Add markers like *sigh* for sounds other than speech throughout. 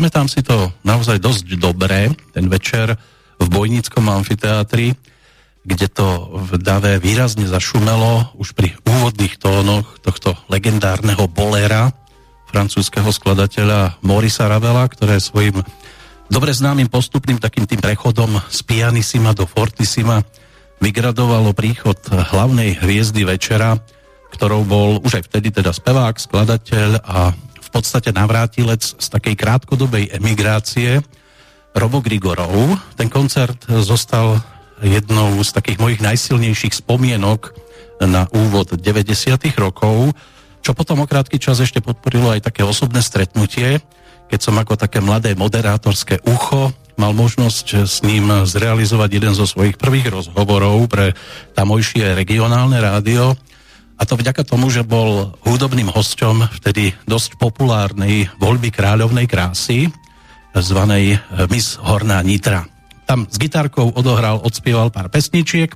pamätám si to naozaj dosť dobre, ten večer v Bojníckom amfiteátri, kde to v dave výrazne zašumelo už pri úvodných tónoch tohto legendárneho bolera francúzského skladateľa Morisa Ravela, ktoré svojim dobre známym postupným takým tým prechodom z pianissima do fortissima vygradovalo príchod hlavnej hviezdy večera, ktorou bol už aj vtedy teda spevák, skladateľ a v podstate navrátilec z takej krátkodobej emigrácie Robo Grigorov. Ten koncert zostal jednou z takých mojich najsilnejších spomienok na úvod 90. rokov, čo potom o krátky čas ešte podporilo aj také osobné stretnutie, keď som ako také mladé moderátorské ucho mal možnosť s ním zrealizovať jeden zo svojich prvých rozhovorov pre tamojšie regionálne rádio. A to vďaka tomu, že bol hudobným hosťom vtedy dosť populárnej voľby kráľovnej krásy, zvanej Miss Horná Nitra. Tam s gitárkou odohral, odspieval pár pesničiek,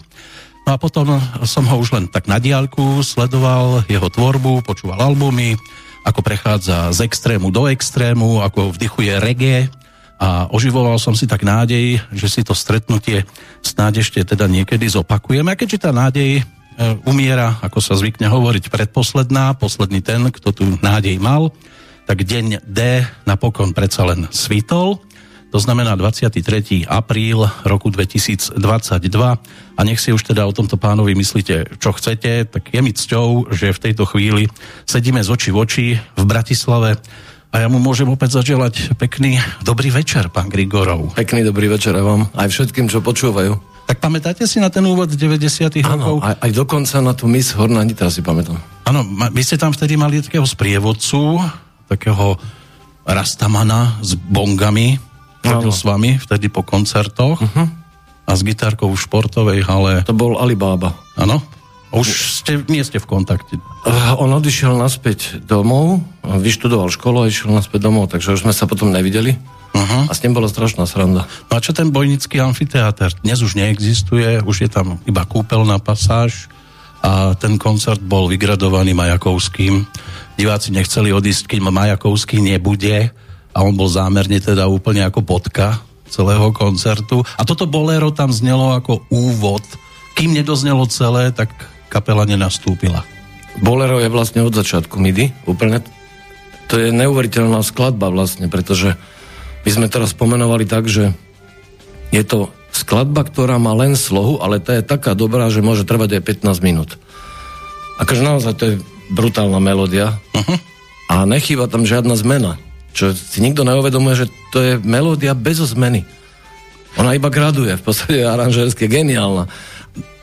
no a potom som ho už len tak na diálku sledoval, jeho tvorbu, počúval albumy, ako prechádza z extrému do extrému, ako vdychuje reggae, a oživoval som si tak nádej, že si to stretnutie snáď ešte teda niekedy zopakujeme. A keďže tá nádej umiera, ako sa zvykne hovoriť, predposledná, posledný ten, kto tu nádej mal, tak deň D napokon predsa len svítol. To znamená 23. apríl roku 2022 a nech si už teda o tomto pánovi myslíte, čo chcete, tak je mi cťou, že v tejto chvíli sedíme z oči v oči v Bratislave a ja mu môžem opäť zaželať pekný dobrý večer, pán Grigorov. Pekný dobrý večer vám, aj všetkým, čo počúvajú. Tak pamätáte si na ten úvod 90 rokov? Áno, aj, aj dokonca na tú Miss Horná Nitra si pamätám. Áno, vy ste tam vtedy mali takého sprievodcu, takého rastamana s bongami, chodil s vami vtedy po koncertoch uh-huh. a s gitárkou v športovej hale. To bol Alibaba. Áno? Už ste, nie ste v kontakte. Uh, on odišiel naspäť domov, vyštudoval školu a išiel naspäť domov, takže už sme sa potom nevideli. Uh-huh. A s ním bola strašná sranda. No a čo ten bojnický amfiteáter? Dnes už neexistuje, už je tam iba kúpeľná pasáž a ten koncert bol vygradovaný Majakovským. Diváci nechceli odísť, kým Majakovský nebude a on bol zámerne teda úplne ako bodka celého koncertu. A toto bolero tam znelo ako úvod. Kým nedoznelo celé, tak kapela nenastúpila. Bolero je vlastne od začiatku MIDI, úplne. To je neuveriteľná skladba vlastne, pretože my sme teraz pomenovali tak, že je to skladba, ktorá má len slohu, ale tá je taká dobrá, že môže trvať aj 15 minút. Akože naozaj to je brutálna melódia uh-huh. a nechýba tam žiadna zmena. Čo si nikto neuvedomuje, že to je melódia bez zmeny. Ona iba graduje, v podstate aranžersky geniálna.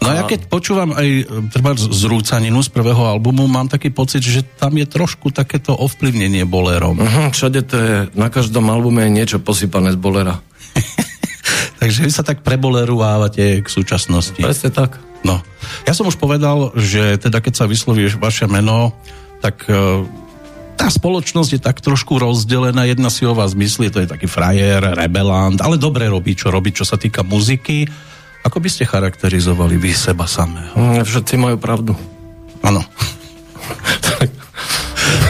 No a ja keď počúvam aj treba zrúcaninu z prvého albumu, mám taký pocit, že tam je trošku takéto ovplyvnenie bolerom. Uh-huh, všade to je, na každom albume je niečo posypané z bolera. *laughs* Takže vy sa tak preboleruvávate k súčasnosti. Presne tak. No. Ja som už povedal, že teda keď sa vysloví vaše meno, tak e, tá spoločnosť je tak trošku rozdelená, jedna si o vás myslí, to je taký frajer, rebelant, ale dobre robí, čo robí, čo sa týka muziky ako by ste charakterizovali vy seba samého? Mm, všetci majú pravdu. Áno.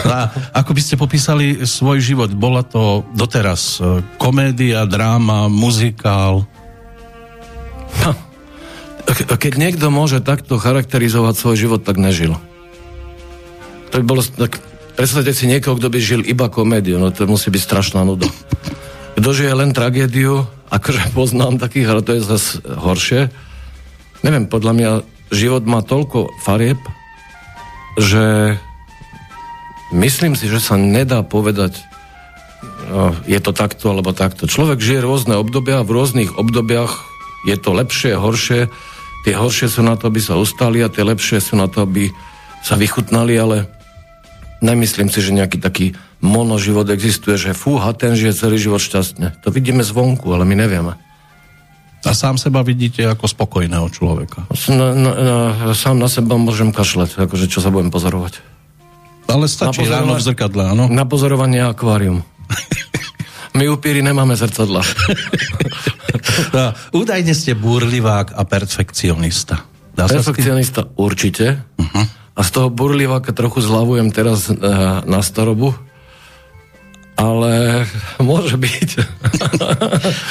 A ako by ste popísali svoj život? Bola to doteraz e, komédia, dráma, muzikál? Keď niekto môže takto charakterizovať svoj život, tak nežil. To by bolo... Tak predstavte si niekoho, kto by žil iba komédiu, no to musí byť strašná nuda. Kto žije len tragédiu, akože poznám takých, ale to je zase horšie. Neviem, podľa mňa život má toľko farieb, že myslím si, že sa nedá povedať, no, je to takto alebo takto. Človek žije rôzne obdobia, v rôznych obdobiach je to lepšie, horšie. Tie horšie sú na to, aby sa ustali a tie lepšie sú na to, aby sa vychutnali, ale nemyslím si, že nejaký taký monoživot existuje, že fúha, ten žije celý život šťastne. To vidíme zvonku, ale my nevieme. A sám seba vidíte ako spokojného človeka? Na, na, na, sám na seba môžem kašľať, akože čo sa budem pozorovať. Ale stačí ráno v zrkadle, áno? Na pozorovanie akvárium. *laughs* My upíry nemáme zrcadla. *laughs* no, údajne ste búrlivák a perfekcionista. Dá perfekcionista určite. Uh-huh. A z toho burliváka trochu zľavujem teraz uh, na starobu. Ale *laughs* môže byť.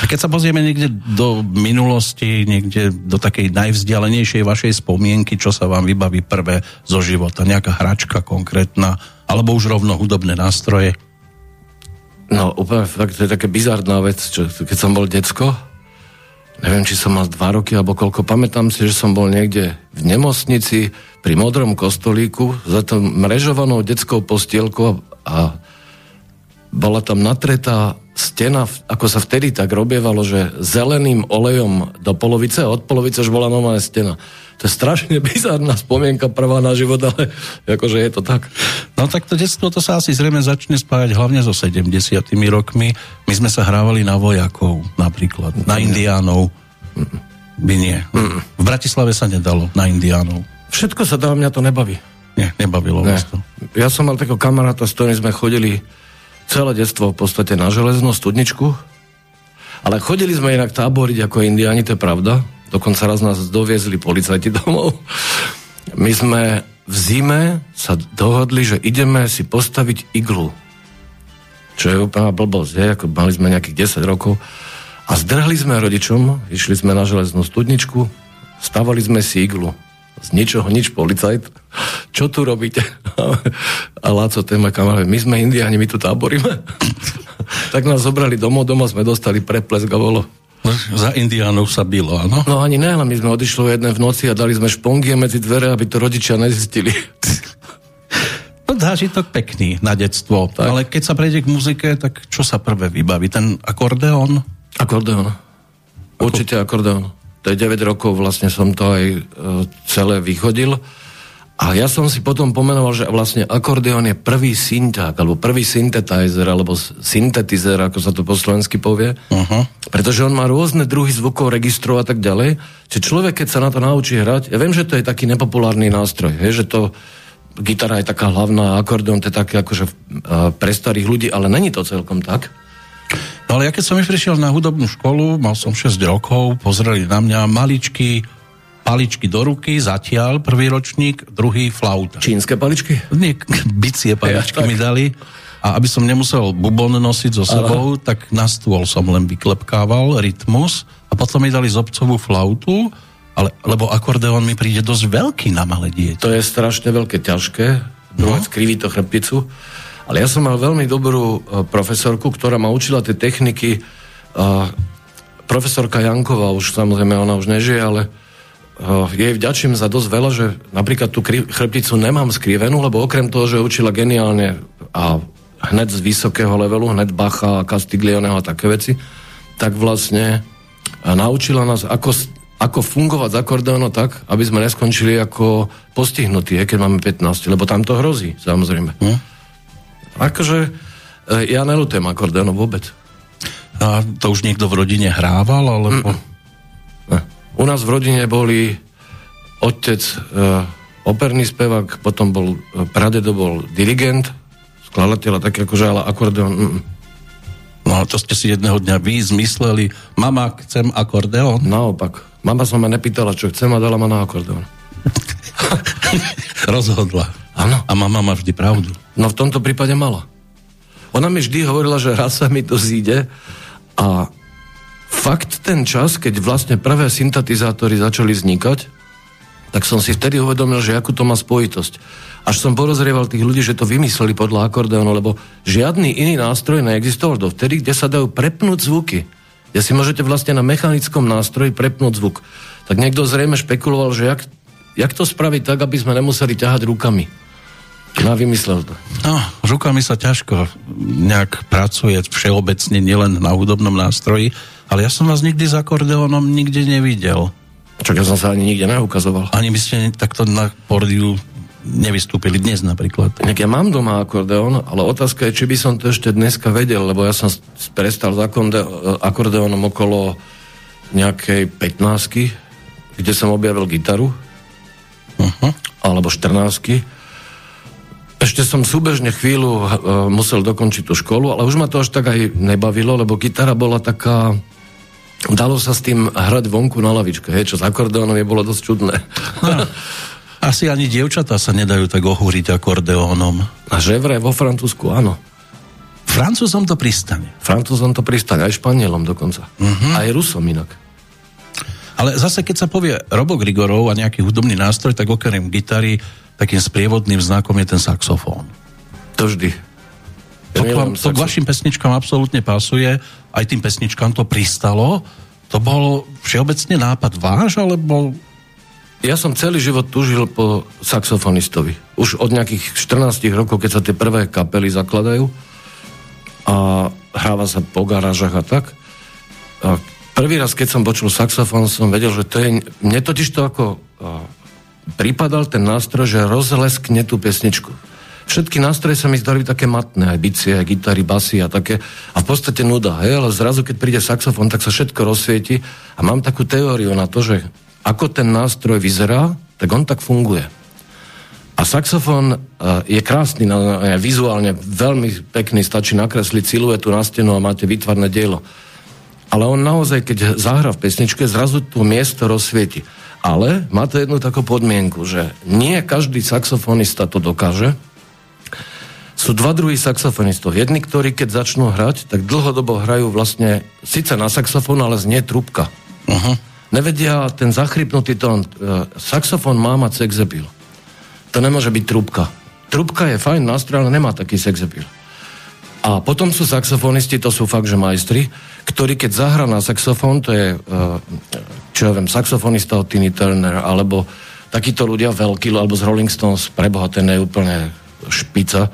A keď sa pozrieme niekde do minulosti, niekde do takej najvzdialenejšej vašej spomienky, čo sa vám vybaví prvé zo života? Nejaká hračka konkrétna, alebo už rovno hudobné nástroje? No úplne fakt, to je také bizarná vec, čo, keď som bol decko, neviem, či som mal dva roky alebo koľko, pamätám si, že som bol niekde v nemocnici pri modrom kostolíku za tom mrežovanou detskou postielkou a bola tam natretá stena, ako sa vtedy tak robievalo, že zeleným olejom do polovice a od polovice už bola nová stena. To je strašne bizárna spomienka prvá na život, ale akože je to tak. No tak to detstvo to sa asi zrejme začne spájať hlavne so 70 rokmi. My sme sa hrávali na vojakov napríklad, na indiánov. By nie. V Bratislave sa nedalo na indiánov. Všetko sa dá, mňa to nebaví. Nie, nebavilo ne. vás to. Ja som mal takého kamaráta, s ktorým sme chodili celé detstvo v podstate na železnú studničku, ale chodili sme inak táboriť ako indiáni, to je pravda. Dokonca raz nás doviezli policajti *laughs* domov. My sme v zime sa dohodli, že ideme si postaviť iglu. Čo je úplná blbosť, je? Ako mali sme nejakých 10 rokov. A zdrhli sme rodičom, išli sme na železnú studničku, stavali sme si iglu z ničoho nič policajt. Čo tu robíte? *laughs* A Láco, ten môj kamarát, my sme indiani, my tu táboríme. *laughs* tak nás zobrali domov, doma sme dostali preplesk a bolo. Za indiánov sa bylo, áno? No ani ne, ale my sme odišli jedné v noci a dali sme špongie medzi dvere, aby to rodičia nezistili. *laughs* No zážitok pekný na detstvo. Tak. Ale keď sa prejde k muzike, tak čo sa prvé vybaví? Ten akordeón? Akordeón. Určite akordeón to je 9 rokov, vlastne som to aj e, celé vychodil. A ja som si potom pomenoval, že vlastne akordeón je prvý synták, alebo prvý syntetizer, alebo syntetizer, ako sa to po slovensky povie. Uh-huh. Pretože on má rôzne druhy zvukov, registrov a tak ďalej. Čiže človek, keď sa na to naučí hrať, ja viem, že to je taký nepopulárny nástroj, he, že to gitara je taká hlavná, akordeón to je také akože uh, pre starých ľudí, ale není to celkom tak. No ale ja keď som prišiel na hudobnú školu, mal som 6 rokov, pozreli na mňa maličky, paličky do ruky, zatiaľ prvý ročník, druhý flauta. Čínske paličky? Nie, bicie paličky ja, mi dali. A aby som nemusel bubon nosiť so sebou, Aha. tak na stôl som len vyklepkával rytmus a potom mi dali zobcovú flautu, ale, lebo akordeón mi príde dosť veľký na malé dieťa. To je strašne veľké, ťažké. Druhé no. skriví to chrbticu. Ale ja som mal veľmi dobrú uh, profesorku, ktorá ma učila tie techniky. Uh, profesorka Janková, už samozrejme ona už nežije, ale uh, jej vďačím za dosť veľa, že napríklad tú chrbticu nemám skrivenú, lebo okrem toho, že učila geniálne a hneď z vysokého levelu, hneď Bacha a Castiglioneho a také veci, tak vlastne naučila nás, ako, ako fungovať z akordeónu tak, aby sme neskončili ako postihnutí, keď máme 15, lebo tam to hrozí, samozrejme. Hm? Akože e, ja nelutujem akordeónom vôbec. A to už niekto v rodine hrával, alebo... U nás v rodine boli otec e, operný spevák, potom bol e, pradedo bol dirigent, skladateľ, tak akože, ale akordeón... Mm. No a to ste si jedného dňa vy zmysleli, mama, chcem akordeón? Naopak. Mama sa ma nepýtala, čo chcem a dala ma na akordeón. *laughs* Rozhodla. Áno. A mama má vždy pravdu. No v tomto prípade mala. Ona mi vždy hovorila, že raz sa mi to zíde a fakt ten čas, keď vlastne prvé syntetizátory začali vznikať, tak som si vtedy uvedomil, že akú to má spojitosť. Až som porozrieval tých ľudí, že to vymysleli podľa akordeónu, lebo žiadny iný nástroj neexistoval dovtedy, kde sa dajú prepnúť zvuky. Ja si môžete vlastne na mechanickom nástroji prepnúť zvuk. Tak niekto zrejme špekuloval, že jak, jak to spraviť tak, aby sme nemuseli ťahať rukami. No vymyslel to. No, rukami sa ťažko nejak pracuje všeobecne, nielen na hudobnom nástroji, ale ja som vás nikdy s akordeónom nikde nevidel. Čo ja som sa ani nikde neukazoval. Ani by ste takto na pordiu nevystúpili dnes napríklad. Tak ja mám doma akordeón, ale otázka je, či by som to ešte dneska vedel, lebo ja som prestal s akordeónom okolo nejakej 15 kde som objavil gitaru, uh-huh. alebo 14 ešte som súbežne chvíľu uh, musel dokončiť tú školu, ale už ma to až tak aj nebavilo, lebo gitara bola taká... Dalo sa s tým hrať vonku na lavičke, hej, čo s akordeónom je bolo dosť čudné. No, asi ani dievčatá sa nedajú tak ohúriť akordeónom. A že vraj vo Francúzsku, áno. Francúzom to pristane. Francúzom to pristane, aj Španielom dokonca. Uh-huh. Aj Rusom inak. Ale zase, keď sa povie Robo Grigorov a nejaký hudobný nástroj, tak okrem gitary takým sprievodným znakom je ten saxofón. To vždy. Ja to, k, vám, to k vašim pesničkám absolútne pasuje, aj tým pesničkám to pristalo. To bol všeobecne nápad váš, alebo... Ja som celý život tužil po saxofonistovi. Už od nejakých 14 rokov, keď sa tie prvé kapely zakladajú a hráva sa po garážach a tak. A prvý raz, keď som počul saxofón, som vedel, že to je... Mne totiž to ako pripadal ten nástroj, že rozleskne tú pesničku všetky nástroje sa mi zdali také matné, aj bicie, aj gitary, basy a také. A v podstate nuda, hej, ale zrazu, keď príde saxofón, tak sa všetko rozsvieti a mám takú teóriu na to, že ako ten nástroj vyzerá, tak on tak funguje. A saxofón uh, je krásny, je vizuálne veľmi pekný, stačí nakresliť siluetu na stenu a máte vytvarné dielo. Ale on naozaj, keď zahra v pesničke, zrazu to miesto rozsvieti. Ale má to jednu takú podmienku, že nie každý saxofonista to dokáže, sú dva druhy saxofonistov. Jedni, ktorí keď začnú hrať, tak dlhodobo hrajú vlastne síce na saxofón, ale znie trúbka. Uh-huh. Nevedia ten zachrypnutý tón. E, saxofón má mať sexebil. To nemôže byť trúbka. Trúbka je fajn nástroj, ale nemá taký sexebil. A potom sú saxofonisti, to sú fakt, že majstri, ktorí keď zahra na saxofón, to je, e, čo ja viem, saxofonista od Tiny Turner, alebo takíto ľudia veľkí, alebo z Rolling Stones, preboha, ten je úplne špica,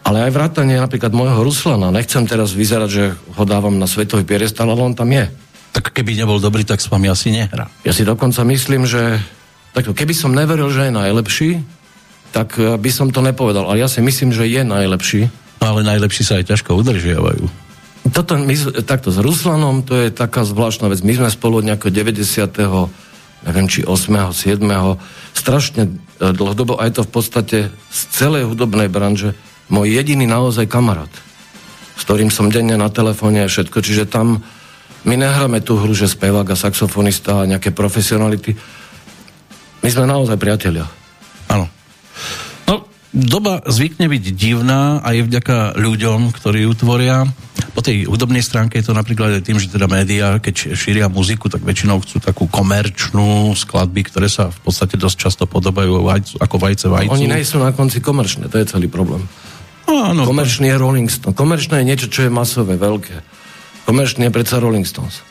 ale aj vrátanie napríklad môjho Ruslana. Nechcem teraz vyzerať, že ho dávam na svetový pierestal, ale on tam je. Tak keby nebol dobrý, tak s vami asi nehrá. Ja si dokonca myslím, že takto, keby som neveril, že je najlepší, tak eh, by som to nepovedal. Ale ja si myslím, že je najlepší. No, ale najlepší sa aj ťažko udržiavajú. Toto, my, takto, s Ruslanom to je taká zvláštna vec. My sme spolu od nejakého 90. neviem, či 8. 7. strašne eh, dlhodobo, aj to v podstate z celej hudobnej branže môj jediný naozaj kamarát, s ktorým som denne na telefóne a všetko, čiže tam my nehráme tú hru, že spevák a saxofonista a nejaké profesionality. My sme naozaj priatelia. Áno. No, doba zvykne byť divná aj vďaka ľuďom, ktorí ju tvoria. Po tej hudobnej stránke je to napríklad aj tým, že teda médiá, keď šíria muziku, tak väčšinou chcú takú komerčnú skladby, ktoré sa v podstate dosť často podobajú vajcu, ako vajce vajcu. Oni nie sú na konci komerčné, to je celý problém. Áno. Komerčný je Rolling Stones. Komerčné je niečo, čo je masové, veľké. Komerčný je predsa Rolling Stones.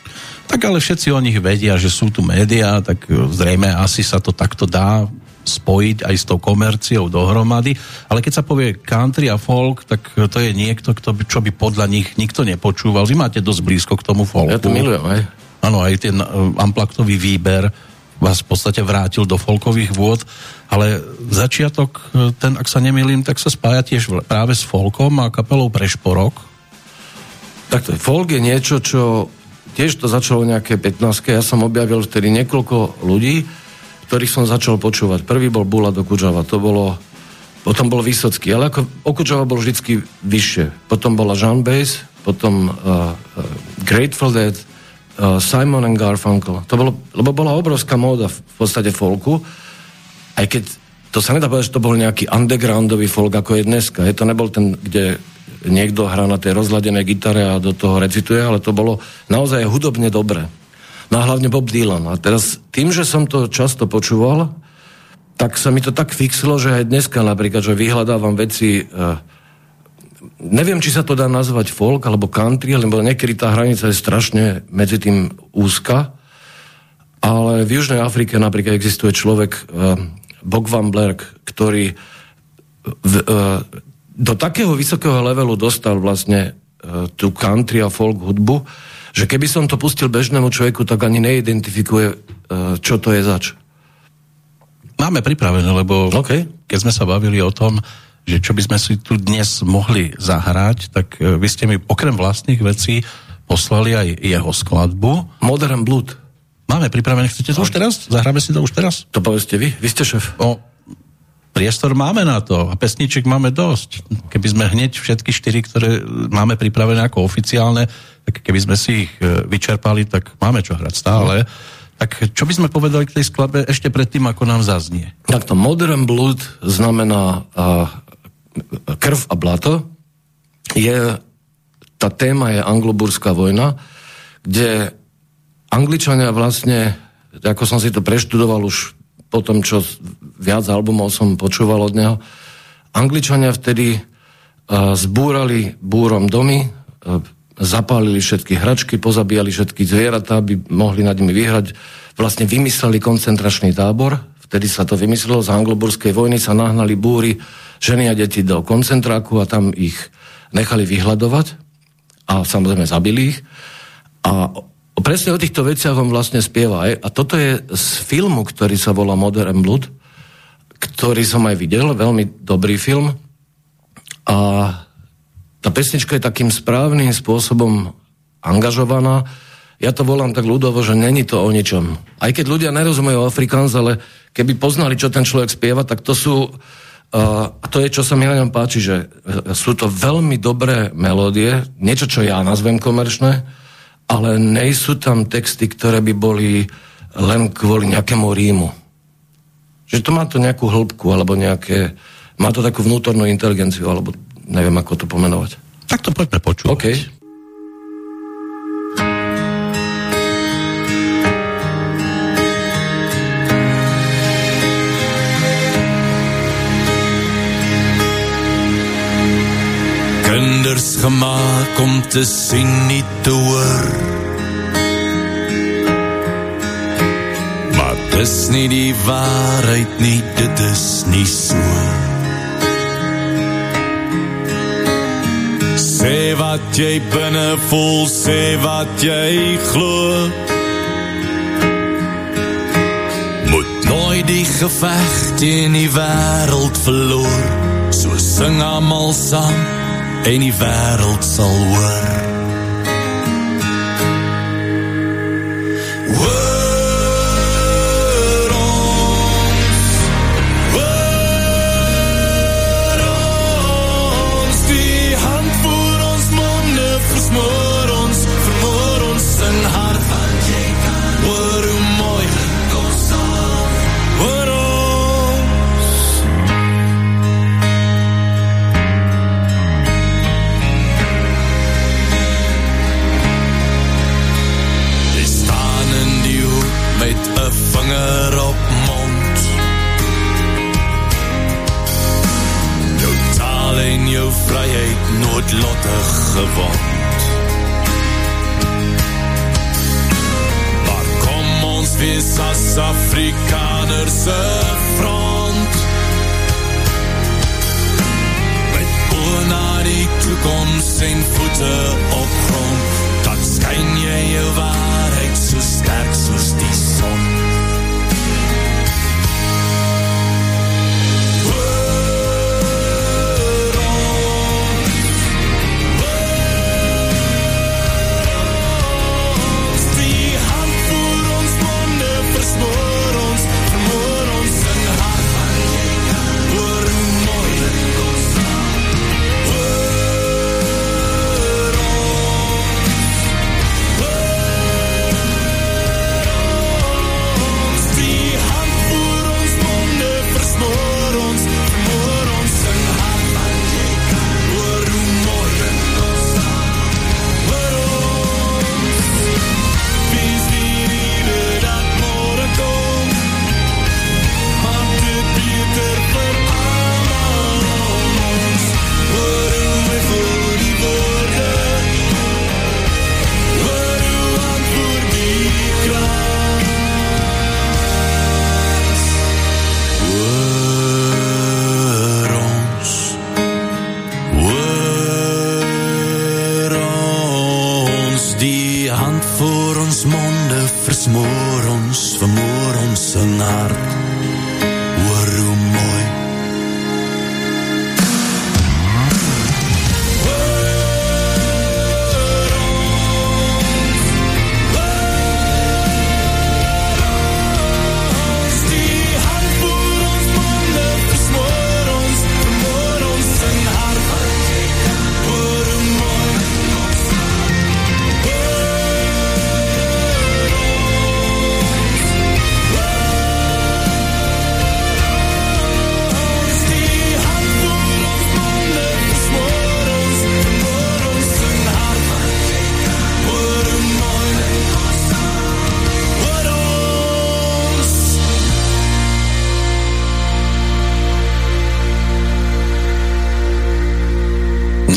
Tak ale všetci o nich vedia, že sú tu médiá, tak zrejme asi sa to takto dá spojiť aj s tou komerciou dohromady. Ale keď sa povie country a folk, tak to je niekto, kto by, čo by podľa nich nikto nepočúval. Vy máte dosť blízko k tomu folku. Ja to milujem, aj. Áno, aj ten amplaktový výber vás v podstate vrátil do folkových vôd, ale začiatok, e, ten, ak sa nemýlim, tak sa spája tiež práve s folkom a kapelou Prešporok. Takto, folk je niečo, čo tiež to začalo nejaké 15. Ja som objavil vtedy niekoľko ľudí, ktorých som začal počúvať. Prvý bol Bula do Kudžava, to bolo potom bol Vysocký, ale ako Okudžava bol vždycky vyššie. Potom bola Jean Bass, potom uh, uh, Grateful Dead, uh, Simon and Garfunkel. To bolo, lebo bola obrovská móda v, v podstate folku, aj keď to sa nedá povedať, že to bol nejaký undergroundový folk, ako je dneska. Je to nebol ten, kde niekto hrá na tej rozladenej gitare a do toho recituje, ale to bolo naozaj hudobne dobré. No a hlavne Bob Dylan. A teraz tým, že som to často počúval, tak sa mi to tak fixlo, že aj dneska napríklad, že vyhľadávam veci uh, neviem, či sa to dá nazvať folk alebo country, lebo niekedy tá hranica je strašne medzi tým úzka, ale v Južnej Afrike napríklad existuje človek uh, Bob Van Blerk, ktorý v, uh, do takého vysokého levelu dostal vlastne uh, tú country a folk hudbu, že keby som to pustil bežnému človeku, tak ani neidentifikuje, uh, čo to je zač. Máme pripravené, lebo okay. keď sme sa bavili o tom, že čo by sme si tu dnes mohli zahrať, tak e, vy ste mi okrem vlastných vecí poslali aj jeho skladbu. Modern Blood. Máme pripravené, chcete to už teraz? Zahráme si to už teraz? To povedzte vy, vy ste šef. O, priestor máme na to a pesniček máme dosť. Keby sme hneď všetky štyri, ktoré máme pripravené ako oficiálne, tak keby sme si ich e, vyčerpali, tak máme čo hrať stále. Tak čo by sme povedali k tej skladbe ešte predtým, ako nám zaznie? Takto Modern Blood znamená uh, krv a blato je tá téma je angloburská vojna, kde Angličania vlastne, ako som si to preštudoval už po tom, čo viac albumov som počúval od neho, Angličania vtedy uh, zbúrali búrom domy, uh, zapálili všetky hračky, pozabíjali všetky zvieratá, aby mohli nad nimi vyhrať. Vlastne vymysleli koncentračný tábor, vtedy sa to vymyslelo, z angloburskej vojny sa nahnali búry ženy a deti do koncentráku a tam ich nechali vyhľadovať a samozrejme zabili ich. A presne o týchto veciach on vlastne spieva. A toto je z filmu, ktorý sa volá Modern Blood, ktorý som aj videl, veľmi dobrý film. A tá pesnička je takým správnym spôsobom angažovaná. Ja to volám tak ľudovo, že není to o ničom. Aj keď ľudia nerozumejú Afrikáns, ale keby poznali, čo ten človek spieva, tak to sú a to je, čo sa mi na ňom páči, že e, sú to veľmi dobré melódie, niečo, čo ja nazvem komerčné, ale nejsú tam texty, ktoré by boli len kvôli nejakému rímu. Že to má to nejakú hĺbku, alebo nejaké, má to takú vnútornú inteligenciu, alebo neviem, ako to pomenovať. Tak to poďme počúvať. Okay. Kinders gemaak om te sien nie te hoor. Maar dis nie die waarheid nie dit is nie so. Sê wat jy binne voel sê wat jy glo. Moet nooit die gevecht in die wereld verloor. So sing amal saam en die wêreld sal hoor gewond. Daar kom ons wees as Afrikanerse front. Met oor na die toekomst en voete op grond.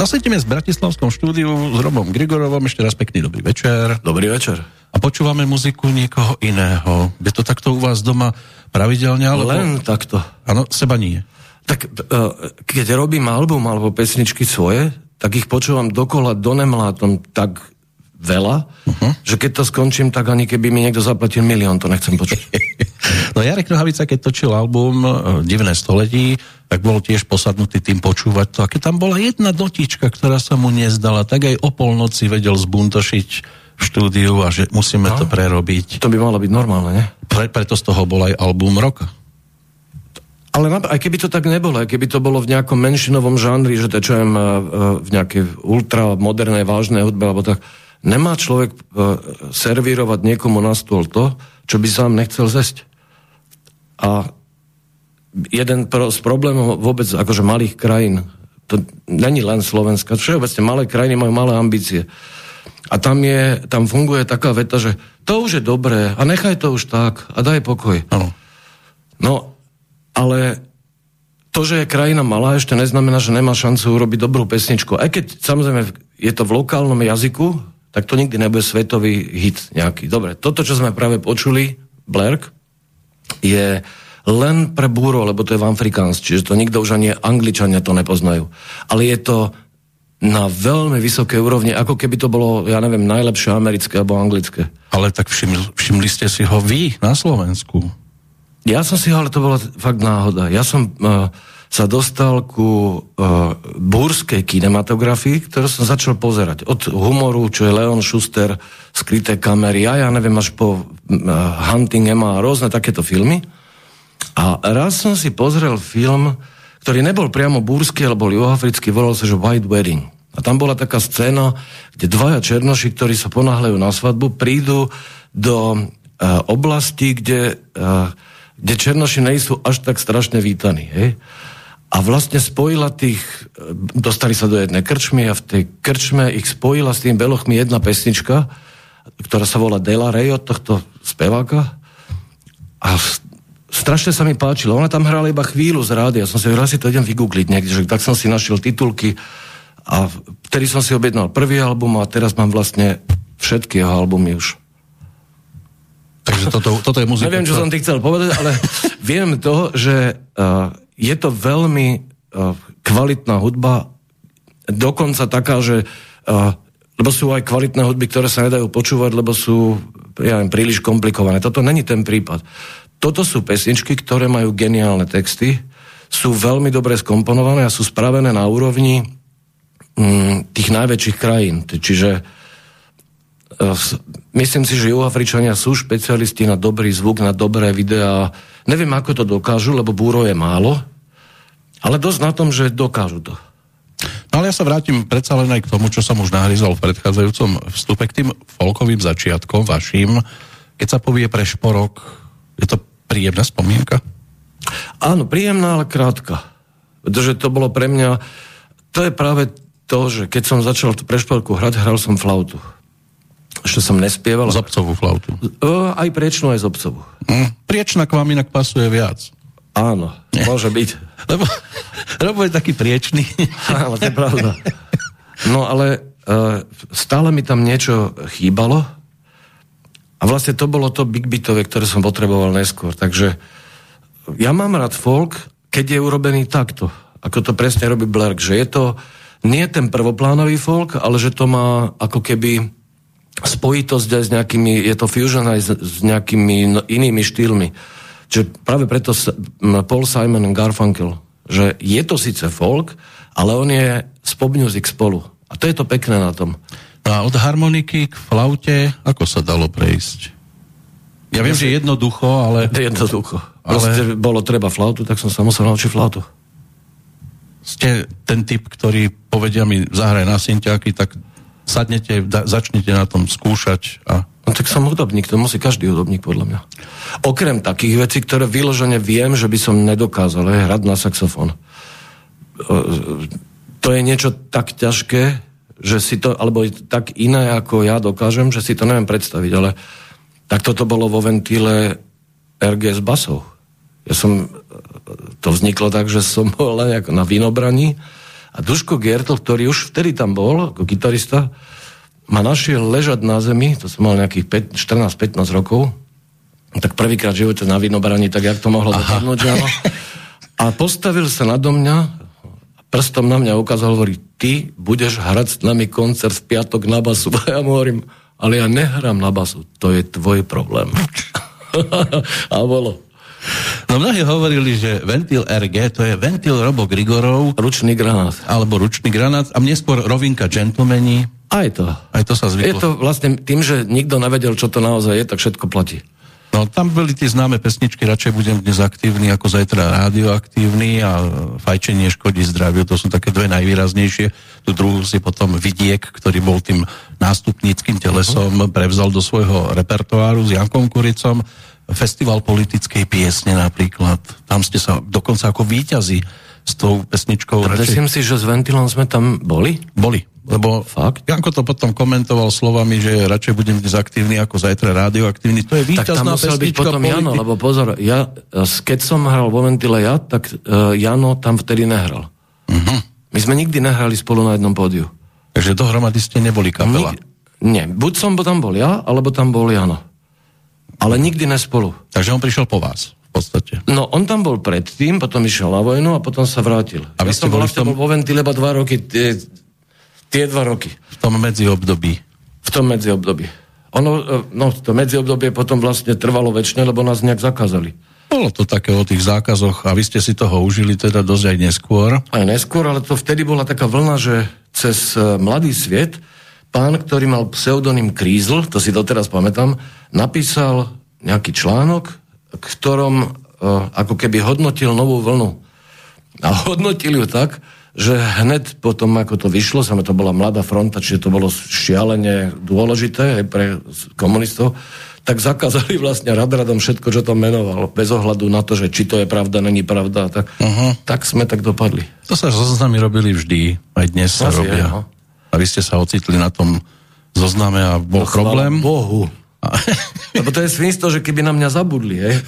No sedíme v Bratislavskom štúdiu s Robom Grigorovom, ešte raz pekný dobrý večer. Dobrý večer. A počúvame muziku niekoho iného. Je to takto u vás doma pravidelne? Alebo... Len takto. Áno, seba nie. Tak e, keď robím album alebo pesničky svoje, tak ich počúvam dokola do nemlátom tak veľa, uh-huh. že keď to skončím, tak ani keby mi niekto zaplatil milión, to nechcem počuť. *laughs* no Jarek Nohavica, keď točil album e, Divné století, tak bol tiež posadnutý tým počúvať to. A keď tam bola jedna dotička, ktorá sa mu nezdala, tak aj o polnoci vedel zbuntošiť v štúdiu a že musíme no, to prerobiť. To by malo byť normálne, ne? Pre, preto z toho bol aj album roka. Ale aj keby to tak nebolo, aj keby to bolo v nejakom menšinovom žánri, že to čo e, v nejakej ultramodernej, vážnej hudbe, alebo tak, Nemá človek e, servírovať niekomu na stôl to, čo by sám nechcel zesť. A jeden pro, z problémov vôbec akože malých krajín, to není len Slovenska, všeobecne malé krajiny majú malé ambície. A tam, je, tam funguje taká veta, že to už je dobré a nechaj to už tak a daj pokoj. Ano. No, ale to, že je krajina malá, ešte neznamená, že nemá šancu urobiť dobrú pesničku. Aj keď samozrejme je to v lokálnom jazyku, tak to nikdy nebude svetový hit nejaký. Dobre, toto, čo sme práve počuli, Blerk, je len pre búro, lebo to je v Afrikáns, čiže to nikto už ani Angličania to nepoznajú. Ale je to na veľmi vysokej úrovni, ako keby to bolo, ja neviem, najlepšie americké alebo anglické. Ale tak všimli, všimli ste si ho vy na Slovensku. Ja som si ho, ale to bola fakt náhoda. Ja som... Uh, sa dostal ku uh, búrskej kinematografii, ktorú som začal pozerať. Od humoru, čo je Leon Schuster, skryté kamery, a ja neviem, až po uh, Hunting Emma a rôzne takéto filmy. A raz som si pozrel film, ktorý nebol priamo búrsky, ale bol juhoafrický, volal sa, že White Wedding. A tam bola taká scéna, kde dvaja černoši, ktorí sa ponáhľajú na svadbu, prídu do uh, oblasti, kde, uh, kde černoši nejsú až tak strašne vítaní. Hej? A vlastne spojila tých, dostali sa do jednej krčmy a v tej krčme ich spojila s tým belochmi jedna pesnička, ktorá sa volá Dela Rey od tohto speváka a strašne sa mi páčilo. Ona tam hrala iba chvíľu z rády, ja som si raz si to idem vygoogliť niekde, že tak som si našiel titulky a vtedy som si objednal prvý album a teraz mám vlastne všetky jeho albumy už. Takže toto, toto je muzika. Neviem, čo, čo som ti chcel povedať, ale viem to, že uh, je to veľmi uh, kvalitná hudba, dokonca taká, že uh, lebo sú aj kvalitné hudby, ktoré sa nedajú počúvať, lebo sú ja neviem, príliš komplikované. Toto není ten prípad. Toto sú pesničky, ktoré majú geniálne texty, sú veľmi dobre skomponované a sú spravené na úrovni mm, tých najväčších krajín. Čiže uh, myslím si, že Juhoafričania sú špecialisti na dobrý zvuk, na dobré videá, Neviem, ako to dokážu, lebo búro je málo, ale dosť na tom, že dokážu to. No ale ja sa vrátim predsa len aj k tomu, čo som už nahryzol v predchádzajúcom vstupe k tým folkovým začiatkom vašim. Keď sa povie pre šporok, je to príjemná spomienka? Áno, príjemná, ale krátka. Pretože to bolo pre mňa... To je práve to, že keď som začal pre šporku hrať, hral som flautu. Ešte som nespieval. Z obcovú flautu. Uh, aj priečnú, aj z obcovú. Mm, priečna k vám inak pasuje viac. Áno, Nie. môže byť. *laughs* Lebo Robo je taký priečný. *laughs* Áno, to je pravda. No ale uh, stále mi tam niečo chýbalo a vlastne to bolo to big bitové, ktoré som potreboval neskôr. Takže ja mám rád folk, keď je urobený takto. Ako to presne robí Blerk, že je to nie ten prvoplánový folk, ale že to má ako keby spojitosť aj s nejakými, je to fusion aj s, s nejakými no, inými štýlmi. Čiže práve preto Paul Simon Garfunkel, že je to síce folk, ale on je z pop music spolu. A to je to pekné na tom. No a od harmoniky k flaute, ako sa dalo prejsť? Ja viem, že jednoducho, ale... *laughs* Jednoducho. Ale... bolo treba flautu, tak som sa musel naučiť flautu. Ste ten typ, ktorý povedia mi, zahraj na synťáky, tak sadnete, da, začnete na tom skúšať a... No tak som hudobník, to musí každý hudobník podľa mňa. Okrem takých vecí, ktoré vyložene viem, že by som nedokázal, je hrať na saxofón. To je niečo tak ťažké, že si to, alebo tak iné, ako ja dokážem, že si to neviem predstaviť, ale tak toto bolo vo ventíle RGS basov. Ja som, to vzniklo tak, že som bol len na vinobraní A Duško Giertl, ktorý už vtedy tam bol, ako gitarista, ma našiel ležať na zemi, to som mal nejakých 14-15 rokov, tak prvýkrát v živote na vinobrani, tak jak to mohlo dopadnúť, áno. A postavil sa nado mňa, prstom na mňa ukázal, hovorí, ty budeš hrať s nami koncert v piatok na basu. A *laughs* ja mu hovorím, ale ja nehrám na basu, to je tvoj problém. *laughs* a bolo. No mnohí hovorili, že ventil RG to je ventil Robo Grigorov. Ručný granát. Alebo ručný granát a neskôr rovinka gentlemani. Aj to. Aj to sa zvyklo. Je to vlastne tým, že nikto nevedel, čo to naozaj je, tak všetko platí. No tam boli tie známe pesničky, radšej budem dnes aktívny ako zajtra radioaktívny a fajčenie škodí zdraviu, to sú také dve najvýraznejšie. Tu druhú si potom Vidiek, ktorý bol tým nástupníckým telesom, prevzal do svojho repertoáru s Jankom Kuricom. Festival politickej piesne napríklad. Tam ste sa dokonca ako výťazí s tou pesničkou. Myslím si, že s Ventilom sme tam boli? Boli. Lebo Fakt? Janko to potom komentoval slovami, že radšej budem dnes aktívny ako zajtra radioaktívny. To je víťazná tak tam musel byť potom politi- Jano, lebo pozor, ja, keď som hral vo Ventile ja, tak uh, Jano tam vtedy nehral. Uh-huh. My sme nikdy nehrali spolu na jednom pódiu. Takže dohromady ste neboli kapela? Nik- nie, buď som tam bol ja, alebo tam bol Jano. Ale nikdy nespolu. Takže on prišiel po vás v podstate. No, on tam bol predtým, potom išiel na vojnu a potom sa vrátil. A vy ja ste bol, v tom... vo Ventile iba dva roky, tie, Tie dva roky. V tom medziobdobí. V tom medziobdobí. Ono, e, no, to medziobdobie potom vlastne trvalo väčšine, lebo nás nejak zakázali. Bolo to také o tých zákazoch a vy ste si toho užili teda dosť aj neskôr. Aj neskôr, ale to vtedy bola taká vlna, že cez e, Mladý sviet pán, ktorý mal pseudonym Krízl, to si doteraz pamätám, napísal nejaký článok, ktorom uh, ako keby hodnotil novú vlnu. A hodnotil ju tak, že hneď potom, ako to vyšlo, sa to bola mladá fronta, čiže to bolo šialene dôležité aj pre komunistov, tak zakázali vlastne radradom všetko, čo to menoval, bez ohľadu na to, že či to je pravda, není pravda. Tak, uh-huh. tak sme tak dopadli. To sa zoznamy robili vždy, aj dnes sa Asi robia. Je, no. A vy ste sa ocitli na tom zozname a bol no, problém? Bohu. *laughs* Lebo to je svinstvo, že keby na mňa zabudli, hej. *laughs*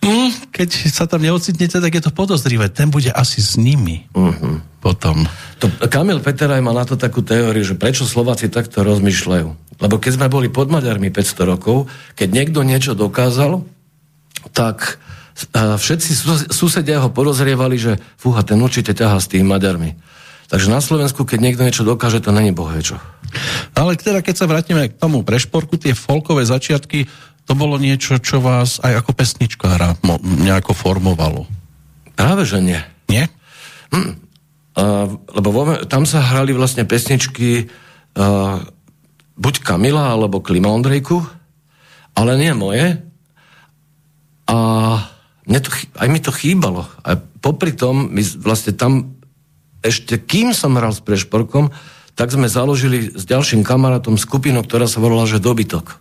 Mm, keď sa tam neocitnete, tak je to podozrivé. Ten bude asi s nimi. Uh-huh. Potom. To, Kamil Peteraj má na to takú teóriu, že prečo Slováci takto rozmýšľajú. Lebo keď sme boli pod Maďarmi 500 rokov, keď niekto niečo dokázal, tak a všetci susedia ho porozrievali, že fúha, ten určite ťaha s tými Maďarmi. Takže na Slovensku, keď niekto niečo dokáže, to není bohvie. Ale teda, keď sa vrátime k tomu prešporku, tie folkové začiatky, to bolo niečo, čo vás aj ako pesničkára nejako formovalo. Práve, že nie. Nie? Hm. Uh, lebo vo, tam sa hrali vlastne pesničky uh, buď Kamila, alebo Klima Ondrejku, ale nie moje. A mne to, aj mi to chýbalo. A popri tom, my vlastne tam ešte kým som hral s Prešporkom, tak sme založili s ďalším kamarátom skupinu, ktorá sa volala, že Dobytok.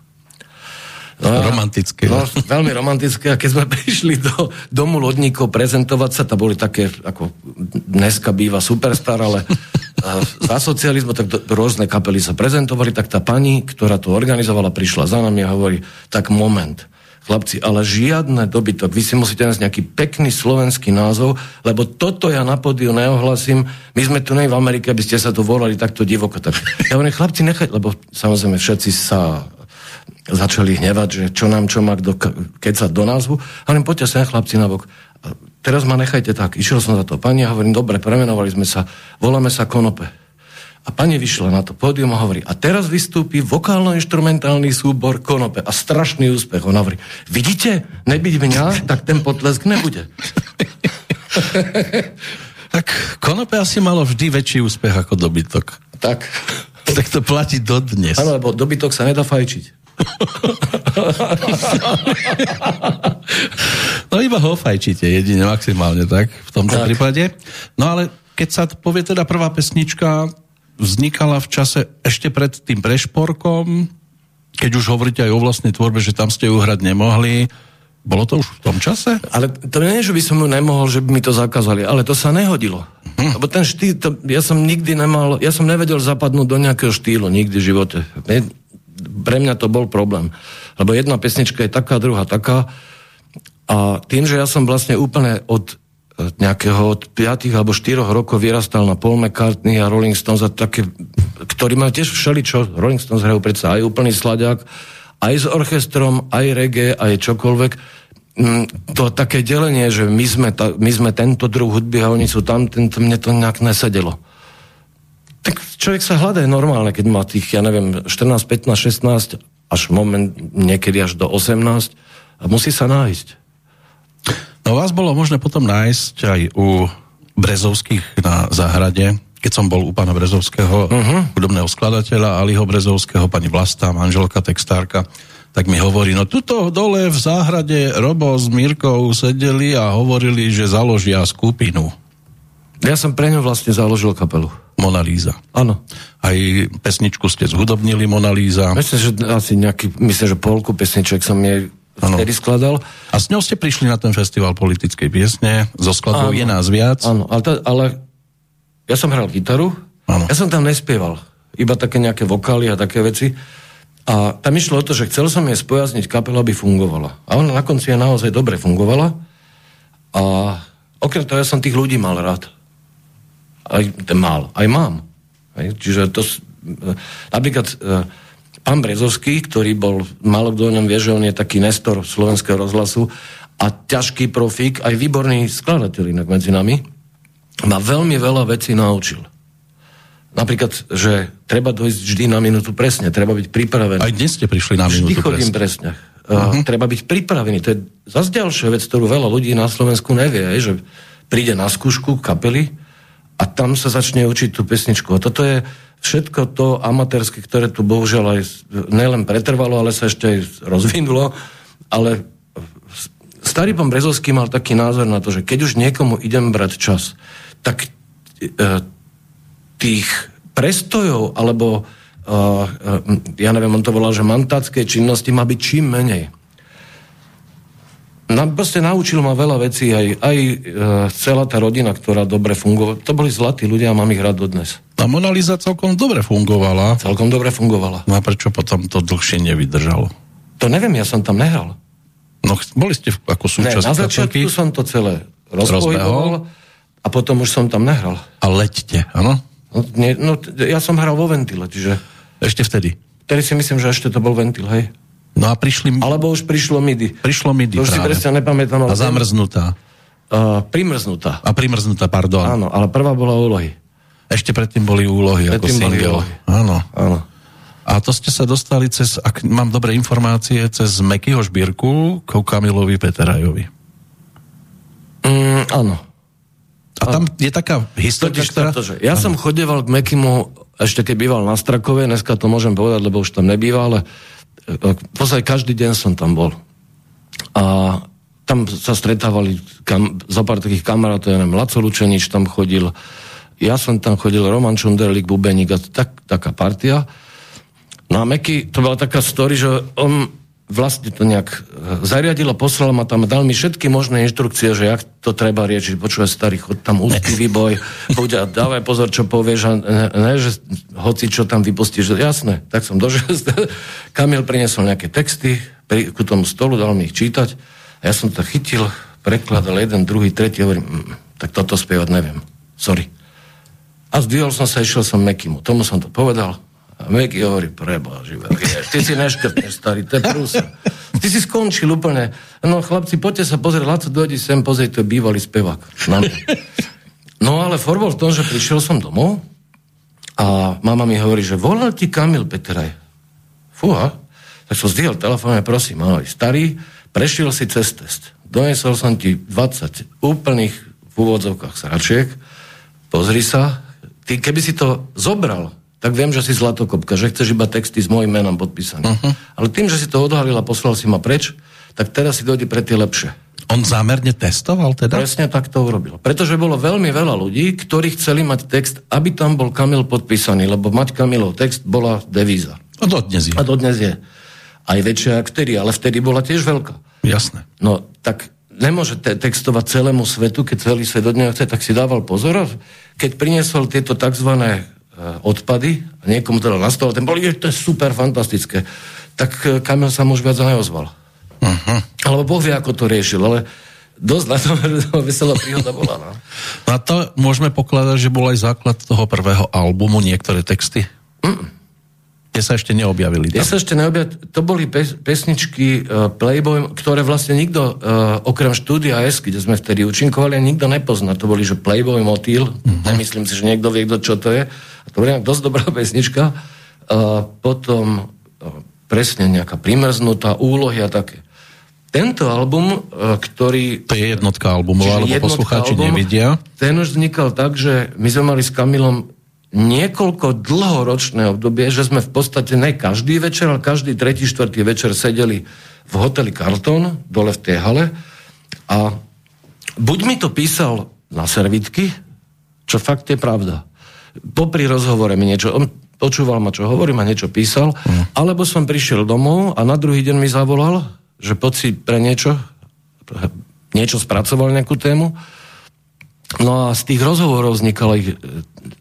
No, romantické. No, veľmi romantické. A keď sme *laughs* prišli do domu lodníkov prezentovať sa, to boli také, ako dneska býva superstar, ale za socializmu, tak do, rôzne kapely sa prezentovali, tak tá pani, ktorá to organizovala, prišla za nami a hovorí, tak moment, chlapci, ale žiadne dobytok, vy si musíte nájsť nejaký pekný slovenský názov, lebo toto ja na podiu neohlasím, my sme tu nej v Amerike, aby ste sa tu volali takto divoko. Tak ja hovorím, chlapci, nechaj, lebo samozrejme všetci sa začali hnevať, že čo nám čo má kdo sa do názvu. A hovorím, poďte sa chlapci na bok. Teraz ma nechajte tak. Išiel som za to pani a hovorím, dobre, premenovali sme sa, voláme sa Konope. A pani vyšla na to pódium a hovorí, a teraz vystúpi vokálno-instrumentálny súbor Konope. A strašný úspech. On hovorí, vidíte, nebyť mňa, tak ten potlesk nebude. *laughs* tak Konope asi malo vždy väčší úspech ako dobytok. Tak. *laughs* Tak to platí dodnes. Áno, lebo dobytok sa nedá fajčiť *laughs* no iba ho fajčíte, jedine maximálne, tak? V tomto tak. prípade. No ale keď sa povie teda prvá pesnička, vznikala v čase ešte pred tým prešporkom, keď už hovoríte aj o vlastnej tvorbe, že tam ste ju hrať nemohli, bolo to už v tom čase? Ale to nie, že by som ju nemohol, že by mi to zakázali, ale to sa nehodilo. Hm. Lebo ten štýl, to, ja som nikdy nemal, ja som nevedel zapadnúť do nejakého štýlu, nikdy v živote pre mňa to bol problém. Lebo jedna pesnička je taká, druhá taká. A tým, že ja som vlastne úplne od nejakého od 5 alebo 4 rokov vyrastal na Paul McCartney a Rolling Stones a také, ktorí majú tiež všeličo, Rolling Stones hrajú predsa aj úplný sladiak, aj s orchestrom, aj reggae, aj čokoľvek. Mm, to také delenie, že my sme, ta, my sme tento druh hudby a oni sú tam, tento, mne to nejak nesedelo. Tak človek sa hľadá normálne, keď má tých, ja neviem, 14, 15, 16, až moment, niekedy až do 18 a musí sa nájsť. No vás bolo možné potom nájsť aj u Brezovských na záhrade, keď som bol u pána Brezovského, uh-huh. hudobného skladateľa Aliho Brezovského, pani Vlasta, manželka, textárka, tak mi hovorí, no tuto dole v záhrade Robo s Mírkou sedeli a hovorili, že založia skupinu. Ja som pre ňu vlastne založil kapelu. Mona Lisa. Áno. Aj pesničku ste zhudobnili Mona Lisa. Myslím, že asi nejaký, myslím, že polku pesniček som jej. Vtedy skladal. A s ňou ste prišli na ten festival politickej piesne, zo skladbou je nás viac. Áno, ale, to, ale ja som hral gitaru, ano. ja som tam nespieval, iba také nejaké vokály a také veci. A tam išlo o to, že chcel som jej spojazniť kapelu, aby fungovala. A ona na konci je naozaj dobre fungovala. A okrem toho ja som tých ľudí mal rád. Aj mal, aj mám. Hej? Čiže to, napríklad pán Brezovský, ktorý bol, málo kto o ňom vie, že on je taký nestor slovenského rozhlasu a ťažký profík, aj výborný skladateľ inak medzi nami, ma veľmi veľa vecí naučil. Napríklad, že treba dojsť vždy na minútu presne, treba byť pripravený. Aj dnes ste prišli na minútu Vždy chodím presne. presne. Uh-huh. Treba byť pripravený. To je zase ďalšia vec, ktorú veľa ľudí na Slovensku nevie, že príde na skúšku kapely a tam sa začne učiť tú pesničku. A toto je, všetko to amatérske, ktoré tu bohužiaľ aj nelen pretrvalo, ale sa ešte aj rozvinulo, ale starý pán Brezovský mal taký názor na to, že keď už niekomu idem brať čas, tak e, tých prestojov, alebo e, e, ja neviem, on to volal, že mantácké činnosti má byť čím menej. Na, proste naučil ma veľa vecí, aj, aj e, celá tá rodina, ktorá dobre fungovala. To boli zlatí ľudia a mám ich rád dodnes. A Mona Lisa celkom dobre fungovala. Celkom dobre fungovala. No a prečo potom to dlhšie nevydržalo? To neviem, ja som tam nehral. No, boli ste ako súčasť ne, na začiatku kapelky? som to celé rozpohyboval a potom už som tam nehral. A leďte, áno? No, nie, no, ja som hral vo ventile, čiže... Ešte vtedy? Vtedy si myslím, že ešte to bol ventil, hej. No a prišli... Alebo už prišlo MIDI. Prišlo MIDI To už práve. si presne nepamätám. A zamrznutá. Uh, primrznutá. A primrznutá, pardon. Áno, ale prvá bola úlohy. Ešte predtým boli úlohy predtým ako single. Úlohy. Áno. Áno. A to ste sa dostali cez, ak mám dobré informácie, cez Mekyho šbírku ku Kamilovi Peterajovi. Mm, áno. A tam áno. je taká história, ktorá... To, že ja áno. som chodeval k Mekimu, ešte keď býval na Strakove, dneska to môžem povedať, lebo už tam nebýva, ale v každý deň som tam bol. A tam sa stretávali kam, za pár takých kamarátov, ja neviem, Laco Lučenič tam chodil, ja som tam chodil, Roman Čunderlik, Bubeník a tak, taká partia. No a Meky, to bola taká story, že on vlastne to nejak e, zariadil a poslal ma tam, dal mi všetky možné inštrukcie, že jak to treba riečiť. Počúvaj starý, chod tam úzky *laughs* výboj, choď a dávaj pozor, čo povieš a ne, ne, že hoci čo tam vypustíš. Jasné, tak som došiel. *laughs* Kamil priniesol nejaké texty pri, ku tomu stolu, dal mi ich čítať a ja som to chytil, prekladal jeden, druhý, tretí, hovorím, mm, tak toto spievať neviem. Sorry. A zdvihol som sa, išiel som Mekimu. Tomu som to povedal, Meky hovorí, preba, živé, ty si neškrtneš, starý, to je prúsa. Ty si skončil úplne. No chlapci, poďte sa pozrieť, Laco, dojdi sem, pozrieť, to je bývalý spevák. No ale for bol v tom, že prišiel som domov a mama mi hovorí, že volal ti Kamil Peteraj. Fúha. Tak som zdvihol telefón a prosím, ahoj, starý, prešiel si cez test. Donesol som ti 20 úplných v úvodzovkách sračiek. Pozri sa. Ty, keby si to zobral tak viem, že si zlatokopka, že chceš iba texty s mojim menom podpísané. Uh-huh. Ale tým, že si to odhalil a poslal si ma preč, tak teraz si dojde pre tie lepšie. On zámerne testoval teda? Presne tak to urobil. Pretože bolo veľmi veľa ľudí, ktorí chceli mať text, aby tam bol Kamil podpísaný, lebo mať Kamilov text bola devíza. A dodnes je. A dodnes je. Aj väčšia ako vtedy, ale vtedy bola tiež veľká. Jasné. No, tak nemôže te- textovať celému svetu, keď celý svet od neho chce, tak si dával pozor. Keď priniesol tieto tzv. Eh, odpady a niekomu teda na stole, ten bol, to je super, fantastické. Tak eh, Kamil sa už viac neozval. Uh-huh. Alebo Boh vie, ako to riešil, ale dosť na tom, *laughs* to veselá príhoda bola. No. no a to môžeme pokladať, že bol aj základ toho prvého albumu, niektoré texty? Mm. Tie sa ešte neobjavili. Tie sa ešte neobjavili. To boli pes, pesničky uh, Playboy, ktoré vlastne nikto, uh, okrem štúdia S, kde sme vtedy účinkovali, nikto nepozná. To boli, že Playboy, Motýl. Mm-hmm. Nemyslím si, že niekto vie, kto, čo to je. A to bola dosť dobrá *laughs* pesnička. Uh, potom uh, presne nejaká primrznutá úlohy a také. Tento album, ktorý... To je jednotka albumová, lebo poslucháči album, nevidia. Ten už vznikal tak, že my sme mali s Kamilom niekoľko dlhoročné obdobie, že sme v podstate ne každý večer, ale každý tretí, štvrtý večer sedeli v hoteli Carlton, dole v tej hale a buď mi to písal na servitky, čo fakt je pravda. Popri rozhovore mi niečo, on počúval ma, čo hovorím a niečo písal, mm. alebo som prišiel domov a na druhý deň mi zavolal, že poď si pre niečo, niečo spracoval nejakú tému No a z tých rozhovorov vznikal aj,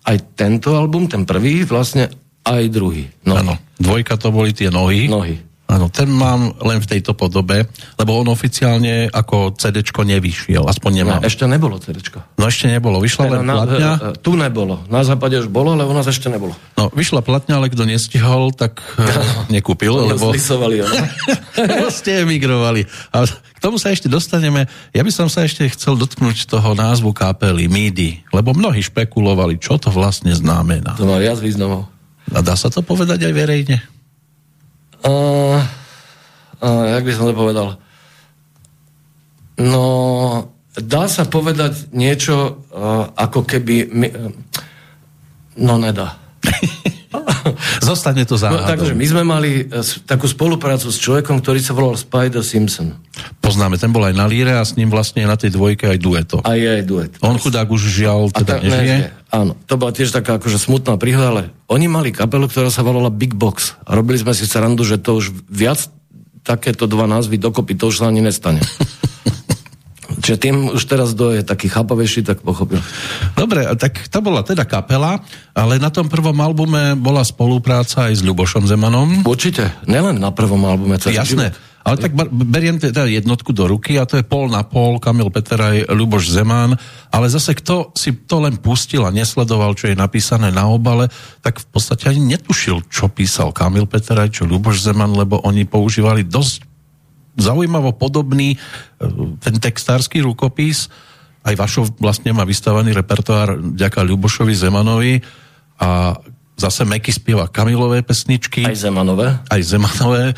aj tento album, ten prvý, vlastne aj druhý. No. Áno, dvojka to boli tie nohy. Nohy. Áno, ten mám len v tejto podobe, lebo on oficiálne ako CD nevyšiel, aspoň nemám. No, ešte nebolo CD. No ešte nebolo, vyšla len na, platňa. E, e, tu nebolo, na západe už bolo, ale u nás ešte nebolo. No, vyšla platňa, ale kto nestihol, tak e, *laughs* nekúpil, lebo... Zlisovali, *laughs* ste emigrovali. A k tomu sa ešte dostaneme. Ja by som sa ešte chcel dotknúť toho názvu kapely MIDI, lebo mnohí špekulovali, čo to vlastne znamená. To má viac významov. A dá sa to povedať aj verejne? Uh, uh, jak by som to povedal? No, dá sa povedať niečo, uh, ako keby... My, uh, no, nedá. *laughs* Zostane to záhadou. No, takže my sme mali uh, takú spoluprácu s človekom, ktorý sa volal Spider Simpson. Poznáme, ten bol aj na líre a s ním vlastne na tej dvojke aj dueto. Aj aj duet. On chudák už žial, teda ta, nežije? Ne, áno, to bola tiež taká akože smutná príhoda, ale oni mali kapelu, ktorá sa volala Big Box. A robili sme si srandu, že to už viac takéto dva názvy dokopy, to už sa ani nestane. *laughs* Čiže tým už teraz do je taký chápavejší, tak pochopil. Dobre, tak to bola teda kapela, ale na tom prvom albume bola spolupráca aj s Ľubošom Zemanom. Určite, nielen na prvom albume. Jasné, život. Ale tak beriem teda jednotku do ruky a to je pol na pol, Kamil Peteraj, Luboš Zeman, ale zase kto si to len pustil a nesledoval, čo je napísané na obale, tak v podstate ani netušil, čo písal Kamil Peteraj, čo Luboš Zeman, lebo oni používali dosť zaujímavo podobný e, ten textársky rukopis, aj vašo vlastne má vystávaný repertoár ďaká Ľubošovi Zemanovi a zase Meky spieva Kamilové pesničky. Aj Zemanové. Aj Zemanové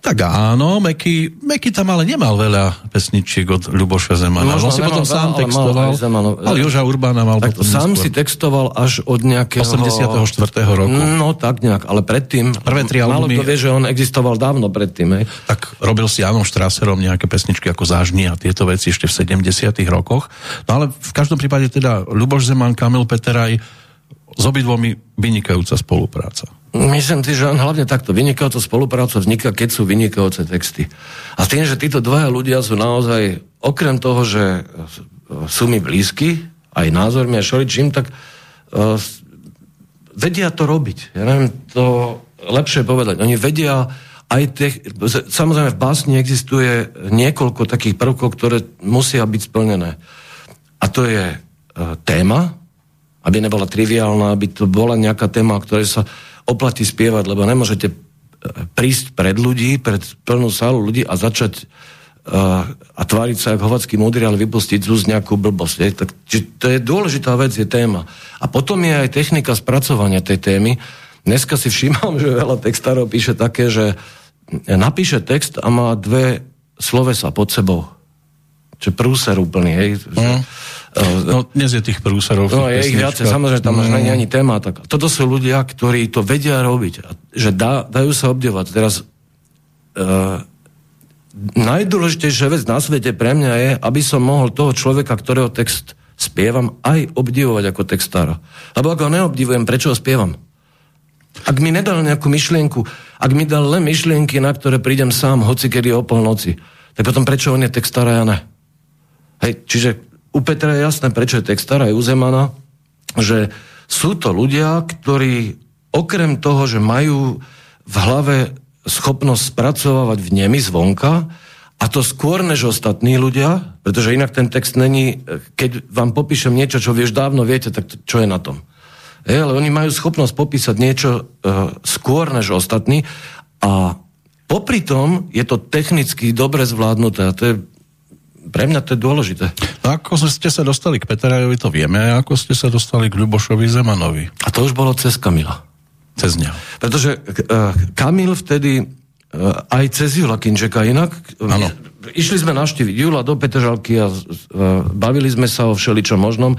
tak áno, Meky, Meky tam ale nemal veľa pesničiek od Ľuboša Zemana. Možno, on si potom sám textoval. Ale Joža Urbána mal tak potom Sám neskôr. si textoval až od nejakého... 84. roku. No tak nejak, ale predtým... Prvé tri albumy... Málo to vie, že on existoval dávno predtým. Hej. Tak robil si Janom Štraserom nejaké pesničky ako Zážni a tieto veci ešte v 70 rokoch. No ale v každom prípade teda Ľuboš Zeman, Kamil Peteraj, s obidvomi vynikajúca spolupráca. Myslím si, že on hlavne takto vynikajúca spolupráca vzniká, keď sú vynikajúce texty. A tým, že títo dvaja ľudia sú naozaj, okrem toho, že sú mi blízky, aj názormi a šoličím, tak uh, vedia to robiť. Ja neviem to lepšie povedať. Oni vedia aj tých, samozrejme v básni existuje niekoľko takých prvkov, ktoré musia byť splnené. A to je uh, téma, aby nebola triviálna, aby to bola nejaká téma, o ktorej sa oplatí spievať, lebo nemôžete e, prísť pred ľudí, pred plnú sálu ľudí a začať uh, a tváriť sa ako hovacký múdry, ale vypustiť z nejakú blbosť. Je. Tak, to je dôležitá vec, je téma. A potom je aj technika spracovania tej témy. Dneska si všímam, *laughs* že veľa textárov píše také, že napíše text a má dve slovesa pod sebou. Čo prúser úplný, hej. Mm. Že, No, dnes je tých prúserov. No, je ich viacej, samozrejme, tam mm. nie ani téma. Tak. Toto sú ľudia, ktorí to vedia robiť. Že dá, dajú sa obdivovať. Teraz uh, najdôležitejšia vec na svete pre mňa je, aby som mohol toho človeka, ktorého text spievam, aj obdivovať ako textára. Lebo ako ho neobdivujem, prečo ho spievam? Ak mi nedal nejakú myšlienku, ak mi dal len myšlienky, na ktoré prídem sám, hoci kedy o polnoci, tak potom prečo on je textár a ja ne? Hej, čiže u Petra je jasné, prečo je textár aj u Zemana, že sú to ľudia, ktorí okrem toho, že majú v hlave schopnosť spracovávať vnemy zvonka, A to skôr než ostatní ľudia, pretože inak ten text není, keď vám popíšem niečo, čo vieš dávno viete, tak čo je na tom? E, ale oni majú schopnosť popísať niečo uh, skôr než ostatní a popri tom je to technicky dobre zvládnuté a to je pre mňa to je dôležité. No ako ste sa dostali k Peterajovi, to vieme, a ako ste sa dostali k Ľubošovi Zemanovi? A to už bolo cez Kamila. Cez neho. Pretože uh, Kamil vtedy uh, aj cez Jula Kinčeka inak. Ano. Išli sme naštíviť Jula do Petržalky a uh, bavili sme sa o všeličom možnom.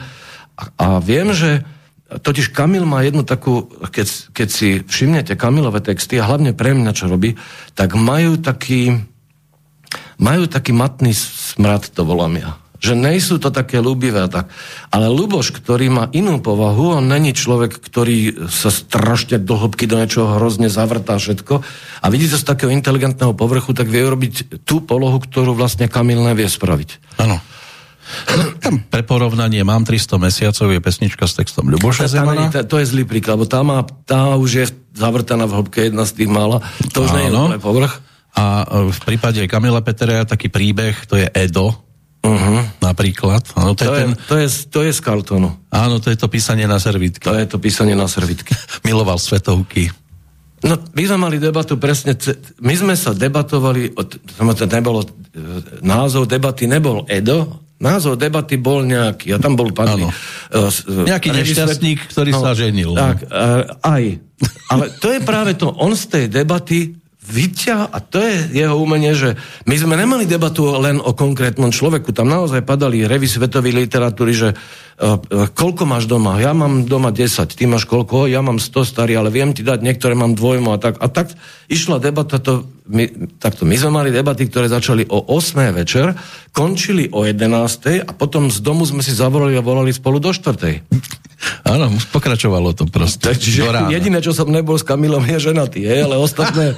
A, a viem, že totiž Kamil má jednu takú, keď, keď si všimnete Kamilové texty, a hlavne pre mňa, čo robí, tak majú taký, majú taký matný smrad, to volám ja. Že nejsú to také ľúbivé a tak. Ale Luboš, ktorý má inú povahu, on není človek, ktorý sa strašne do hĺbky do niečoho hrozne zavrtá všetko a vidí to z takého inteligentného povrchu, tak vie urobiť tú polohu, ktorú vlastne Kamil nevie spraviť. Áno. No, *clears throat* tam pre porovnanie mám 300 mesiacov, je pesnička s textom Ľuboša Zemana. To, to je zlý príklad, lebo tá, má, tá už je zavrtaná v hĺbke, jedna z tých mála. To už nie je povrch. A e, v prípade Kamila Peterea taký príbeh, to je Edo, Uh-huh. Napríklad. Áno, to, to, je ten... to, je, to je z kartónu. Áno, to je to písanie na servitky. To je to písanie na servitky. *laughs* Miloval svetovky. No, my sme mali debatu presne, my sme sa debatovali, to nebolo, e, názov debaty nebol Edo, názov debaty bol nejaký, a tam bol padný. Uh, Nejaký nešťastník, ktorý no, sa ženil. Tak, uh, aj. *laughs* Ale to je práve to, on z tej debaty vyťa, a to je jeho umenie, že my sme nemali debatu len o konkrétnom človeku, tam naozaj padali revy svetovej literatúry, že uh, uh, koľko máš doma? Ja mám doma 10, ty máš koľko? Ja mám 100 starý, ale viem ti dať, niektoré mám dvojmo a tak. A tak išla debata, to, my, takto, my sme mali debaty, ktoré začali o 8. večer, končili o 11. a potom z domu sme si zavolali a volali spolu do 4. Áno, pokračovalo to proste. Čiže jediné, čo som nebol s Kamilom, je ženatý, je, ale ostatné...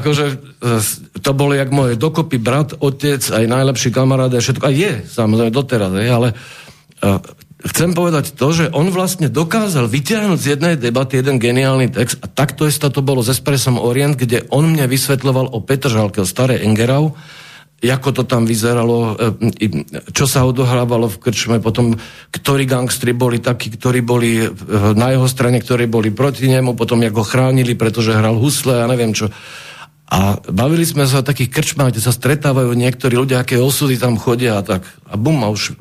akože e, to bol jak môj dokopy brat, otec, aj najlepší kamarát a všetko. A je, samozrejme, doteraz, je, ale uh, chcem povedať to, že on vlastne dokázal vyťahnuť z jednej debaty jeden geniálny text a takto je to bolo s Espressom Orient, kde on mne vysvetľoval o Petržalke, o staré Engerau, ako to tam vyzeralo, e, čo sa odohrávalo v krčme, potom ktorí gangstri boli takí, ktorí boli e, na jeho strane, ktorí boli proti nemu, potom ako chránili, pretože hral husle a neviem čo. A bavili sme sa o takých krčmách, kde sa stretávajú niektorí ľudia, aké osudy tam chodia a tak. A bum, a už,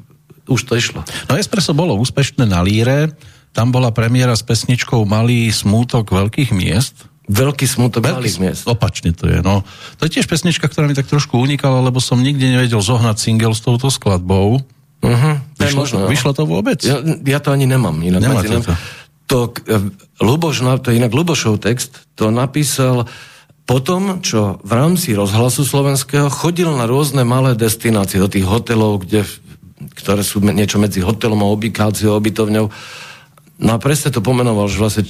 už to išlo. No Espresso bolo úspešné na líre, tam bola premiéra s pesničkou Malý smútok veľkých miest, Veľký smutok malých miest. Opačne to je, no. To je tiež pesnička, ktorá mi tak trošku unikala, lebo som nikde nevedel zohnať single s touto skladbou. Uh-huh, vyšlo, možno, to, vyšlo to vôbec? Ja, ja to ani nemám. Inak Nemáte to? To, uh, Luboš, to je inak Lubošov text, to napísal potom, čo v rámci rozhlasu slovenského chodil na rôzne malé destinácie, do tých hotelov, kde, ktoré sú niečo medzi hotelom a obykáciou, obytovňou. No a presne to pomenoval, že vlastne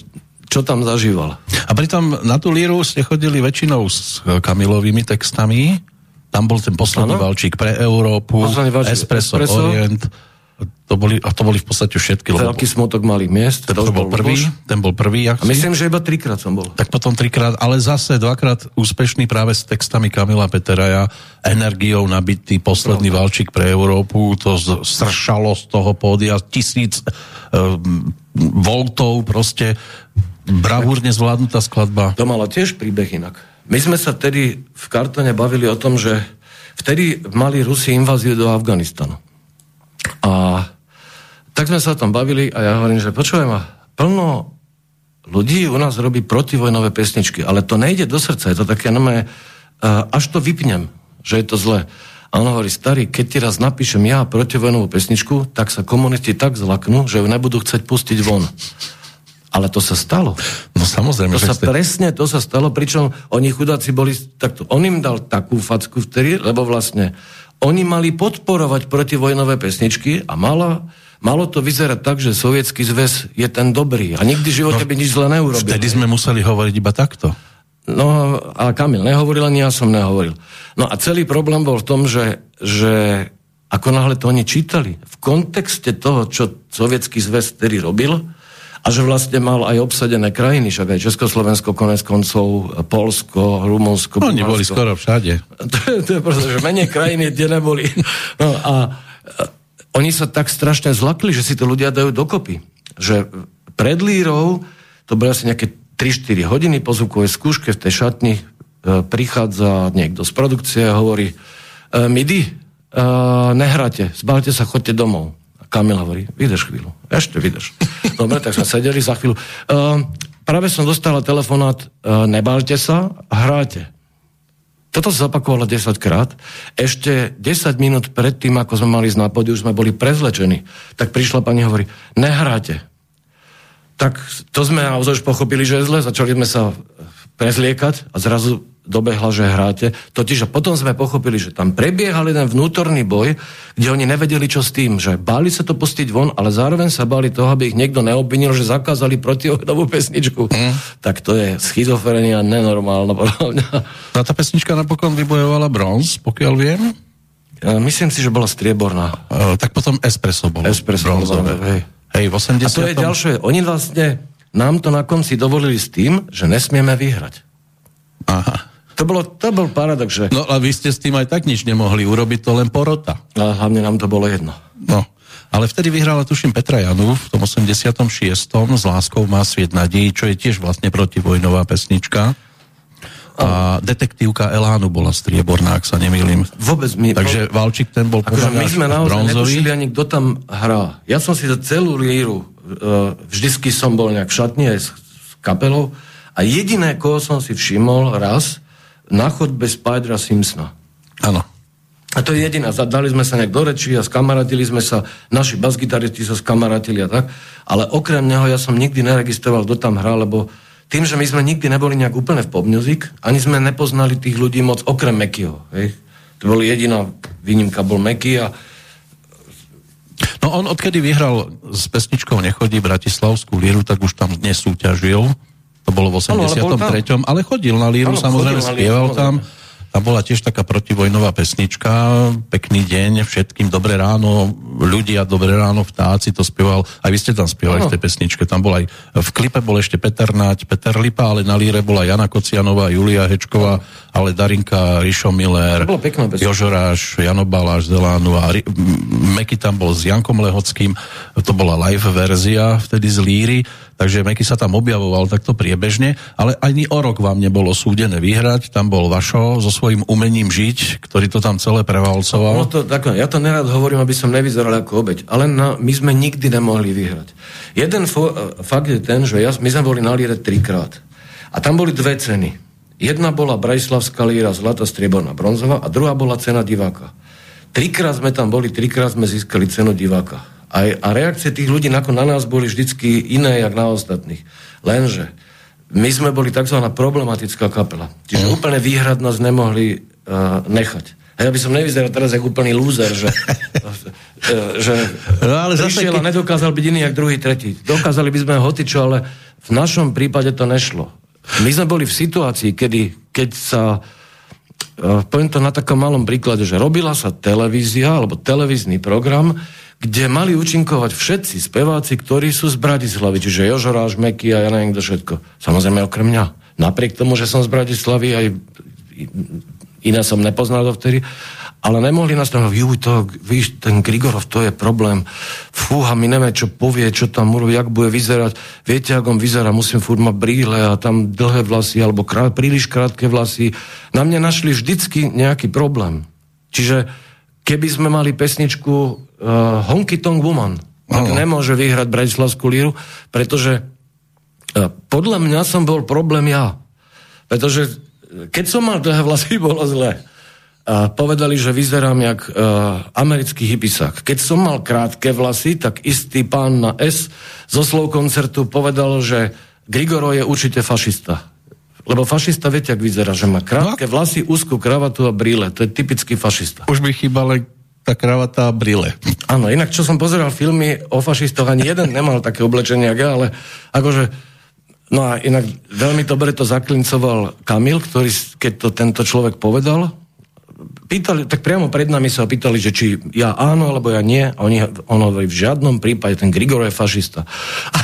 čo tam zažíval. A pritom na tú líru ste chodili väčšinou s Kamilovými textami. Tam bol ten posledný ano? valčík pre Európu, valčík, Espresso, Espresso, Orient. To boli, a to boli v podstate všetky. Veľký lebo... smutok malých miest. Ten, to bol prvý, ten bol prvý. A myslím, že iba trikrát som bol. Tak potom trikrát, ale zase dvakrát úspešný práve s textami Kamila Peteraja, energiou nabitý posledný Pravda. valčík pre Európu, to stršalo z toho pódia tisíc um, voltov, proste bravúrne zvládnutá skladba. To mala tiež príbeh inak. My sme sa tedy v kartone bavili o tom, že vtedy mali Rusi inváziu do Afganistanu. A tak sme sa tam bavili a ja hovorím, že počujem plno ľudí u nás robí protivojnové pesničky, ale to nejde do srdca, je to také nové, až to vypnem, že je to zle. A on hovorí, starý, keď ti raz napíšem ja protivojnovú pesničku, tak sa komunisti tak zlaknú, že ju nebudú chcieť pustiť von. Ale to sa stalo. No samozrejme. To sa ste... presne, to sa stalo, pričom oni chudáci boli takto. On im dal takú facku vtedy, lebo vlastne oni mali podporovať protivojnové pesničky a mala, malo to vyzerať tak, že sovietský zväz je ten dobrý a nikdy v živote no, by nič zle neurobil. Vtedy sme museli hovoriť iba takto. No, ale Kamil nehovoril, ani ja som nehovoril. No a celý problém bol v tom, že, že ako náhle to oni čítali, v kontexte toho, čo sovietský zväz vtedy robil, A že vlastne mal aj obsadené krajiny, však aj Československo, konec koncov, Polsko, Rumunsko. No, oni boli skoro všade. *laughs* To je, to je proste, že menej krajiny, kde neboli. No a, a oni sa tak strašne zlakli, že si to ľudia dajú dokopy. Že pred Lírou, to boli asi nejaké 3-4 hodiny po zvukovej skúške v tej šatni, e, prichádza niekto z produkcie a hovorí, e, Midi, e, nehráte, zbalte sa, chodte domov. Kamil hovorí, vydrž chvíľu. Ešte vydrž. Dobre, tak sme sedeli za chvíľu. Uh, práve som dostala telefonát, uh, nebálte sa, hráte. Toto sa zapakovalo 10 krát. Ešte 10 minút pred tým, ako sme mali ísť na podiu, sme boli prezlečení. Tak prišla pani hovorí, nehráte. Tak to sme naozaj pochopili, že je zle. Začali sme sa prezliekať a zrazu dobehla, že hráte. Totiž a potom sme pochopili, že tam prebiehal jeden vnútorný boj, kde oni nevedeli, čo s tým, že báli sa to pustiť von, ale zároveň sa báli toho, aby ich niekto neobvinil, že zakázali protiohnovú pesničku. Mm. Tak to je schizofrenia nenormálna, podľa mňa. A tá pesnička napokon vybojovala bronz, pokiaľ viem? Ja, myslím si, že bola strieborná. Uh, tak potom espresso bolo. Espresso bronzové. Hej. hej, v 80. A to je ďalšie. Oni vlastne nám to na konci dovolili s tým, že nesmieme vyhrať. Aha. To, bolo, to bol paradox, že... No a vy ste s tým aj tak nič nemohli urobiť, to len porota. A hlavne nám to bolo jedno. No, ale vtedy vyhrala, tuším, Petra Janu v tom 86. s Láskou má sviet nadej, čo je tiež vlastne protivojnová pesnička. A detektívka Elánu bola strieborná, ak sa nemýlim. Vôbec mi... Takže Valčík ten bol akože my sme naozaj bronzový. netušili ani kto tam hrá. Ja som si za celú líru, uh, vždycky som bol nejak v šatni aj s, s kapelou a jediné, koho som si všimol raz, na chodbe Spidera Simpsona. Áno. A to je jediná. Dali sme sa nejak do reči a skamaratili sme sa, naši basgitaristi sa skamaratili a tak, ale okrem neho ja som nikdy neregistroval, kto tam hral, lebo tým, že my sme nikdy neboli nejak úplne v pop music, ani sme nepoznali tých ľudí moc okrem Mekyho. To bol jediná výnimka, bol Meky a No on odkedy vyhral s pesničkou Nechodí Bratislavskú líru, tak už tam nesúťažil to bolo v 83. Ano, ale, ale chodil na líru, ano, samozrejme, spieval tam. Tam bola tiež taká protivojnová pesnička, pekný deň, všetkým dobré ráno, ľudia, dobré ráno, vtáci, to spieval, aj vy ste tam spievali v tej pesničke, tam bol aj, v klipe bol ešte Peter Nať, Peter Lipa, ale na líre bola Jana Kocianová, Julia Hečková, ale Darinka, Rišo Miller, Jožoráš, Jano Baláš, Zelánu a Meky tam bol s Jankom Lehockým, to bola live verzia vtedy z líry, takže Meky sa tam objavoval takto priebežne, ale ani o rok vám nebolo súdené vyhrať, tam bol Vašo so svojím umením žiť, ktorý to tam celé prevalcoval. No to, tak, ja to nerad hovorím, aby som nevyzeral ako obeď, ale na, my sme nikdy nemohli vyhrať. Jeden fo, fakt je ten, že ja, my sme boli na líre trikrát. A tam boli dve ceny. Jedna bola Brajslavská líra, zlata, strieborná, bronzová a druhá bola cena diváka. Trikrát sme tam boli, trikrát sme získali cenu diváka. A, a reakcie tých ľudí na nás boli vždycky iné, jak na ostatných. Lenže my sme boli tzv. problematická kapela. Čiže mm. úplne výhrad nás nemohli uh, nechať. A ja by som nevyzeral teraz ako úplný lúzer, že, *laughs* že no, ale prišiel zase, a nedokázal byť iný, jak druhý, tretí. Dokázali by sme hotičo, ale v našom prípade to nešlo. My sme boli v situácii, kedy, keď sa uh, poviem to na takom malom príklade, že robila sa televízia alebo televízny program, kde mali účinkovať všetci speváci, ktorí sú z Bratislavy, čiže Jožoráš, Meky a ja neviem kto všetko. Samozrejme okrem mňa. Napriek tomu, že som z Bratislavy, aj iné som nepoznal dovtedy, ale nemohli nás tam, juj, to, víš, ten Grigorov, to je problém. Fúha, my neviem, čo povie, čo tam urobí, jak bude vyzerať. Viete, ako on vyzerá, musím furt mať brýle a tam dlhé vlasy, alebo krát, príliš krátke vlasy. Na mne našli vždycky nejaký problém. Čiže keby sme mali pesničku uh, Honky Tonk Woman, tak nemôže vyhrať Bratislavskú líru, pretože uh, podľa mňa som bol problém ja. Pretože uh, keď som mal dlhé vlasy, *laughs* bolo zle. A povedali, že vyzerám jak uh, americký hypisák. Keď som mal krátke vlasy, tak istý pán na S zo slov koncertu povedal, že Grigoro je určite fašista. Lebo fašista, viete, ak vyzerá, že má krátke no? vlasy, úzkú kravatu a brýle. To je typický fašista. Už by chýbala tá kravata a brýle. Áno, inak čo som pozeral filmy o fašistoch, ani jeden nemal také oblečenie ako ja, ale akože No a inak veľmi dobre to zaklincoval Kamil, ktorý, keď to tento človek povedal, pýtali, tak priamo pred nami sa pýtali, že či ja áno, alebo ja nie. A oni, on hovorí, v žiadnom prípade ten Grigor je fašista. A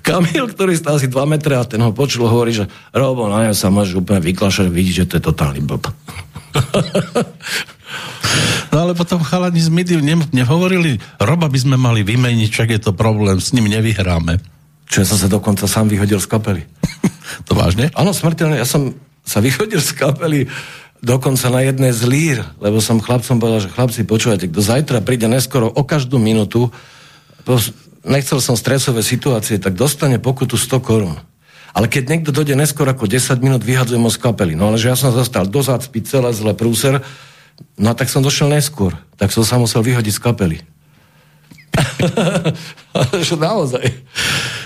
Kamil, ktorý stál asi 2 metre a ten ho počul, hovorí, že Robo, na no, sa môžeš úplne vyklašať, vidíš, že to je totálny blb. No ale potom chalani z Midiu nehovorili, Roba by sme mali vymeniť, čak je to problém, s ním nevyhráme. Čo ja som sa dokonca sám vyhodil z kapely. *laughs* to vážne? Áno, smrteľne. Ja som sa vyhodil z kapely dokonca na jednej z lír, lebo som chlapcom povedal, že chlapci, počúvajte, kto zajtra príde neskoro o každú minútu, nechcel som stresové situácie, tak dostane pokutu 100 korún. Ale keď niekto dojde neskôr ako 10 minút, vyhadzujem ho z kapely. No ale že ja som zostal do zácpy, celé zle prúser, no a tak som došiel neskôr. Tak som sa musel vyhodiť z kapely. *laughs* že naozaj.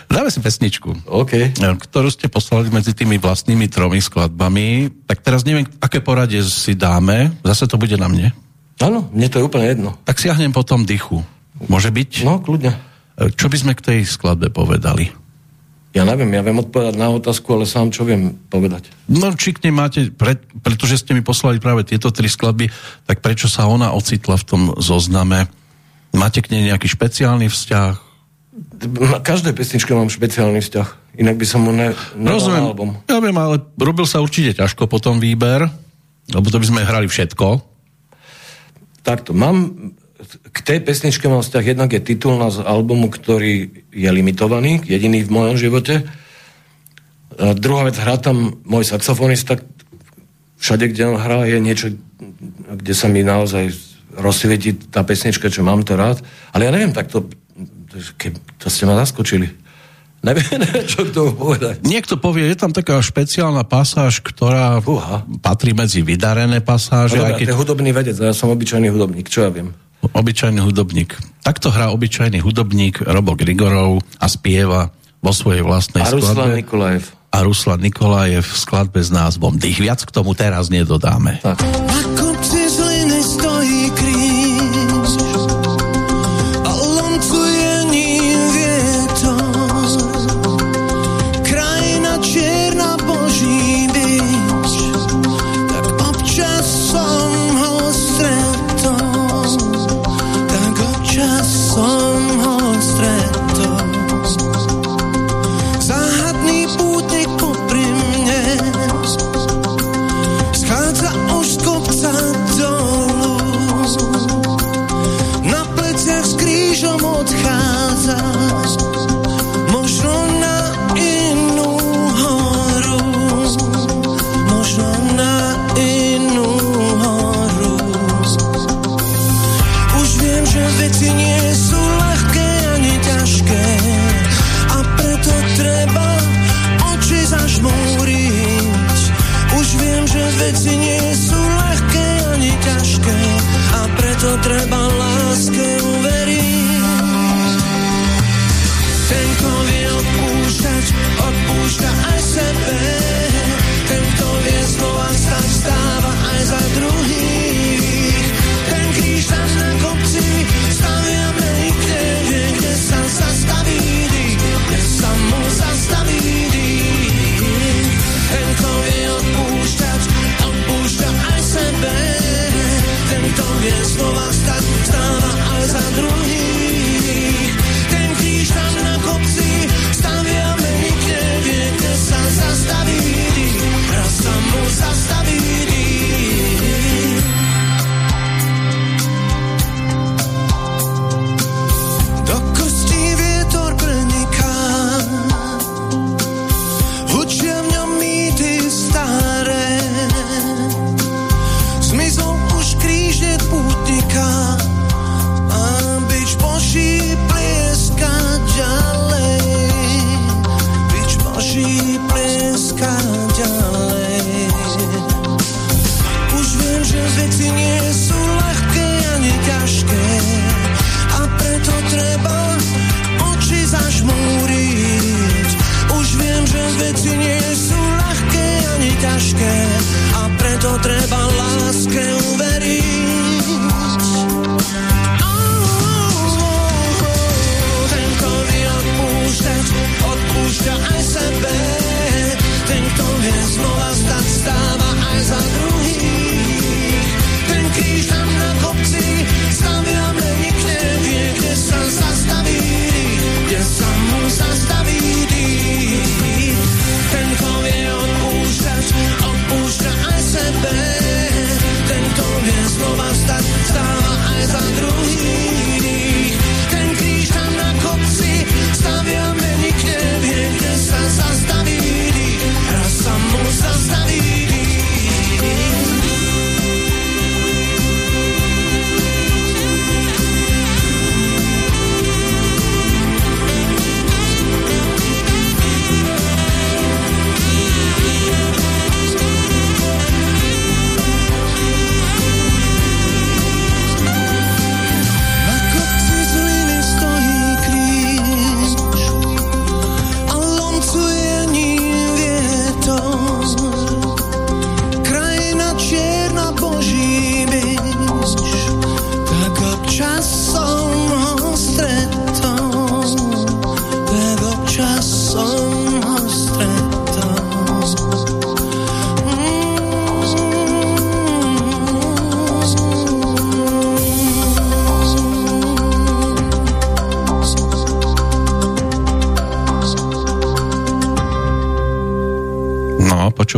Dáme si pesničku, okay. ktorú ste poslali medzi tými vlastnými tromi skladbami. Tak teraz neviem, aké poradie si dáme. Zase to bude na mne. Áno, mne to je úplne jedno. Tak siahnem potom dychu. Môže byť? No, kľudne. Čo by sme k tej skladbe povedali? Ja neviem, ja viem odpovedať na otázku, ale sám čo viem povedať. No, či k nej máte, pre, pretože ste mi poslali práve tieto tri skladby, tak prečo sa ona ocitla v tom zozname? Máte k nej nejaký špeciálny vzťah? Na každej pesničke mám špeciálny vzťah. Inak by som mu ne, Rozumiem. album. Ja viem, ale robil sa určite ťažko potom výber, lebo to by sme hrali všetko. Takto, mám k tej pesničke mám vzťah, jednak je titulná z albumu, ktorý je limitovaný, jediný v mojom živote. A druhá vec, hrá tam môj saxofonista, všade, kde on hrá, je niečo, kde sa mi naozaj rozsvietí tá pesnička, čo mám to rád. Ale ja neviem, tak to, ke, to ste ma zaskočili. Neviem, *laughs* neviem, čo k tomu povedať. Niekto povie, je tam taká špeciálna pasáž, ktorá Uha. patrí medzi vydarené pasáže. No, keď... to je hudobný vedec, ja som obyčajný hudobník, čo ja viem obyčajný hudobník. Takto hrá obyčajný hudobník Robo Grigorov a spieva vo svojej vlastnej a skladbe. Ruslan Nikolajev. A Ruslan Nikolajev v skladbe s názvom Dých. Viac k tomu teraz nedodáme. Tak. Ako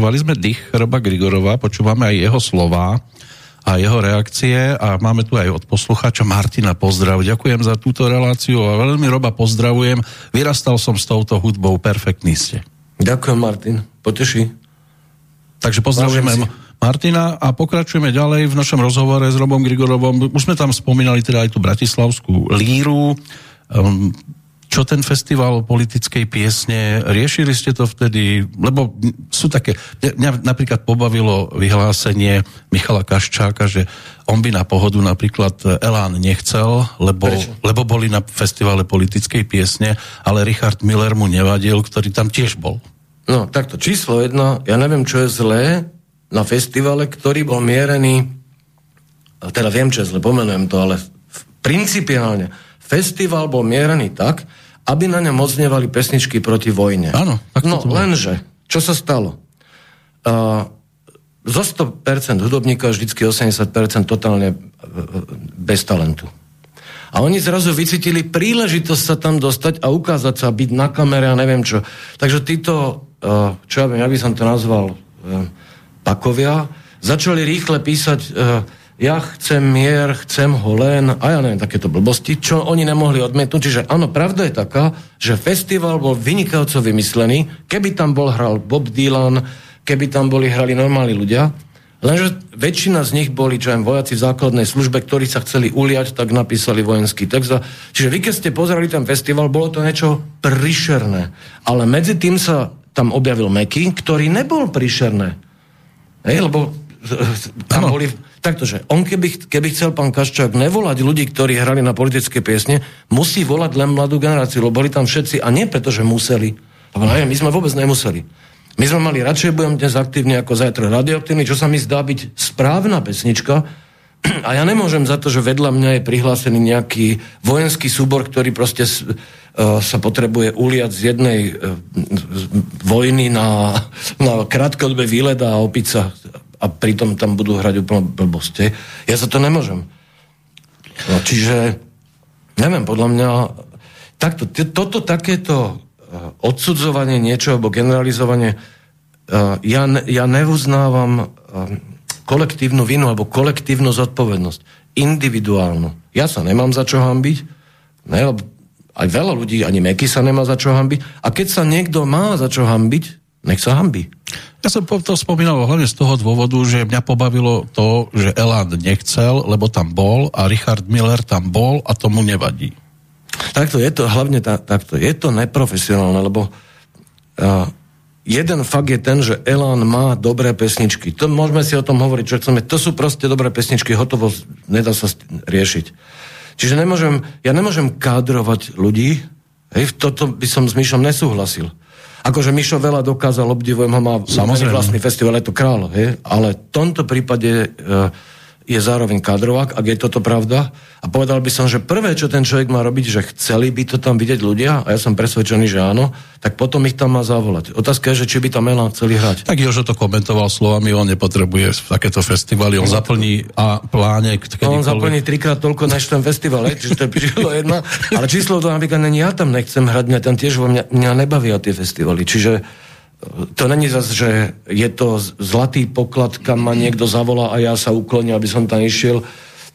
počúvali sme dých Roba Grigorova, počúvame aj jeho slova a jeho reakcie a máme tu aj od poslucháča Martina pozdrav. Ďakujem za túto reláciu a veľmi Roba pozdravujem. Vyrastal som s touto hudbou, perfektný ste. Ďakujem Martin, poteší. Takže pozdravujeme Martina a pokračujeme ďalej v našom rozhovore s Robom Grigorovom. Už sme tam spomínali teda aj tú bratislavskú líru. Um, čo ten festival politickej piesne, riešili ste to vtedy, lebo sú také, mňa napríklad pobavilo vyhlásenie Michala Kaščáka, že on by na pohodu napríklad Elán nechcel, lebo, lebo boli na festivale politickej piesne, ale Richard Miller mu nevadil, ktorý tam tiež bol. No, takto, číslo jedno, ja neviem, čo je zlé na festivale, ktorý bol mierený, teda viem, čo je zle, pomenujem to, ale principiálne festival bol mierený tak, aby na ňom odznievali pesničky proti vojne. Áno. No, lenže, čo sa stalo? Uh, zo 100% hudobníkov vždycky 80% totálne uh, bez talentu. A oni zrazu vycítili príležitosť sa tam dostať a ukázať sa, byť na kamere a neviem čo. Takže títo, uh, čo ja, viem, ja by som to nazval pakovia, začali rýchle písať ja chcem mier, chcem ho len, a ja neviem, takéto blbosti, čo oni nemohli odmietnúť. Čiže áno, pravda je taká, že festival bol vynikajúco vymyslený, keby tam bol hral Bob Dylan, keby tam boli hrali normálni ľudia, lenže väčšina z nich boli, čo aj vojaci v základnej službe, ktorí sa chceli uliať, tak napísali vojenský text. Čiže vy, keď ste pozerali ten festival, bolo to niečo prišerné. Ale medzi tým sa tam objavil Meky, ktorý nebol prišerné. Hej, lebo tam boli taktože on keby, keby chcel pán Kaščák nevolať ľudí, ktorí hrali na politické piesne, musí volať len mladú generáciu, lebo boli tam všetci a nie preto, že museli. Lebo my sme vôbec nemuseli. My sme mali radšej budem dnes aktívni ako zajtra radioaktívny, čo sa mi zdá byť správna pesnička. A ja nemôžem za to, že vedľa mňa je prihlásený nejaký vojenský súbor, ktorý proste uh, sa potrebuje uliať z jednej uh, vojny na, na krátkodobé výlet a opiť sa a pritom tam budú hrať úplne blbosti. Ja sa to nemôžem. No, čiže, neviem, podľa mňa, takto, toto takéto uh, odsudzovanie niečo, alebo generalizovanie, uh, ja, ja neuznávam uh, kolektívnu vinu, alebo kolektívnu zodpovednosť. Individuálnu. Ja sa nemám za čo hambiť, ne, aj veľa ľudí, ani Meky sa nemá za čo hambiť. A keď sa niekto má za čo hambiť, nech sa hambi. Ja som to spomínal hlavne z toho dôvodu, že mňa pobavilo to, že Elan nechcel, lebo tam bol a Richard Miller tam bol a tomu nevadí. Takto je to, hlavne tá, takto, je to neprofesionálne, lebo uh, jeden fakt je ten, že Elan má dobré pesničky. To môžeme si o tom hovoriť, čo chceme. To sú proste dobré pesničky, hotovo, nedá sa riešiť. Čiže nemôžem, ja nemôžem kádrovať ľudí, hej, toto by som s Myšom nesúhlasil. Akože Mišo veľa dokázal, obdivujem ho, má Samozrejme. vlastný festival, je to kráľ, he? ale v tomto prípade e, je zároveň kadrovák, ak je toto pravda. A povedal by som, že prvé, čo ten človek má robiť, že chceli by to tam vidieť ľudia, a ja som presvedčený, že áno, tak potom ich tam má zavolať. Otázka je, že či by tam Elan chceli hrať. Tak Jožo to komentoval slovami, on nepotrebuje takéto festivaly, on no, zaplní a pláne. No, on zaplní trikrát toľko než ten festival, čiže to je číslo jedna. Ale číslo to napríklad není, ja tam nechcem hrať, mňa tam tiež mňa, mňa nebavia tie festivaly. Čiže to není zase, že je to zlatý poklad, kam ma niekto zavolá a ja sa ukloním, aby som tam išiel.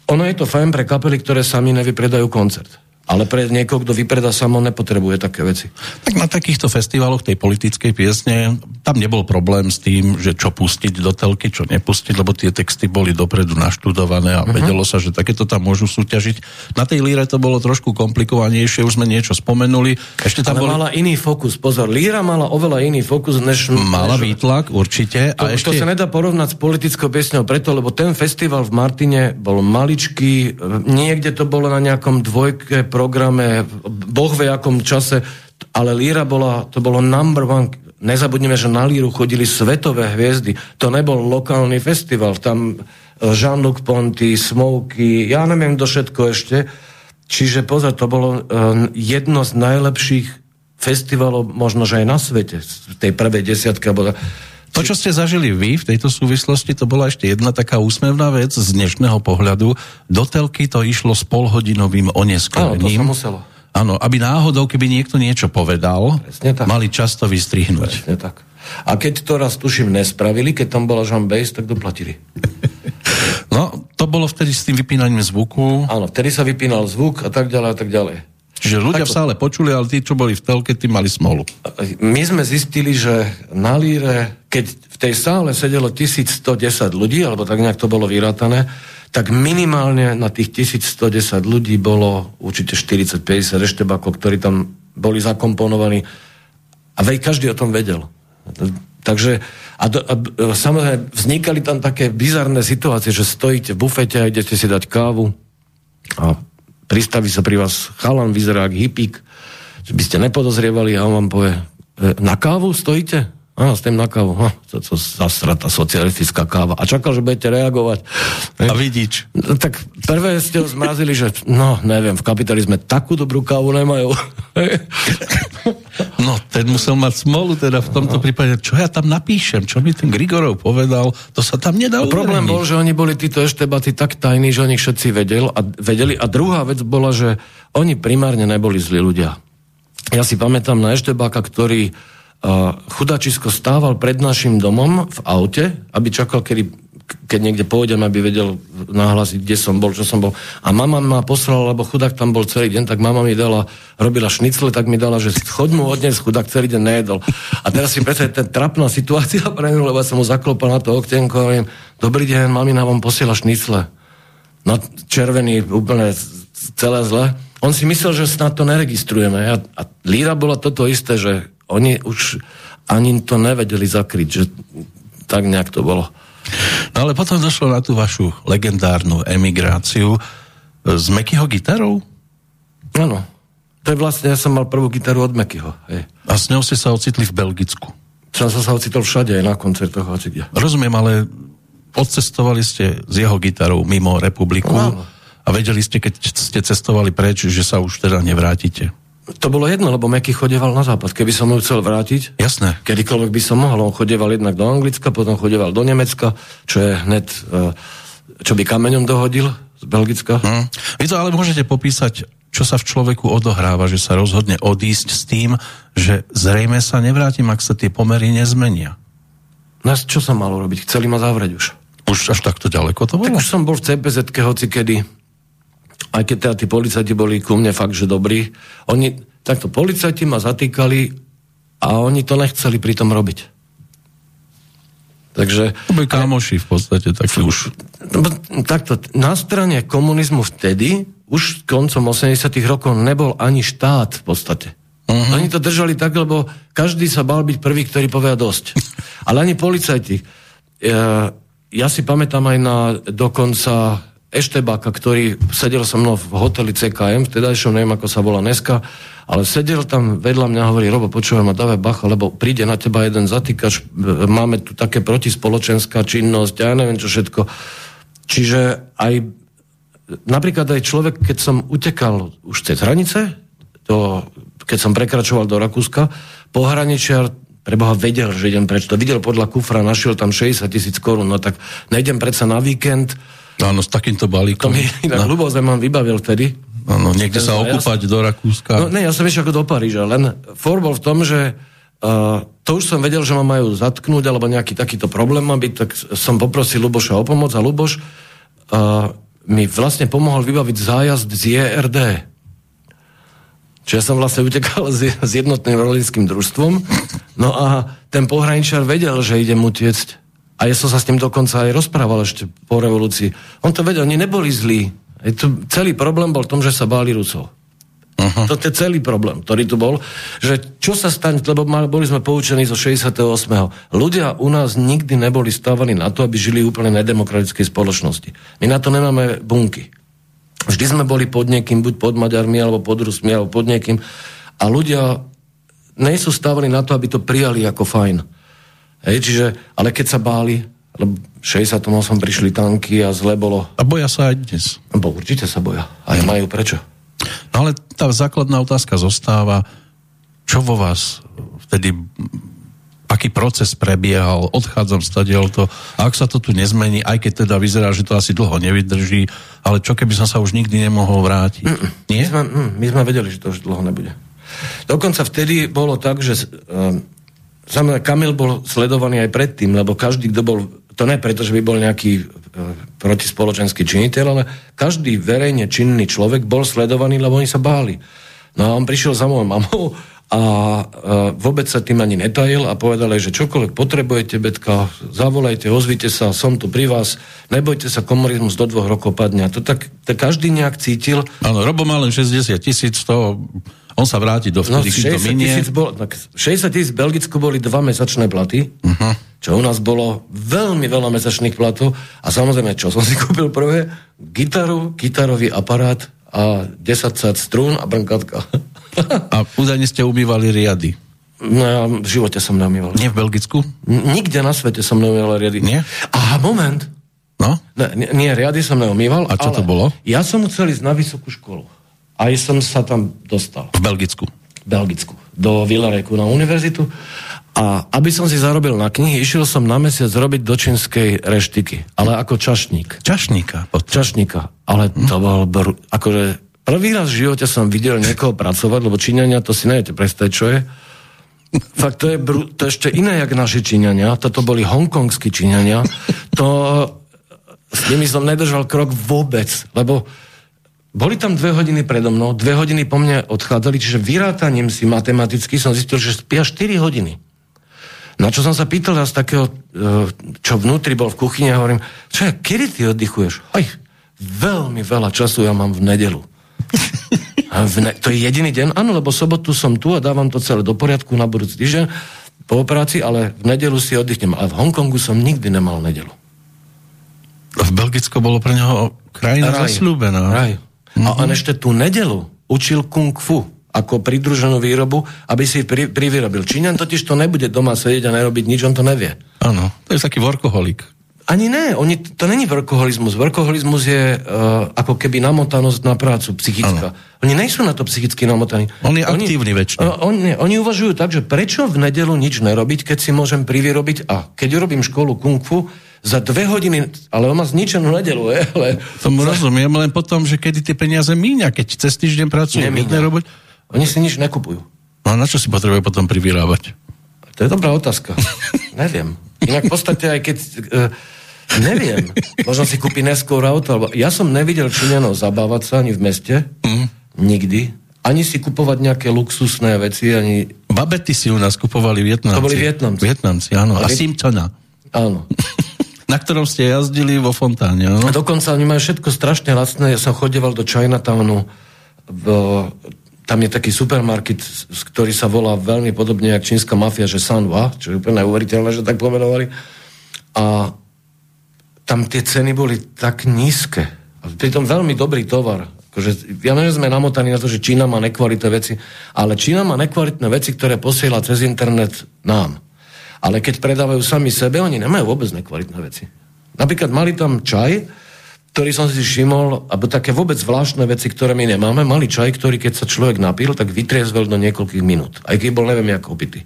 Ono je to fajn pre kapely, ktoré sami nevypredajú koncert. Ale pre niekoho, kto vypredá samo, nepotrebuje také veci. Tak na takýchto festivaloch tej politickej piesne, tam nebol problém s tým, že čo pustiť do telky, čo nepustiť, lebo tie texty boli dopredu naštudované a uh-huh. vedelo sa, že takéto tam môžu súťažiť. Na tej líre to bolo trošku komplikovanejšie, už sme niečo spomenuli. Ešte tam Ale boli... mala iný fokus, pozor, líra mala oveľa iný fokus, než... Mala než... výtlak, určite. To, a ešte... to sa nedá porovnať s politickou piesňou preto, lebo ten festival v Martine bol maličký, niekde to bolo na nejakom dvojke programe, boh ve akom čase, ale Líra bola, to bolo number one. Nezabudneme, že na Líru chodili svetové hviezdy. To nebol lokálny festival. Tam e, Jean-Luc Ponty, Smokey, ja neviem kto všetko ešte. Čiže pozor, to bolo e, jedno z najlepších festivalov, možno že aj na svete, v tej prvej desiatke. To, čo ste zažili vy v tejto súvislosti, to bola ešte jedna taká úsmevná vec z dnešného pohľadu. Do telky to išlo s polhodinovým oneskorením. Áno, to sa muselo. Áno, aby náhodou, keby niekto niečo povedal, mali často vystrihnúť. Presne tak. A keď to raz tuším nespravili, keď tam bola Jean Base, tak doplatili. No, to bolo vtedy s tým vypínaním zvuku. Áno, vtedy sa vypínal zvuk a tak ďalej a tak ďalej. Čiže ľudia v sále počuli, ale tí, čo boli v telke, tí mali smolu. My sme zistili, že na líre, keď v tej sále sedelo 1110 ľudí, alebo tak nejak to bolo vyrátané, tak minimálne na tých 1110 ľudí bolo určite 40-50 reštebákov, ktorí tam boli zakomponovaní a vej, každý o tom vedel. Takže a, do, a, a samozrejme vznikali tam také bizarné situácie, že stojíte v bufete a idete si dať kávu a pristaví sa pri vás chalan, vyzerá ako hippík, že by ste nepodozrievali a on vám povie, e, na kávu stojíte? Áno, stojím na kávu. Ha, to, to zasrata socialistická káva. A čakal, že budete reagovať. A vidíč. No, tak prvé ste ho zmrazili, že no, neviem, v kapitalizme takú dobrú kávu nemajú. *laughs* No, ten musel mať smolu teda v tomto no. prípade. Čo ja tam napíšem? Čo mi ten Grigorov povedal? To sa tam nedá no, Problém bol, že oni boli títo eštebaty tak tajní, že oni všetci vedel a, vedeli. A druhá vec bola, že oni primárne neboli zlí ľudia. Ja si pamätám na eštebáka, ktorý chudačisko stával pred našim domom v aute, aby čakal, kedy, keď niekde pôjdem, aby vedel nahlásiť, kde som bol, čo som bol. A mama ma poslala, lebo chudák tam bol celý deň, tak mama mi dala, robila šnicle, tak mi dala, že choď mu odnes, chudák celý deň nejedol. A teraz si predstavte, ten trapná situácia pre mňa, lebo som mu zaklopal na to oktenko a hovorím, dobrý deň, mamina vám posiela šnicle. No červený, úplne celé zle. On si myslel, že snad to neregistrujeme. A, a Líra bola toto isté, že oni už ani to nevedeli zakryť, že tak nejak to bolo. No ale potom došlo na tú vašu legendárnu emigráciu s Mekyho gitarou? Áno. To je vlastne, ja som mal prvú gitaru od Mekyho. Hej. A s ňou ste sa ocitli v Belgicku? Som sa ocitol všade, aj na koncertoch, hoci kde. Rozumiem, ale odcestovali ste s jeho gitarou mimo republiku no, a vedeli ste, keď ste cestovali preč, že sa už teda nevrátite. To bolo jedno, lebo Meky chodeval na západ. Keby som ho chcel vrátiť, Jasné. kedykoľvek by som mohol. On chodeval jednak do Anglicka, potom chodeval do Nemecka, čo je hned, e, čo by kameňom dohodil z Belgicka. Hmm. Vy to ale môžete popísať, čo sa v človeku odohráva, že sa rozhodne odísť s tým, že zrejme sa nevrátim, ak sa tie pomery nezmenia. Nás čo som mal urobiť? Chceli ma zavrieť už. Už až takto ďaleko to bolo? Tak už som bol v CPZ, hoci kedy aj keď teda tí policajti boli ku mne fakt, že dobrí, oni, takto policajti ma zatýkali a oni to nechceli pri tom robiť. Takže... To boli kámoši v podstate, tak už... No, takto, na strane komunizmu vtedy, už koncom 80 rokov nebol ani štát v podstate. Uh-huh. Oni to držali tak, lebo každý sa bal byť prvý, ktorý povie dosť. *laughs* Ale ani policajti. Ja, ja si pamätám aj na dokonca Eštebáka, ktorý sedel so mnou v hoteli CKM, vtedajšom neviem, ako sa volá dneska, ale sedel tam vedľa mňa a hovorí, Robo, počúvaj ma, dávaj bacha, lebo príde na teba jeden zatýkač, máme tu také protispoločenská činnosť, ja neviem čo všetko. Čiže aj napríklad aj človek, keď som utekal už cez hranice, to, keď som prekračoval do Rakúska, pohraničiar preboha vedel, že idem preč. To videl podľa kufra, našiel tam 60 tisíc korún, no tak nejdem predsa na víkend, Áno, s takýmto balíkom. To mi *laughs* inak no. Mám vybavil vtedy. Áno, niekde sa okúpať ja som... do Rakúska. No ne, ja som ešte ako do Paríža, len for bol v tom, že uh, to už som vedel, že ma majú zatknúť, alebo nejaký takýto problém má byť, tak som poprosil Luboša o pomoc a Luboš uh, mi vlastne pomohol vybaviť zájazd z JRD. Čiže ja som vlastne utekal s, s jednotným rolnickým družstvom, no a ten pohraničar vedel, že idem utiecť a ja som sa s ním dokonca aj rozprával ešte po revolúcii. On to vedel, oni neboli zlí. To, celý problém bol v tom, že sa báli Rusov. Uh-huh. To je celý problém, ktorý tu bol, že čo sa stane, lebo boli sme poučení zo 68. Ľudia u nás nikdy neboli stávaní na to, aby žili úplne nedemokratickej spoločnosti. My na to nemáme bunky. Vždy sme boli pod niekým, buď pod Maďarmi, alebo pod Rusmi, alebo pod niekým. A ľudia nejsú stávali na to, aby to prijali ako fajn. Hej, čiže, ale keď sa báli, lebo v 68 prišli tanky a zle bolo. A boja sa aj dnes. Bo určite sa boja. A aj majú prečo. No ale tá základná otázka zostáva, čo vo vás vtedy aký proces prebiehal, odchádzam stadiaľ to, a ak sa to tu nezmení, aj keď teda vyzerá, že to asi dlho nevydrží, ale čo keby som sa už nikdy nemohol vrátiť? Mm, Nie? My sme, mm, my sme vedeli, že to už dlho nebude. Dokonca vtedy bolo tak, že um, Samozrejme, Kamil bol sledovaný aj predtým, lebo každý, kto bol, to ne preto, že by bol nejaký e, protispoločenský činiteľ, ale každý verejne činný človek bol sledovaný, lebo oni sa báli. No a on prišiel za mojou mamou a e, vôbec sa tým ani netajil a povedal že čokoľvek potrebujete, Betka, zavolajte, ozvite sa, som tu pri vás, nebojte sa, komunizmus do dvoch rokov padne. A to tak, tak každý nejak cítil. Áno, Robo má len 60 tisíc, to on sa vráti do vtedy, no, 60 to minie. Tisíc bol, tak 60 tisíc v Belgicku boli dva mesačné platy, uh-huh. čo u nás bolo veľmi veľa mesačných platov a samozrejme, čo som si *laughs* kúpil prvé? Gitaru, gitarový aparát a 10 strún a brnkatka. A údajne ste umývali riady. No ja v živote som neumýval. Nie v Belgicku? Nikde na svete som neumýval riady. Nie? Aha, moment. No? Ne, nie, riady som neumýval. A čo to bolo? Ja som chcel ísť na vysokú školu. Aj som sa tam dostal. V Belgicku? V Belgicku. Do Villareku na univerzitu. A aby som si zarobil na knihy, išiel som na mesiac robiť do čínskej reštiky. Ale ako čašník. Čašníka? Potom. Čašníka. Ale to bol... Br- akože Prvý raz v živote som videl niekoho pracovať, lebo Číňania, to si neviete predstaviť, čo je. Fakt, to je, br- to je ešte iné, jak naši Číňania. Toto boli hongkongskí Číňania. To s nimi som nedržal krok vôbec, lebo boli tam dve hodiny predo mnou, dve hodiny po mne odchádzali, čiže vyrátaním si matematicky som zistil, že spia 4 hodiny. Na čo som sa pýtal z takého, e, čo vnútri bol v kuchyni a hovorím, čo je, kedy ty oddychuješ? Aj, veľmi veľa času ja mám v nedelu. A v ne- to je jediný deň? Áno, lebo sobotu som tu a dávam to celé do poriadku na budúci týždeň po operácii, ale v nedelu si oddychnem. A v Hongkongu som nikdy nemal nedelu. V Belgicko bolo pre neho krajina Raj. zasľúbená. Raj. Mm-hmm. A on ešte tú nedelu učil kung fu ako pridruženú výrobu, aby si pri, privyrobil. Číňan totiž to nebude doma sedieť a nerobiť nič, on to nevie. Áno, to je taký workoholik. Ani ne, oni, to není workoholizmus. Workoholizmus je uh, ako keby namotanosť na prácu psychická. Ano. Oni nejsú na to psychicky namotaní. On je aktívny väčšine. Uh, on, nie, oni uvažujú tak, že prečo v nedelu nič nerobiť, keď si môžem privyrobiť a keď urobím školu kung fu, za dve hodiny, ale on má zničenú nedelu, je, ale... Tomu za... rozumiem, len potom, že kedy tie peniaze míňa, keď cez týždeň pracuje. Robiť... Oni si nič nekupujú. No a na čo si potrebuje potom privyrábať? To je dobrá otázka. *laughs* Neviem. Inak v podstate aj keď... Uh, Neviem. Možno si kúpi neskôr auto. Alebo... Ja som nevidel Číňanov zabávať sa ani v meste. Mm. Nikdy. Ani si kupovať nejaké luxusné veci, ani... Babety si u nás kupovali Vietnamci. To boli Vietnamci. Vietnamci, áno. A, a Simpsona. Áno. *laughs* Na ktorom ste jazdili vo fontáne, áno? A dokonca oni majú všetko strašne lacné. Ja som chodeval do Chinatownu. V, tam je taký supermarket, ktorý sa volá veľmi podobne jak čínska mafia, že Sanwa, čo je úplne neuveriteľné, že tak pomenovali. A tam tie ceny boli tak nízke. A pritom veľmi dobrý tovar. Akože, ja neviem, sme namotaní na to, že Čína má nekvalitné veci, ale Čína má nekvalitné veci, ktoré posiela cez internet nám. Ale keď predávajú sami sebe, oni nemajú vôbec nekvalitné veci. Napríklad mali tam čaj, ktorý som si všimol, alebo také vôbec zvláštne veci, ktoré my nemáme, mali čaj, ktorý keď sa človek napil, tak vytriezvel do niekoľkých minút. Aj keď bol neviem, ako opitý.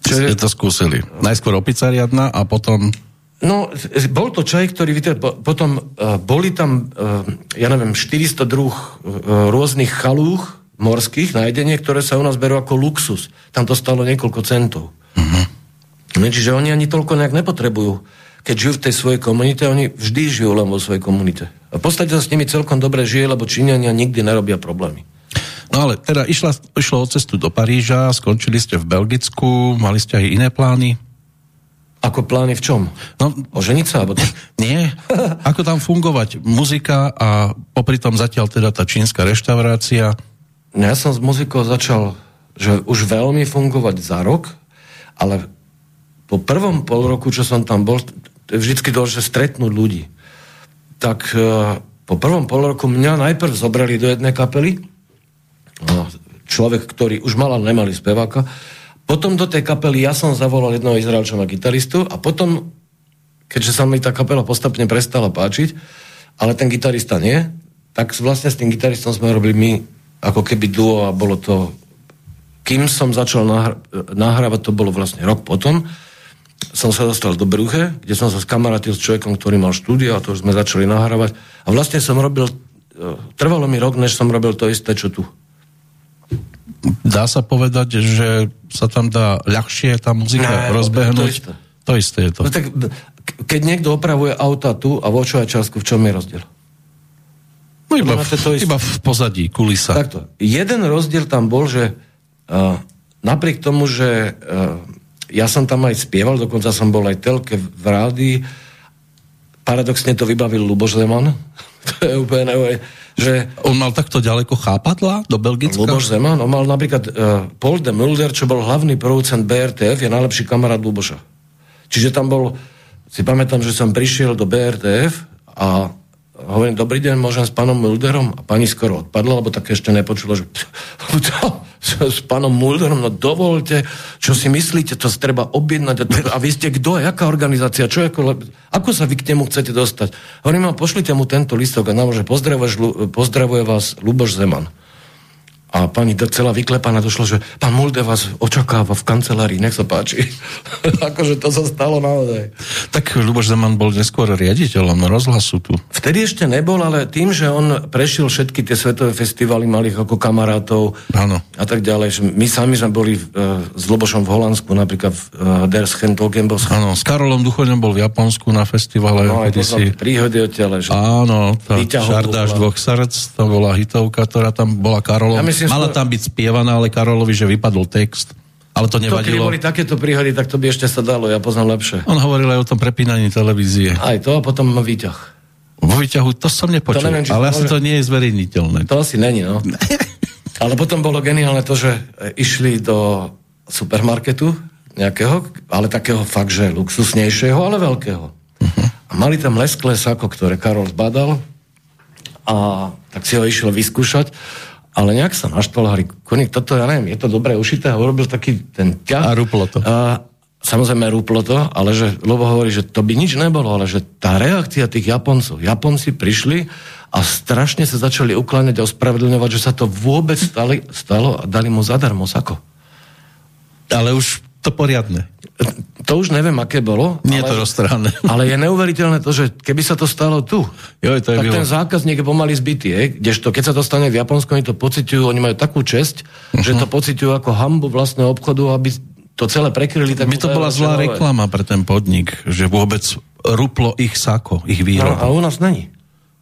Čo je... to skúsili. Najskôr opica riadna a potom No, bol to čaj, ktorý vytvoril, potom uh, boli tam, uh, ja neviem, 400 druh uh, rôznych chalúch morských na jedenie, ktoré sa u nás berú ako luxus. Tam to stalo niekoľko centov. Uh-huh. Čiže oni ani toľko nejak nepotrebujú. Keď žijú v tej svojej komunite, oni vždy žijú len vo svojej komunite. A v podstate sa s nimi celkom dobre žije, lebo Číňania nikdy nerobia problémy. No ale teda išla, išlo o cestu do Paríža, skončili ste v Belgicku, mali ste aj iné plány? Ako plány v čom? No, Oženiť sa? Alebo to? *laughs* Nie. Ako tam fungovať muzika a popri tom zatiaľ teda tá čínska reštaurácia? Ja som s muzikou začal že už veľmi fungovať za rok, ale po prvom pol roku, čo som tam bol, vždycky dôležité stretnúť ľudí. Tak uh, po prvom pol roku mňa najprv zobrali do jednej kapely, no, človek, ktorý už mal, ale nemali speváka, potom do tej kapely ja som zavolal jednoho Izraelčana gitaristu a potom, keďže sa mi tá kapela postupne prestala páčiť, ale ten gitarista nie, tak vlastne s tým gitaristom sme robili my ako keby duo a bolo to kým som začal nahr- nahrávať, to bolo vlastne rok potom, som sa dostal do Bruche, kde som sa skamarátil s človekom, ktorý mal štúdio a to už sme začali nahrávať. A vlastne som robil, e, trvalo mi rok, než som robil to isté, čo tu. dá sa povedať, že sa tam dá ľahšie tá muzika Ne, rozbehnúť? to isté. To isté je to. No tak, keď niekto opravuje auta tu a vo Švajčiarsku, v čom je rozdiel? No iba, to v, isté. iba v pozadí, kulisa. Takto. Jeden rozdiel tam bol, že uh, napriek tomu, že uh, ja som tam aj spieval, dokonca som bol aj telke v rádii, paradoxne to vybavil Luboš Zeman. *laughs* to je úplne neuveriteľné, že On mal takto ďaleko chápadla do Belgicka? Luboš Zeman, on mal napríklad uh, Paul de Mulder, čo bol hlavný producent BRTF, je najlepší kamarát Luboša. Čiže tam bol, si pamätám, že som prišiel do BRTF a hovorím, dobrý deň, môžem s pánom Mulderom? A pani skoro odpadla, lebo tak ešte nepočula, že *laughs* s pánom Mulderom, no dovolte, čo si myslíte, to treba objednať. A, vy ste kto? Jaká organizácia? Čo, ako, ako sa vy k nemu chcete dostať? Hovorím, no, pošlite mu tento listok a nám, že pozdravuje vás Luboš Zeman. A pani celá vyklepaná došla, že pán Mulde vás očakáva v kancelárii, nech sa páči. *laughs* akože to sa stalo naozaj. Tak Luboš Zeman bol neskôr riaditeľom rozhlasu tu. Vtedy ešte nebol, ale tým, že on prešiel všetky tie svetové festivaly, mal ich ako kamarátov Áno. a tak ďalej. My sami sme boli uh, s Lubošom v Holandsku, napríklad v uh, Der Schentogembos. Áno, s Karolom Duchoňom bol v Japonsku na festivale. No aj to si... príhody o tele. Že... Áno, tá Šardáš dvoch srdc, to bola hitovka, ktorá tam bola Karolom. Ja myslím, Mala skôr- tam byť spievaná, ale Karolovi, že vypadol text. Ale to To, keby nevadilo. boli takéto príhody, tak to by ešte sa dalo, ja poznám lepšie. On hovoril aj o tom prepínaní televízie. Aj to a potom výťah. Vo výťahu, to som nepočul, To neviem, ale asi môže- to nie je zverejniteľné. To asi není, no. *laughs* Ale potom bolo geniálne to, že išli do supermarketu nejakého, ale takého fakt, že luxusnejšieho, ale veľkého. A mali tam lesklé sako, ktoré Karol zbadal a tak si ho išiel vyskúšať, ale nejak sa naštval, hovorí, koník, toto, ja neviem, je to dobre ušité a urobil taký ten ťah. A rúplo to. A samozrejme rúplo to, ale že Lobo hovorí, že to by nič nebolo, ale že tá reakcia tých Japoncov, Japonci prišli a strašne sa začali ukláňať a ospravedlňovať, že sa to vôbec stali, stalo a dali mu zadarmo sako. Ale už to poriadne. To už neviem, aké bolo. Nie je ale, to roztrhané. *laughs* ale je neuveriteľné to, že keby sa to stalo tu, Jo, to tak bylo. ten zákazník je pomaly zbytý. Je? Kdežto, keď sa to stane v Japonsku, oni to pociťujú, oni majú takú česť, uh-huh. že to pociťujú ako hambu vlastného obchodu, aby to celé prekryli. Tak By to bola zlá reklama pre ten podnik, že vôbec ruplo ich sako, ich No, výrobu. a u nás není.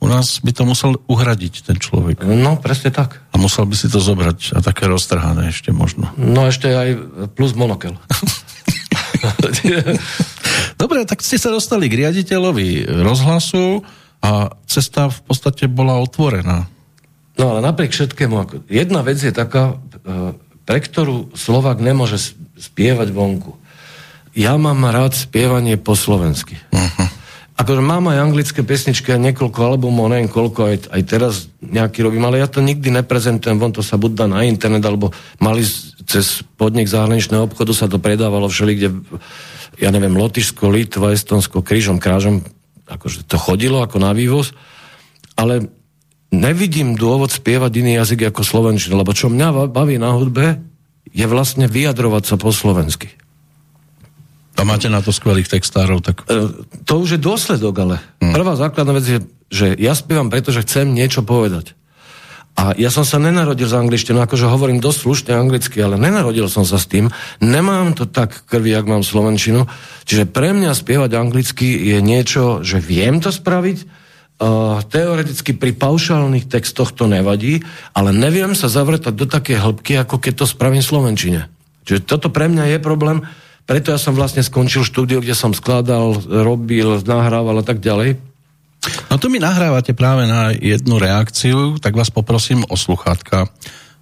U nás by to musel uhradiť ten človek. No, presne tak. A musel by si to zobrať a také roztrhané ešte možno. No ešte aj plus monokel. *laughs* *laughs* Dobre, tak ste sa dostali k riaditeľovi rozhlasu a cesta v podstate bola otvorená. No ale napriek všetkému, jedna vec je taká, e, pre ktorú Slovak nemôže spievať vonku. Ja mám rád spievanie po slovensky. Uh-huh. Akože mám aj anglické pesničky a niekoľko albumov, neviem koľko, aj, aj teraz nejaký robím, ale ja to nikdy neprezentujem, von to sa buď dá na internet, alebo mali cez podnik zahraničného obchodu sa to predávalo všeli, kde, ja neviem, Lotyšsko, Litva, Estonsko, krížom, krážom, akože to chodilo ako na vývoz, ale nevidím dôvod spievať iný jazyk ako slovenčina, lebo čo mňa baví na hudbe, je vlastne vyjadrovať sa po slovensky. A máte na to skvelých textárov, tak E, to už je dôsledok, ale hmm. prvá základná vec je, že ja spievam preto, že chcem niečo povedať. A ja som sa nenarodil z angličtiny, akože hovorím dosť slušne anglicky, ale nenarodil som sa s tým. Nemám to tak krvi, jak mám slovenčinu. Čiže pre mňa spievať anglicky je niečo, že viem to spraviť, Uh, teoreticky pri paušálnych textoch to nevadí, ale neviem sa zavrtať do také hĺbky, ako keď to spravím v slovenčine. Čiže toto pre mňa je problém, preto ja som vlastne skončil štúdio, kde som skladal, robil, nahrával a tak ďalej. No tu mi nahrávate práve na jednu reakciu, tak vás poprosím o sluchátka,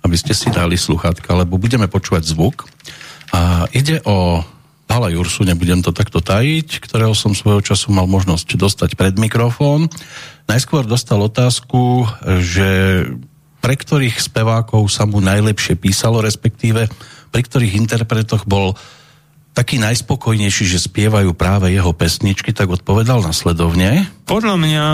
aby ste si dali sluchátka, lebo budeme počúvať zvuk. A ide o Pala Jursu, nebudem to takto tajiť, ktorého som svojho času mal možnosť dostať pred mikrofón. Najskôr dostal otázku, že pre ktorých spevákov sa mu najlepšie písalo, respektíve pri ktorých interpretoch bol taký najspokojnejší, že spievajú práve jeho pesničky, tak odpovedal nasledovne. Podľa mňa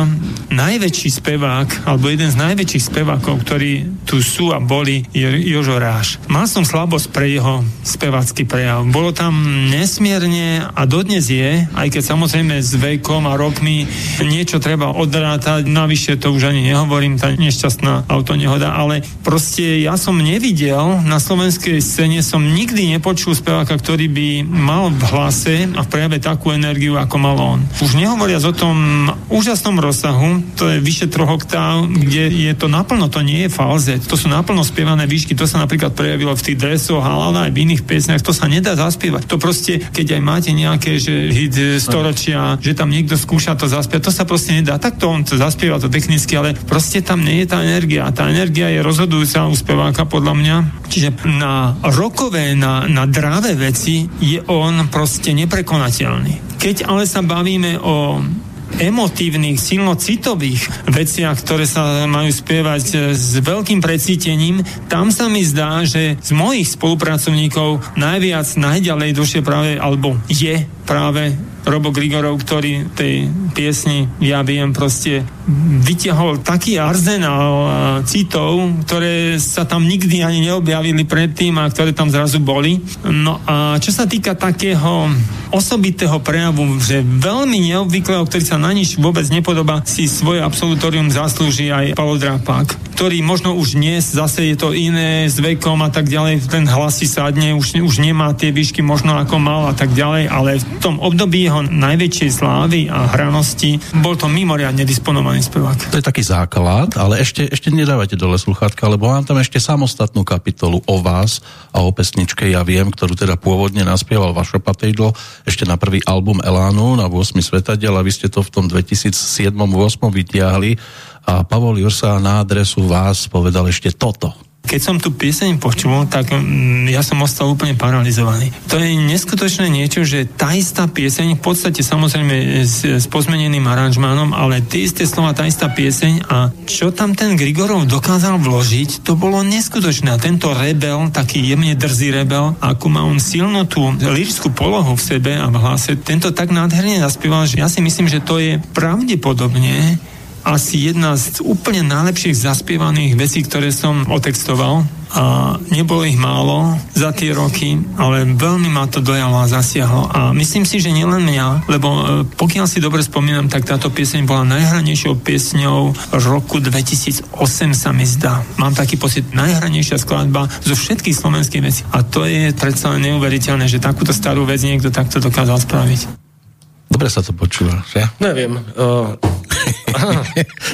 najväčší spevák, alebo jeden z najväčších spevákov, ktorí tu sú a boli, je Jožo Ráš. Mal som slabosť pre jeho spevácky prejav. Bolo tam nesmierne a dodnes je, aj keď samozrejme s vekom a rokmi niečo treba odrátať, navyše to už ani nehovorím, tá nešťastná autonehoda, ale proste ja som nevidel na slovenskej scéne, som nikdy nepočul speváka, ktorý by mal v hlase a v prejave takú energiu, ako mal on. Už nehovoriac o tom úžasnom rozsahu, to je vyše troch oktáv, kde je to naplno, to nie je falzet, to sú naplno spievané výšky, to sa napríklad prejavilo v tých dresoch, ale aj v iných piesniach, to sa nedá zaspievať. To proste, keď aj máte nejaké, že hit storočia, že tam niekto skúša to zaspievať, to sa proste nedá. Tak to on to zaspieva to technicky, ale proste tam nie je tá energia. Tá energia je rozhodujúca u speváka podľa mňa. Čiže na rokové, na, na dráve veci je je on proste neprekonateľný. Keď ale sa bavíme o emotívnych, silno citových veciach, ktoré sa majú spievať s veľkým precítením, tam sa mi zdá, že z mojich spolupracovníkov najviac, najďalej došie práve, alebo je práve Robo Grigorov, ktorý tej piesni, ja viem, proste vytiahol taký arzenál citov, ktoré sa tam nikdy ani neobjavili predtým a ktoré tam zrazu boli. No a čo sa týka takého osobitého prejavu, že veľmi neobvyklého, ktorý sa na nič vôbec nepodobá, si svoje absolutorium zaslúži aj Paolo Drapák, ktorý možno už dnes zase je to iné s vekom a tak ďalej, ten hlas si sadne, už, už nemá tie výšky možno ako mal a tak ďalej, ale v tom období jeho najväčšej slávy a hranosti. Bol to mimoriadne disponovaný spevák. To je taký základ, ale ešte, ešte nedávajte dole sluchátka, lebo mám tam ešte samostatnú kapitolu o vás a o pesničke Ja viem, ktorú teda pôvodne naspieval Vašo Patejdlo ešte na prvý album Elánu na 8 svetadiel a vy ste to v tom 2007-2008 vytiahli. A Pavol Jursa na adresu vás povedal ešte toto keď som tu pieseň počul, tak mm, ja som ostal úplne paralizovaný. To je neskutočné niečo, že tá istá pieseň, v podstate samozrejme s, s pozmeneným aranžmánom, ale tie isté slova, tá istá pieseň a čo tam ten Grigorov dokázal vložiť, to bolo neskutočné. A tento rebel, taký jemne drzý rebel, ako má on silnú tú lirickú polohu v sebe a v hlase, tento tak nádherne zaspieval, že ja si myslím, že to je pravdepodobne asi jedna z úplne najlepších zaspievaných vecí, ktoré som otextoval a nebolo ich málo za tie roky, ale veľmi ma to dojalo a zasiahlo. A myslím si, že nielen mňa, lebo e, pokiaľ si dobre spomínam, tak táto pieseň bola najhranejšou piesňou roku 2008 sa mi zdá. Mám taký pocit, najhranejšia skladba zo všetkých slovenských vecí. A to je predsa neuveriteľné, že takúto starú vec niekto takto dokázal spraviť. Dobre sa to počúva, že? Neviem. *laughs* Uh,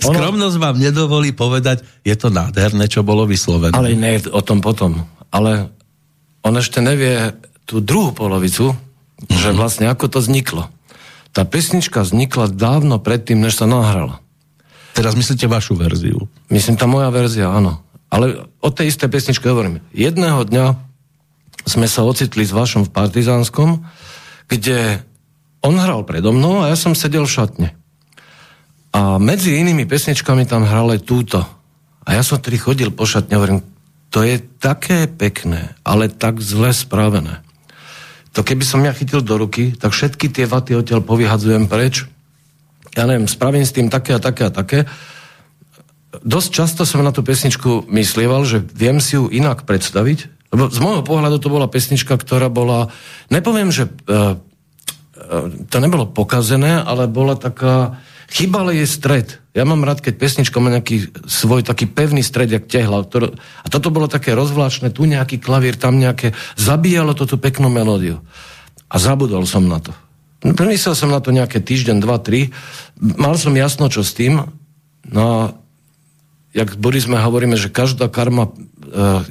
Skromnosť vám nedovolí povedať, je to nádherné, čo bolo vyslovené. Ale ne o tom potom. Ale on ešte nevie tú druhú polovicu, mm-hmm. že vlastne ako to vzniklo. Tá pesnička vznikla dávno predtým, než sa nahrala. Teraz myslíte vašu verziu? Myslím, tá moja verzia, áno. Ale o tej isté pesničke hovorím. Jedného dňa sme sa ocitli s vašom v Partizánskom, kde on hral predo mnou a ja som sedel v šatne. A medzi inými pesničkami tam hral aj túto. A ja som tedy chodil po šatne a hovorím, to je také pekné, ale tak zle spravené. To keby som ja chytil do ruky, tak všetky tie vaty odtiaľ povyhadzujem preč. Ja neviem, spravím s tým také a také a také. Dosť často som na tú pesničku myslieval, že viem si ju inak predstaviť, lebo z môjho pohľadu to bola pesnička, ktorá bola, nepoviem, že E, to nebolo pokazené, ale bola taká, chýbal je stred. Ja mám rád, keď pesnička má nejaký svoj taký pevný stred, jak tehla. Ktorý, a toto bolo také rozvláčne, tu nejaký klavír, tam nejaké, zabíjalo to tú peknú melódiu. A zabudol som na to. Premyslel som na to nejaké týždeň, dva, tri. Mal som jasno, čo s tým. No jak Boris sme hovoríme, že každá karma e,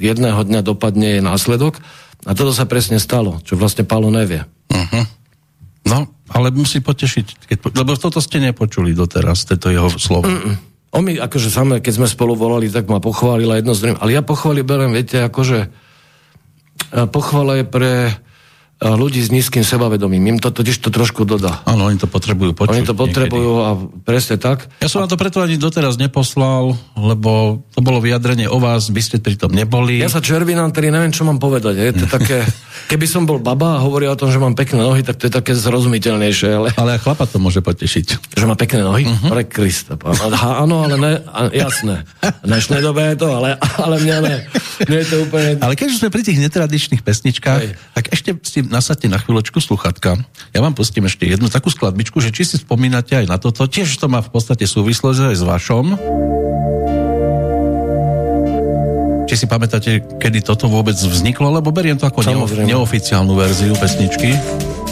jedného dňa dopadne je následok. A toto sa presne stalo, čo vlastne Pálo nevie. Uh-huh. No, ale musí potešiť, keď, lebo toto ste nepočuli doteraz, tieto jeho slovo. Mm-mm. On mi, akože samé, keď sme spolu volali, tak ma pochválila jedno z. Ale ja pochváli berem, viete, akože pochvala je pre ľudí s nízkym sebavedomím. Im to totiž to trošku dodá. Áno, oni to potrebujú počuť. Oni to potrebujú niekedy. a presne tak. Ja som vám to preto ani doteraz neposlal, lebo to bolo vyjadrenie o vás, by ste pri tom neboli. Ja sa červinám, ktorý neviem, čo mám povedať. Je to také, *laughs* keby som bol baba a hovoril o tom, že mám pekné nohy, tak to je také zrozumiteľnejšie. Ale, ale chlapa to môže potešiť. Že má pekné nohy? Uh-huh. Pre Krista. Áno, ale ne, jasné. V dnešnej dobe je to, ale, ale mňa ne. Nie je to úplne... Ale keď sme pri tých netradičných pesničkách, Hej. tak ešte si nasadte na chvíľočku sluchatka. Ja vám pustím ešte jednu takú skladbičku, že či si spomínate aj na toto. Tiež to má v podstate súvislosť aj s vašom. Či si pamätáte, kedy toto vôbec vzniklo, lebo beriem to ako Samozrejme. neoficiálnu verziu pesničky.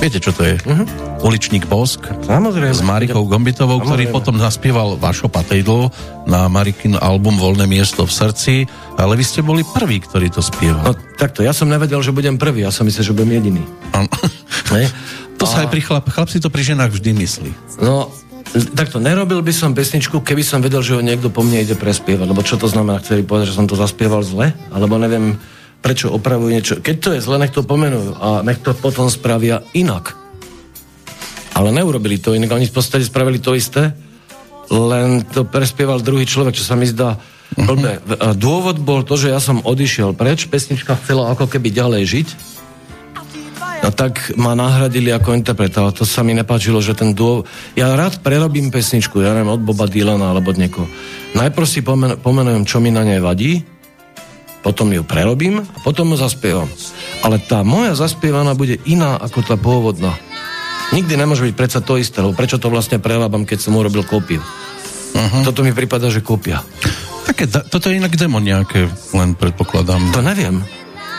Viete, čo to je? Uh-huh. Uličník Bosk. Samozrejme. S Marikou Gombitovou, Samozrejme. ktorý potom naspieval Vašo Patejdlo na Marikin album Voľné miesto v srdci, ale vy ste boli prví, ktorí to spievali. No takto, ja som nevedel, že budem prvý, ja som myslel, že budem jediný. *laughs* to sa aj pri chlap, chlap si to pri ženách vždy myslí. No, takto, nerobil by som pesničku, keby som vedel, že ho niekto po mne ide prespievať, lebo čo to znamená, chceli povedať, že som to zaspieval zle, alebo neviem, prečo opravujú niečo. Keď to je zle, nech to pomenujú a nech to potom spravia inak. Ale neurobili to inak, oni v podstate spravili to isté, len to prespieval druhý človek, čo sa mi zdá mhm. blbé. Dôvod bol to, že ja som odišiel preč, pesnička chcela ako keby ďalej žiť, No tak ma nahradili ako interpreta, to sa mi nepáčilo, že ten dôvod... Ja rád prerobím pesničku, ja neviem, od Boba Dylana alebo od niekoho. Najprv si pomen- pomenujem, čo mi na nej vadí, potom ju prerobím a potom ju zaspievam. Ale tá moja zaspievaná bude iná ako tá pôvodná. Nikdy nemôže byť predsa to isté, lebo prečo to vlastne prerábam, keď som urobil kópiu. Uh-huh. Toto mi prípada, že kópia. Také, toto je inak demo nejaké, len predpokladám. To neviem.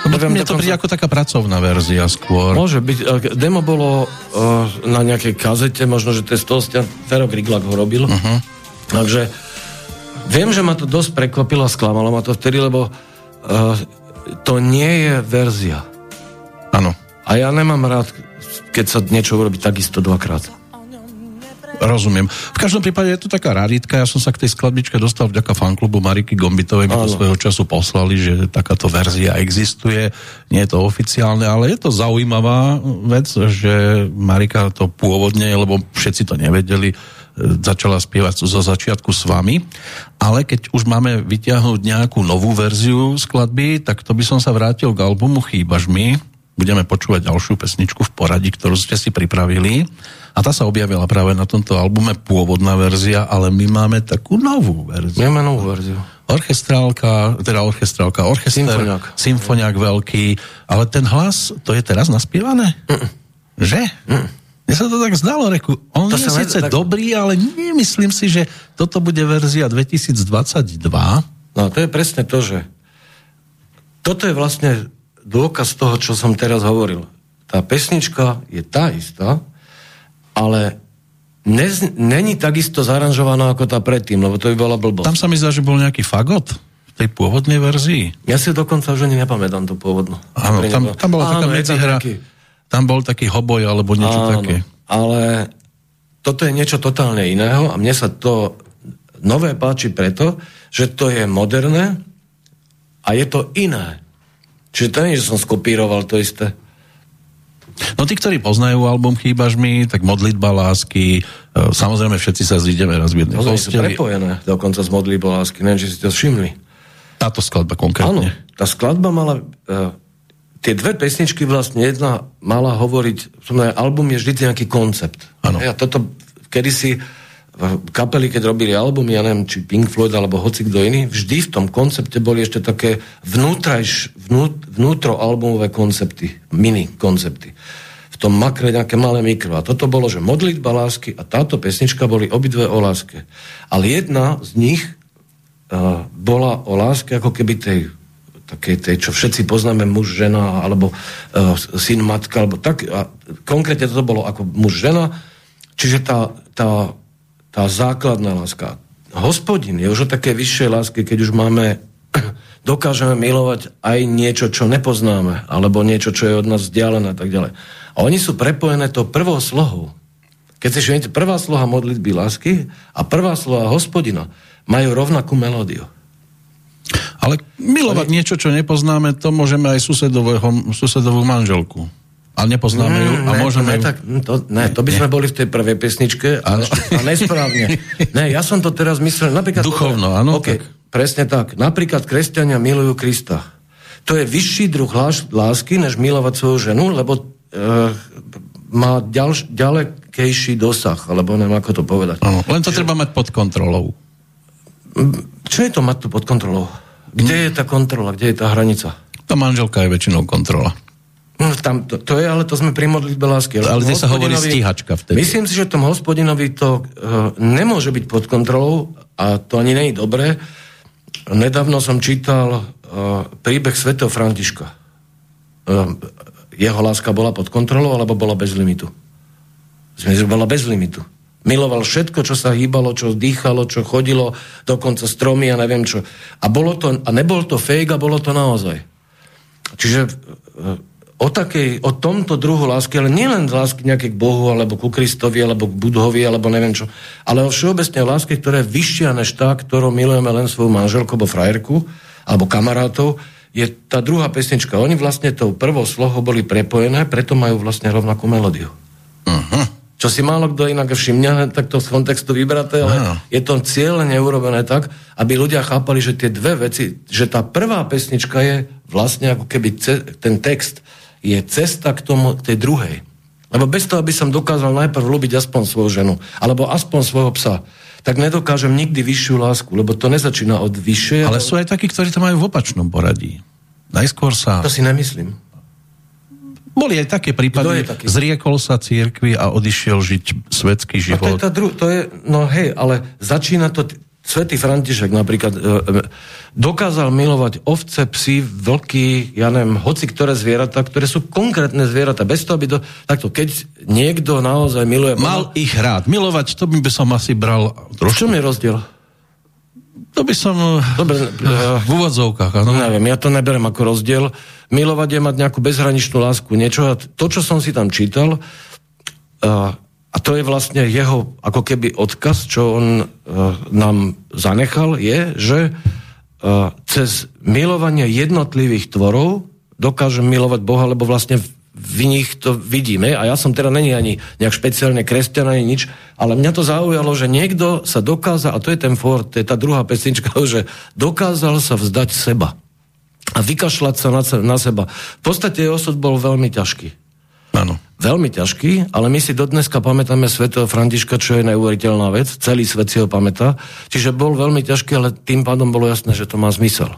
Lebo neviem, mne to príde ako taká pracovná verzia skôr. Môže byť. Demo bolo uh, na nejakej kazete, možno, že to je z toho Fero Griglak ho robil. Uh-huh. Takže viem, že ma to dosť prekvapilo a sklamalo ma to vtedy, lebo Uh, to nie je verzia. Áno. A ja nemám rád, keď sa niečo urobí takisto dvakrát. Rozumiem. V každom prípade je to taká raritka. Ja som sa k tej skladbičke dostal vďaka fanklubu Mariky Gombitovej. Mi to svojho času poslali, že takáto verzia existuje. Nie je to oficiálne, ale je to zaujímavá vec, že Marika to pôvodne, lebo všetci to nevedeli, začala spievať zo začiatku s vami, ale keď už máme vyťahnuť nejakú novú verziu skladby, tak to by som sa vrátil k albumu Chýbaš mi. Budeme počúvať ďalšiu pesničku v poradí, ktorú ste si pripravili. A tá sa objavila práve na tomto albume pôvodná verzia, ale my máme takú novú verziu. Máme novú verziu. Orchestrálka, teda orchestrálka, orchester, symfoniak, symfoniak veľký, ale ten hlas, to je teraz naspievané? Mm. Že? Mm. Mne sa to tak zdalo, reku, on to je síce tak... dobrý, ale nemyslím si, že toto bude verzia 2022. No to je presne to, že toto je vlastne dôkaz toho, čo som teraz hovoril. Tá pesnička je tá istá, ale nez, není takisto zaranžovaná ako tá predtým, lebo to by bola blbosť. Tam sa mi zdá, že bol nejaký fagot v tej pôvodnej verzii. Ja si dokonca už ani nepamätám tú pôvodnú. Áno, tam, tam bola Áno, taká medzihra. Taký tam bol taký hoboj alebo niečo Áno, také. Ale toto je niečo totálne iného a mne sa to nové páči preto, že to je moderné a je to iné. Čiže to nie, že som skopíroval to isté. No tí, ktorí poznajú album Chýbaš mi, tak modlitba lásky, e, samozrejme všetci sa zídeme raz v jednej no, sú prepojené dokonca z modlitba lásky, neviem, či si to všimli. Táto skladba konkrétne. Áno, tá skladba mala uh, tie dve pesničky vlastne jedna mala hovoriť, som album je vždy nejaký koncept. Ano. Ja toto kedysi kapely, keď robili album, ja neviem, či Pink Floyd alebo hoci kto iný, vždy v tom koncepte boli ešte také vnútrajš, vnút, vnútroalbumové koncepty, mini koncepty. V tom makre nejaké malé mikro. A toto bolo, že modlitba lásky a táto pesnička boli obidve o láske. Ale jedna z nich uh, bola o láske ako keby tej také tej, čo všetci poznáme, muž, žena, alebo uh, syn, matka, alebo tak. A konkrétne to bolo ako muž, žena. Čiže tá, tá, tá základná láska. Hospodin je už o také vyššej láske, keď už máme, *clears throat* dokážeme milovať aj niečo, čo nepoznáme, alebo niečo, čo je od nás vzdialené a tak ďalej. A oni sú prepojené to prvou slohou. Keď si všimnete, prvá sloha modlitby lásky a prvá sloha hospodina majú rovnakú melódiu. Ale milovať Ale... niečo, čo nepoznáme, to môžeme aj susedovú manželku. A nepoznáme ju a ne, môžeme ne, ju... tak, to, ne, to by sme boli v tej prvej pesničke a, a nesprávne. *laughs* Ne, ja som to teraz myslel, napríklad... Duchovno, áno, Okay, tak. presne tak. Napríklad kresťania milujú Krista. To je vyšší druh lás- lásky, než milovať svoju ženu, lebo e, má ďalš, ďalekejší dosah, alebo neviem, ako to povedať. Áno, len to treba mať pod kontrolou. Čo je to mať tu pod kontrolou? Kde je tá kontrola? Kde je tá hranica? Tá manželka je väčšinou kontrola. No, tam, to, to je, ale to sme pri modlitbe lásky. Ale v kde sa hovorí stíhačka vtedy. Myslím si, že tom hospodinovi to uh, nemôže byť pod kontrolou a to ani nie je dobré. Nedávno som čítal uh, príbeh svätého Františka. Uh, jeho láska bola pod kontrolou alebo bola bez limitu? Myslím, že bola bez limitu. Miloval všetko, čo sa hýbalo, čo dýchalo, čo chodilo, dokonca stromy a neviem čo. A, bolo to, a nebol to fake a bolo to naozaj. Čiže e, o, takej, o tomto druhu lásky, ale nielen lásky nejaké k Bohu, alebo ku Kristovi, alebo k Budhovi, alebo neviem čo, ale o všeobecne láske, ktorá je vyššia než tá, ktorou milujeme len svoju manželku, alebo frajerku, alebo kamarátov, je tá druhá pesnička. Oni vlastne tou prvou slohou boli prepojené, preto majú vlastne rovnakú melódiu. Uh-huh. Čo si málo kto inak všimne, tak to z kontextu vybraté, ale Áno. je to cieľene urobené tak, aby ľudia chápali, že tie dve veci, že tá prvá pesnička je vlastne ako keby ce, ten text je cesta k tomu, k tej druhej. Lebo bez toho, aby som dokázal najprv ľúbiť aspoň svoju ženu, alebo aspoň svojho psa, tak nedokážem nikdy vyššiu lásku, lebo to nezačína od vyššej. Ale sú aj takí, ktorí to majú v opačnom poradí. Najskôr sa... To si nemyslím. Boli aj také prípady, taký? zriekol sa církvy a odišiel žiť svetský A to je život. tá dru- to je, no hej, ale začína to, t- Svetý František napríklad e, e, dokázal milovať ovce, psy, vlky, ja neviem, hoci ktoré zvieratá, ktoré sú konkrétne zvieratá, bez toho, aby to, takto, keď niekto naozaj miluje... Mal ich rád. Milovať, to by som asi bral V trošku. čom je rozdiel? To by som... Dobre, V úvodzovkách, áno. Neviem, ja to neberem ako rozdiel. Milovať je mať nejakú bezhraničnú lásku, niečo. A to, čo som si tam čítal, a, a to je vlastne jeho ako keby odkaz, čo on a, nám zanechal, je, že a, cez milovanie jednotlivých tvorov dokážem milovať Boha, lebo vlastne v nich to vidíme. A ja som teda není ani nejak špeciálne kresťan, ani nič, ale mňa to zaujalo, že niekto sa dokázal, a to je ten Ford, to je tá druhá pesnička, *laughs* že dokázal sa vzdať seba a vykašľať sa na, se- na seba. V podstate jeho osud bol veľmi ťažký. Áno. Veľmi ťažký, ale my si dodneska pamätáme svätého Františka, čo je neuveriteľná vec. Celý svet si ho pamätá. Čiže bol veľmi ťažký, ale tým pádom bolo jasné, že to má zmysel.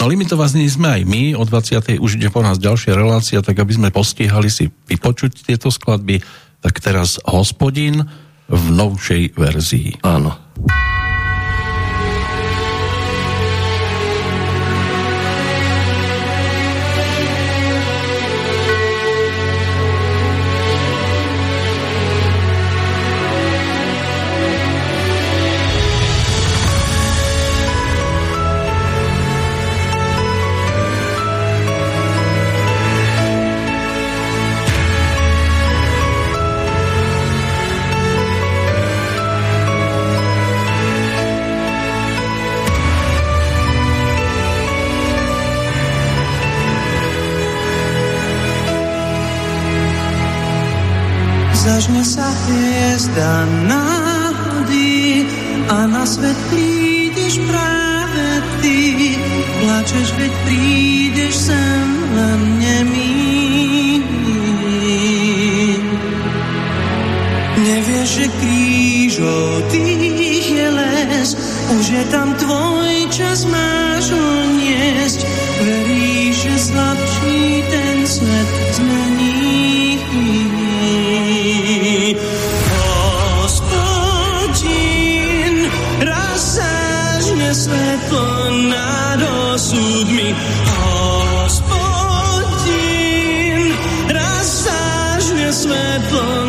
No limitovaní sme aj my, o 20. už ide po nás ďalšia relácia, tak aby sme postihali si vypočuť tieto skladby, tak teraz Hospodin v novšej verzii. Áno. Zažne sa hviezda náhody a na svet prídeš práve ty. Plačeš, veď prídeš sem len nemý. Nevieš, že krížov tých je les, už je tam tvoj čas, máš ho nad osudmi. Hospodin, raz svetlo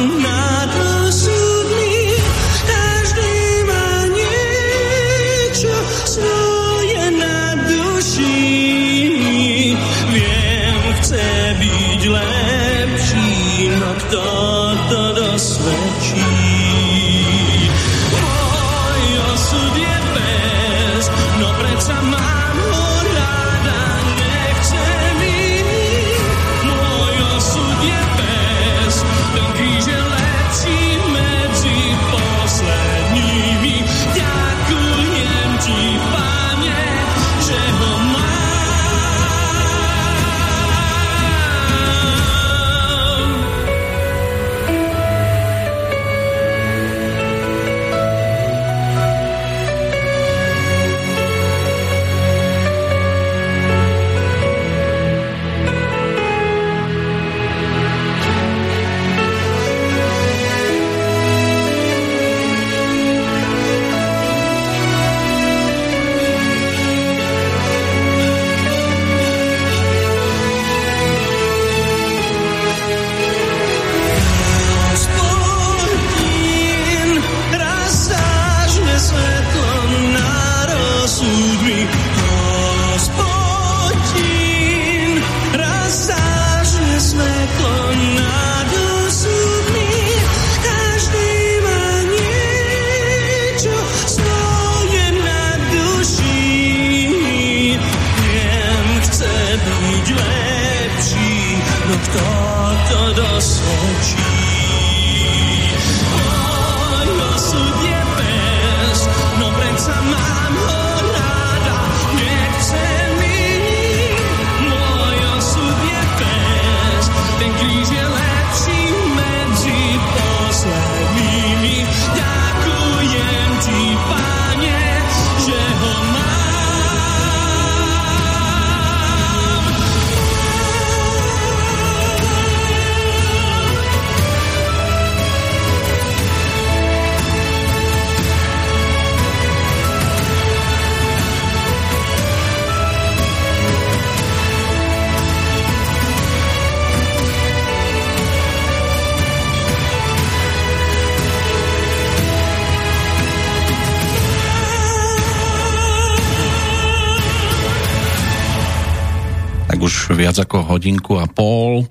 už viac ako hodinku a pol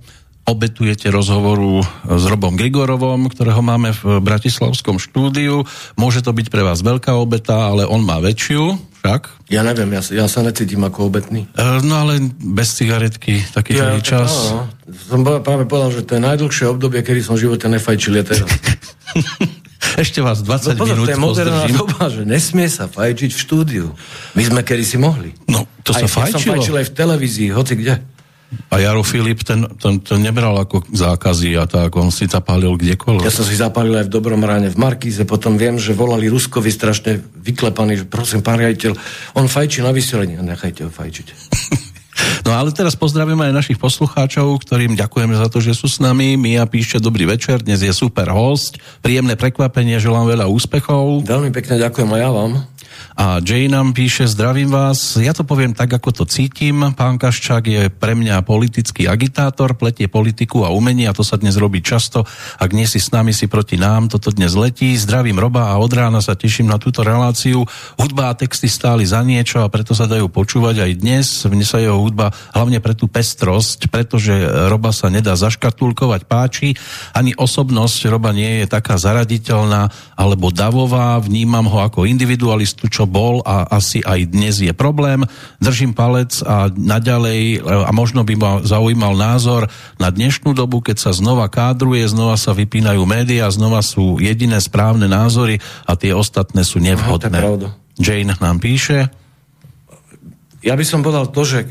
obetujete rozhovoru s Robom Grigorovom, ktorého máme v Bratislavskom štúdiu. Môže to byť pre vás veľká obeta, ale on má väčšiu, však? Ja neviem, ja, ja sa necítim ako obetný. E, no ale bez cigaretky taký ja, čas. No, Som práve povedal, že to je najdlhšie obdobie, kedy som v živote nefajčil, je teraz. *laughs* Ešte vás 20 no, minút to je moderná doba, že nesmie sa fajčiť v štúdiu. My sme kedy si mohli. No, to aj sa fajčilo. som fajčil aj v televízii, hoci kde. A Jaro Filip ten, ten, ten nebral ako zákazy a tak, on si zapálil kdekoľvek. Ja som si zapálil aj v Dobrom ráne v Markíze, potom viem, že volali Ruskovi strašne vyklepaný, že prosím, pán riaditeľ, on fajčí na vyselení, nechajte ho fajčiť. *laughs* No ale teraz pozdravíme aj našich poslucháčov, ktorým ďakujeme za to, že sú s nami. Mia píše dobrý večer, dnes je super host, príjemné prekvapenie, želám veľa úspechov. Veľmi pekne ďakujem aj ja vám. A Jay nám píše, zdravím vás, ja to poviem tak, ako to cítim. Pán Kaščák je pre mňa politický agitátor, pletie politiku a umenie a to sa dnes robí často. Ak nie si s nami, si proti nám, toto dnes letí. Zdravím Roba a od rána sa teším na túto reláciu. Hudba a texty stáli za niečo a preto sa dajú počúvať aj dnes. Mne sa jeho hudba hlavne pre tú pestrosť, pretože Roba sa nedá zaškatulkovať páči. Ani osobnosť Roba nie je taká zaraditeľná alebo davová. Vnímam ho ako individualistu, čo bol a asi aj dnes je problém. Držím palec a naďalej, a možno by ma zaujímal názor na dnešnú dobu, keď sa znova kádruje, znova sa vypínajú médiá, znova sú jediné správne názory a tie ostatné sú nevhodné. Aha, Jane nám píše. Ja by som povedal to, že e,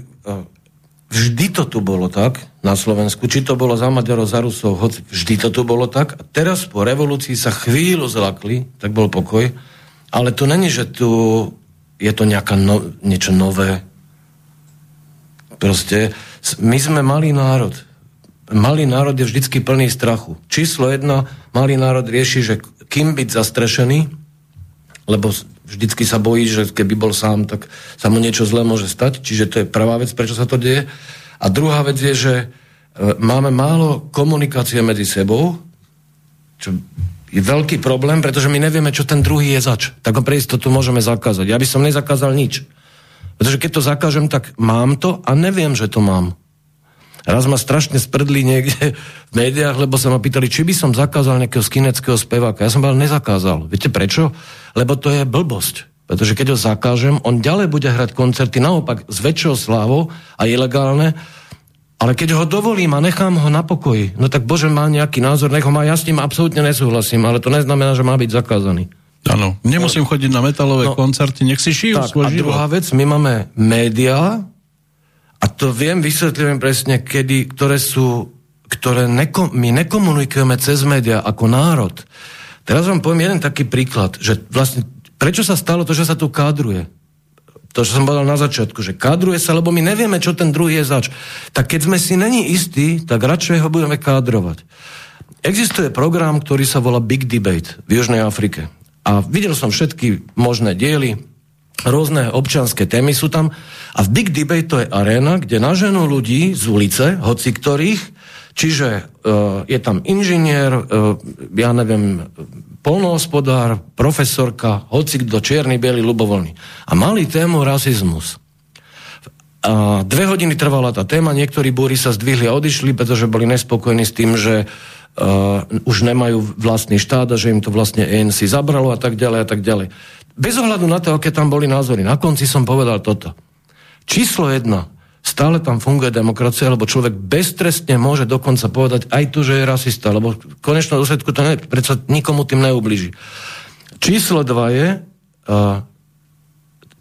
vždy to tu bolo tak na Slovensku, či to bolo za Maďarov, za Rusov, hoci vždy to tu bolo tak. A teraz po revolúcii sa chvíľu zlakli, tak bol pokoj. Ale to není, že tu je to nejaká no, niečo nové. Proste my sme malý národ. Malý národ je vždycky plný strachu. Číslo jedna, malý národ rieši, že kým byť zastrešený, lebo vždycky sa bojí, že keby bol sám, tak sa mu niečo zlé môže stať. Čiže to je prvá vec, prečo sa to deje. A druhá vec je, že e, máme málo komunikácie medzi sebou, čo je veľký problém, pretože my nevieme, čo ten druhý je zač. Tak ho pre istotu môžeme zakázať. Ja by som nezakázal nič. Pretože keď to zakážem, tak mám to a neviem, že to mám. Raz ma strašne sprdli niekde v médiách, lebo sa ma pýtali, či by som zakázal nejakého skineckého speváka. Ja som bol nezakázal. Viete prečo? Lebo to je blbosť. Pretože keď ho zakážem, on ďalej bude hrať koncerty naopak s väčšou slávou a ilegálne, ale keď ho dovolím a nechám ho na pokoji, no tak Bože má nejaký názor, nech ho má, ja s ním absolútne nesúhlasím, ale to neznamená, že má byť zakázaný. Áno, nemusím no, chodiť na metalové no, koncerty, nech si šijú tak, svoj a život. druhá vec, my máme médiá, a to viem, vysvetľujem presne, kedy, ktoré sú, ktoré neko, my nekomunikujeme cez médiá ako národ. Teraz vám poviem jeden taký príklad, že vlastne, prečo sa stalo to, že sa tu kádruje? To, čo som povedal na začiatku, že kádruje sa, lebo my nevieme, čo ten druhý je zač. Tak keď sme si není istí, tak radšej ho budeme kádrovať. Existuje program, ktorý sa volá Big Debate v Južnej Afrike. A videl som všetky možné diely, rôzne občianské témy sú tam. A v Big Debate to je arena, kde naženú ľudí z ulice, hoci ktorých, čiže uh, je tam inžinier, uh, ja neviem, polnohospodár, profesorka, hoci kto čierny, biely, ľubovoľný. A mali tému rasizmus. A dve hodiny trvala tá téma, niektorí búri sa zdvihli a odišli, pretože boli nespokojní s tým, že uh, už nemajú vlastný štát a že im to vlastne ANC zabralo a tak ďalej a tak ďalej. Bez ohľadu na to, aké tam boli názory. Na konci som povedal toto. Číslo jedna stále tam funguje demokracia, lebo človek beztrestne môže dokonca povedať aj tu, že je rasista, lebo v konečnom dôsledku to ne, predsa nikomu tým neubliží. Číslo dva je, uh,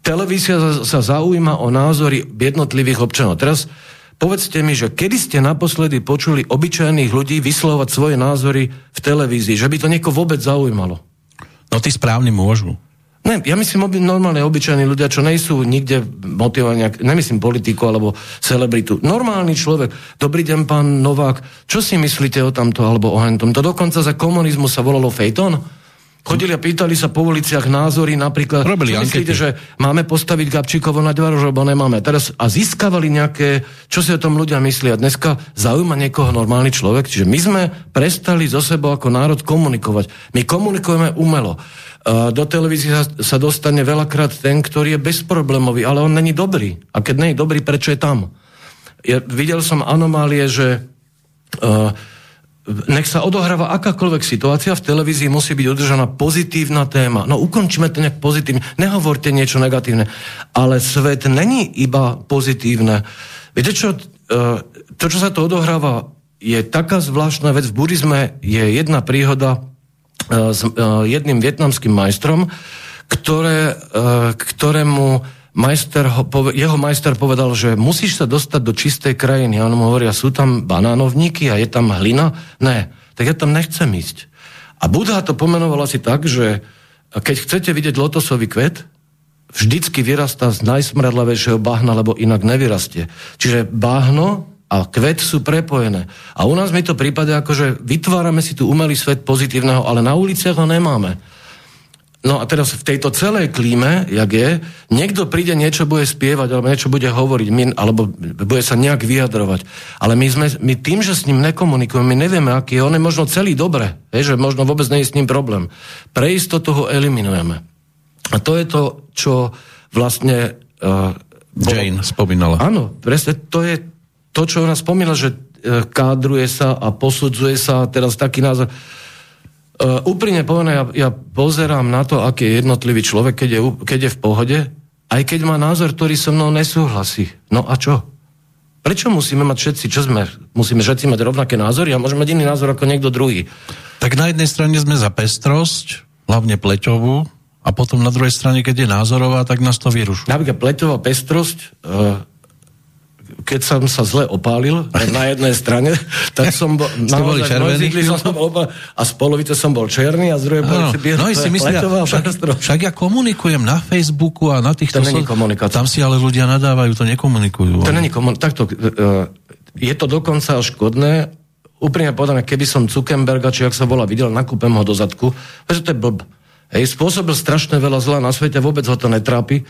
televízia sa, sa zaujíma o názory jednotlivých občanov. Teraz povedzte mi, že kedy ste naposledy počuli obyčajných ľudí vyslovať svoje názory v televízii, že by to niekoho vôbec zaujímalo? No tí správni môžu. Ne, ja myslím oby, normálne obyčajní ľudia, čo nejsú nikde motivovaní, nemyslím politiku alebo celebritu. Normálny človek. Dobrý deň, pán Novák, čo si myslíte o tamto alebo o hentom? To dokonca za komunizmu sa volalo fejton? Chodili a pýtali sa po uliciach názory, napríklad, Robili čo myslíte, že máme postaviť Gabčíkovo na Dvarož, alebo nemáme. Teraz a získavali nejaké, čo si o tom ľudia myslia. Dneska zaujíma niekoho normálny človek, čiže my sme prestali zo sebou ako národ komunikovať. My komunikujeme umelo do televízie sa, sa dostane veľakrát ten, ktorý je bezproblémový, ale on není dobrý. A keď není dobrý, prečo je tam? Ja, videl som anomálie, že uh, nech sa odohráva akákoľvek situácia, v televízii musí byť udržaná pozitívna téma. No ukončíme to nejak pozitívne, nehovorte niečo negatívne. Ale svet není iba pozitívne. Viete čo, e, to, čo sa to odohráva, je taká zvláštna vec. V buddhizme je jedna príhoda s e, jedným vietnamským majstrom, ktoré, ktorému majster ho, jeho majster povedal, že musíš sa dostať do čistej krajiny. A on mu hovorí, a sú tam banánovníky a je tam hlina? Ne, tak ja tam nechcem ísť. A Budha to pomenoval asi tak, že keď chcete vidieť lotosový kvet, vždycky vyrastá z najsmradlavejšieho bahna, lebo inak nevyrastie. Čiže bahno a kvet sú prepojené. A u nás mi to prípade ako, že vytvárame si tu umelý svet pozitívneho, ale na uliciach ho nemáme. No a teraz v tejto celej klíme, jak je, niekto príde, niečo bude spievať, alebo niečo bude hovoriť, my, alebo bude sa nejak vyjadrovať. Ale my, sme, my tým, že s ním nekomunikujeme, my nevieme, aký je, on je možno celý dobre, je, že možno vôbec nie je s ním problém. Pre istotu ho eliminujeme. A to je to, čo vlastne... Uh, Jane spomínala. Áno, presne to je to, čo ona spomínala, že uh, kádruje sa a posudzuje sa teraz taký názor. Uh, úprimne povedané, ja, ja pozerám na to, aký je jednotlivý človek, keď je, keď je v pohode, aj keď má názor, ktorý so mnou nesúhlasí. No a čo? Prečo musíme mať všetci, čo sme? Musíme všetci mať rovnaké názory a môžeme mať iný názor ako niekto druhý. Tak na jednej strane sme za pestrosť, hlavne pleťovú, a potom na druhej strane, keď je názorová, tak nás to vyrušuje. Napríklad pleťová pestrosť, uh, keď som sa zle opálil na jednej strane, tak som bol, boli červený? som bol a z polovice som bol černý a z druhej polovice biel. No si myslia, však, však ja komunikujem na Facebooku a na týchto... To není komunikácia. Tam si ale ľudia nadávajú, to nekomunikujú. To není komunikácia. Takto, uh, je to dokonca škodné, úprimne povedané, keby som Zuckerberga, či ak sa volá, videl, nakúpem ho do zadku, pretože to je blb. Hej, spôsobil strašne veľa zla na svete, vôbec ho to netrápi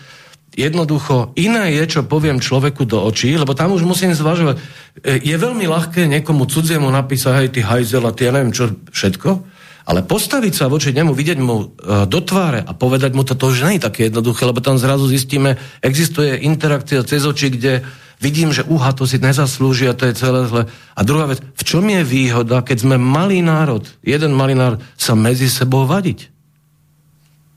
jednoducho iné je, čo poviem človeku do očí, lebo tam už musím zvažovať. E, je veľmi ľahké niekomu cudziemu napísať, hej, ty hajzel a ty ja neviem čo všetko, ale postaviť sa voči nemu, vidieť mu e, do tváre a povedať mu to, to už nie je také jednoduché, lebo tam zrazu zistíme, existuje interakcia cez oči, kde vidím, že uha, to si nezaslúži a to je celé zle. A druhá vec, v čom je výhoda, keď sme malý národ, jeden malý národ, sa medzi sebou vadiť?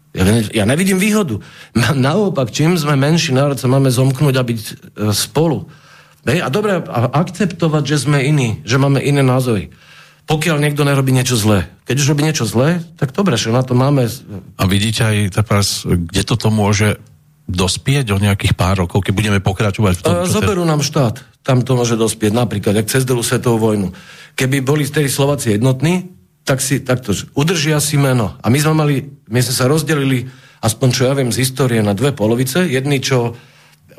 Ja, ja nevidím výhodu. Naopak, čím sme menší národ, sa máme zomknúť a byť e, spolu. Hej? A dobre, a akceptovať, že sme iní, že máme iné názory. Pokiaľ niekto nerobí niečo zlé. Keď už robí niečo zlé, tak dobre, že na to máme... A vidíte aj teraz, kde toto môže dospieť o nejakých pár rokov, keď budeme pokračovať v tom? Zoberú nám štát. Tam to môže dospieť. Napríklad, ak cez druhú svetovú vojnu. Keby boli vtedy Slováci jednotní, tak si takto, udržia si meno. A my sme mali, my sme sa rozdelili, aspoň čo ja viem z histórie, na dve polovice. Jedni, čo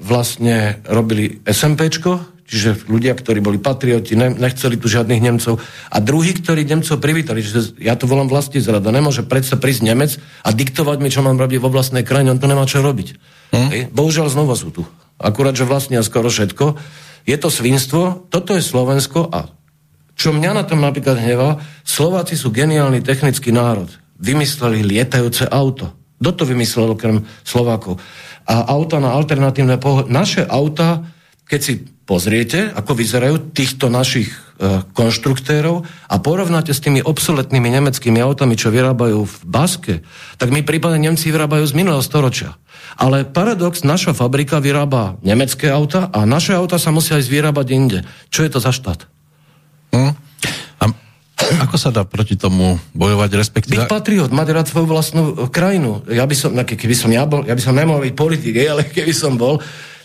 vlastne robili SMPčko, čiže ľudia, ktorí boli patrioti, ne, nechceli tu žiadnych Nemcov. A druhí, ktorí Nemcov privítali. Čiže ja to volám vlastní zrada. Nemôže predsa prísť Nemec a diktovať mi, čo mám robiť vo vlastnej krajine. On to nemá čo robiť. Hm? Bohužiaľ znova sú tu. Akurát, že vlastnia skoro všetko. Je to svinstvo, toto je Slovensko a čo mňa na tom napríklad hnevá, Slováci sú geniálny technický národ. Vymysleli lietajúce auto. Kto to vymyslel okrem Slovákov? A auta na alternatívne pohľad. Naše auta, keď si pozriete, ako vyzerajú týchto našich e, konštruktérov a porovnáte s tými obsoletnými nemeckými autami, čo vyrábajú v Baske, tak mi prípadne Nemci vyrábajú z minulého storočia. Ale paradox, naša fabrika vyrába nemecké auta a naše auta sa musia aj vyrábať inde. Čo je to za štát? Hm? *coughs* Ako sa dá proti tomu bojovať, respektíve... Byť patriot, mať rád svoju vlastnú krajinu. Ja by som, keby som ja bol, ja by som nemohol byť politik, ale *laughs* keby som bol,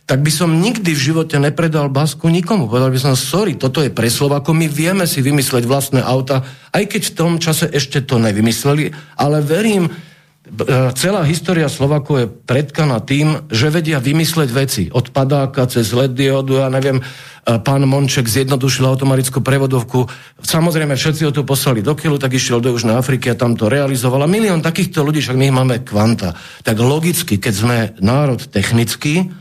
tak by som nikdy v živote nepredal Basku nikomu. Povedal by som, sorry, toto je pre Slovako, my vieme si vymysleť vlastné auta, aj keď v tom čase ešte to nevymysleli, ale verím, E, celá história Slovakov je predkaná tým, že vedia vymysleť veci. Od padáka cez LED diodu, ja neviem, e, pán Monček zjednodušil automatickú prevodovku. Samozrejme, všetci ho tu poslali do Kielu, tak išiel do Južnej Afriky a tam to realizoval. A milión takýchto ľudí, však my máme kvanta. Tak logicky, keď sme národ technický,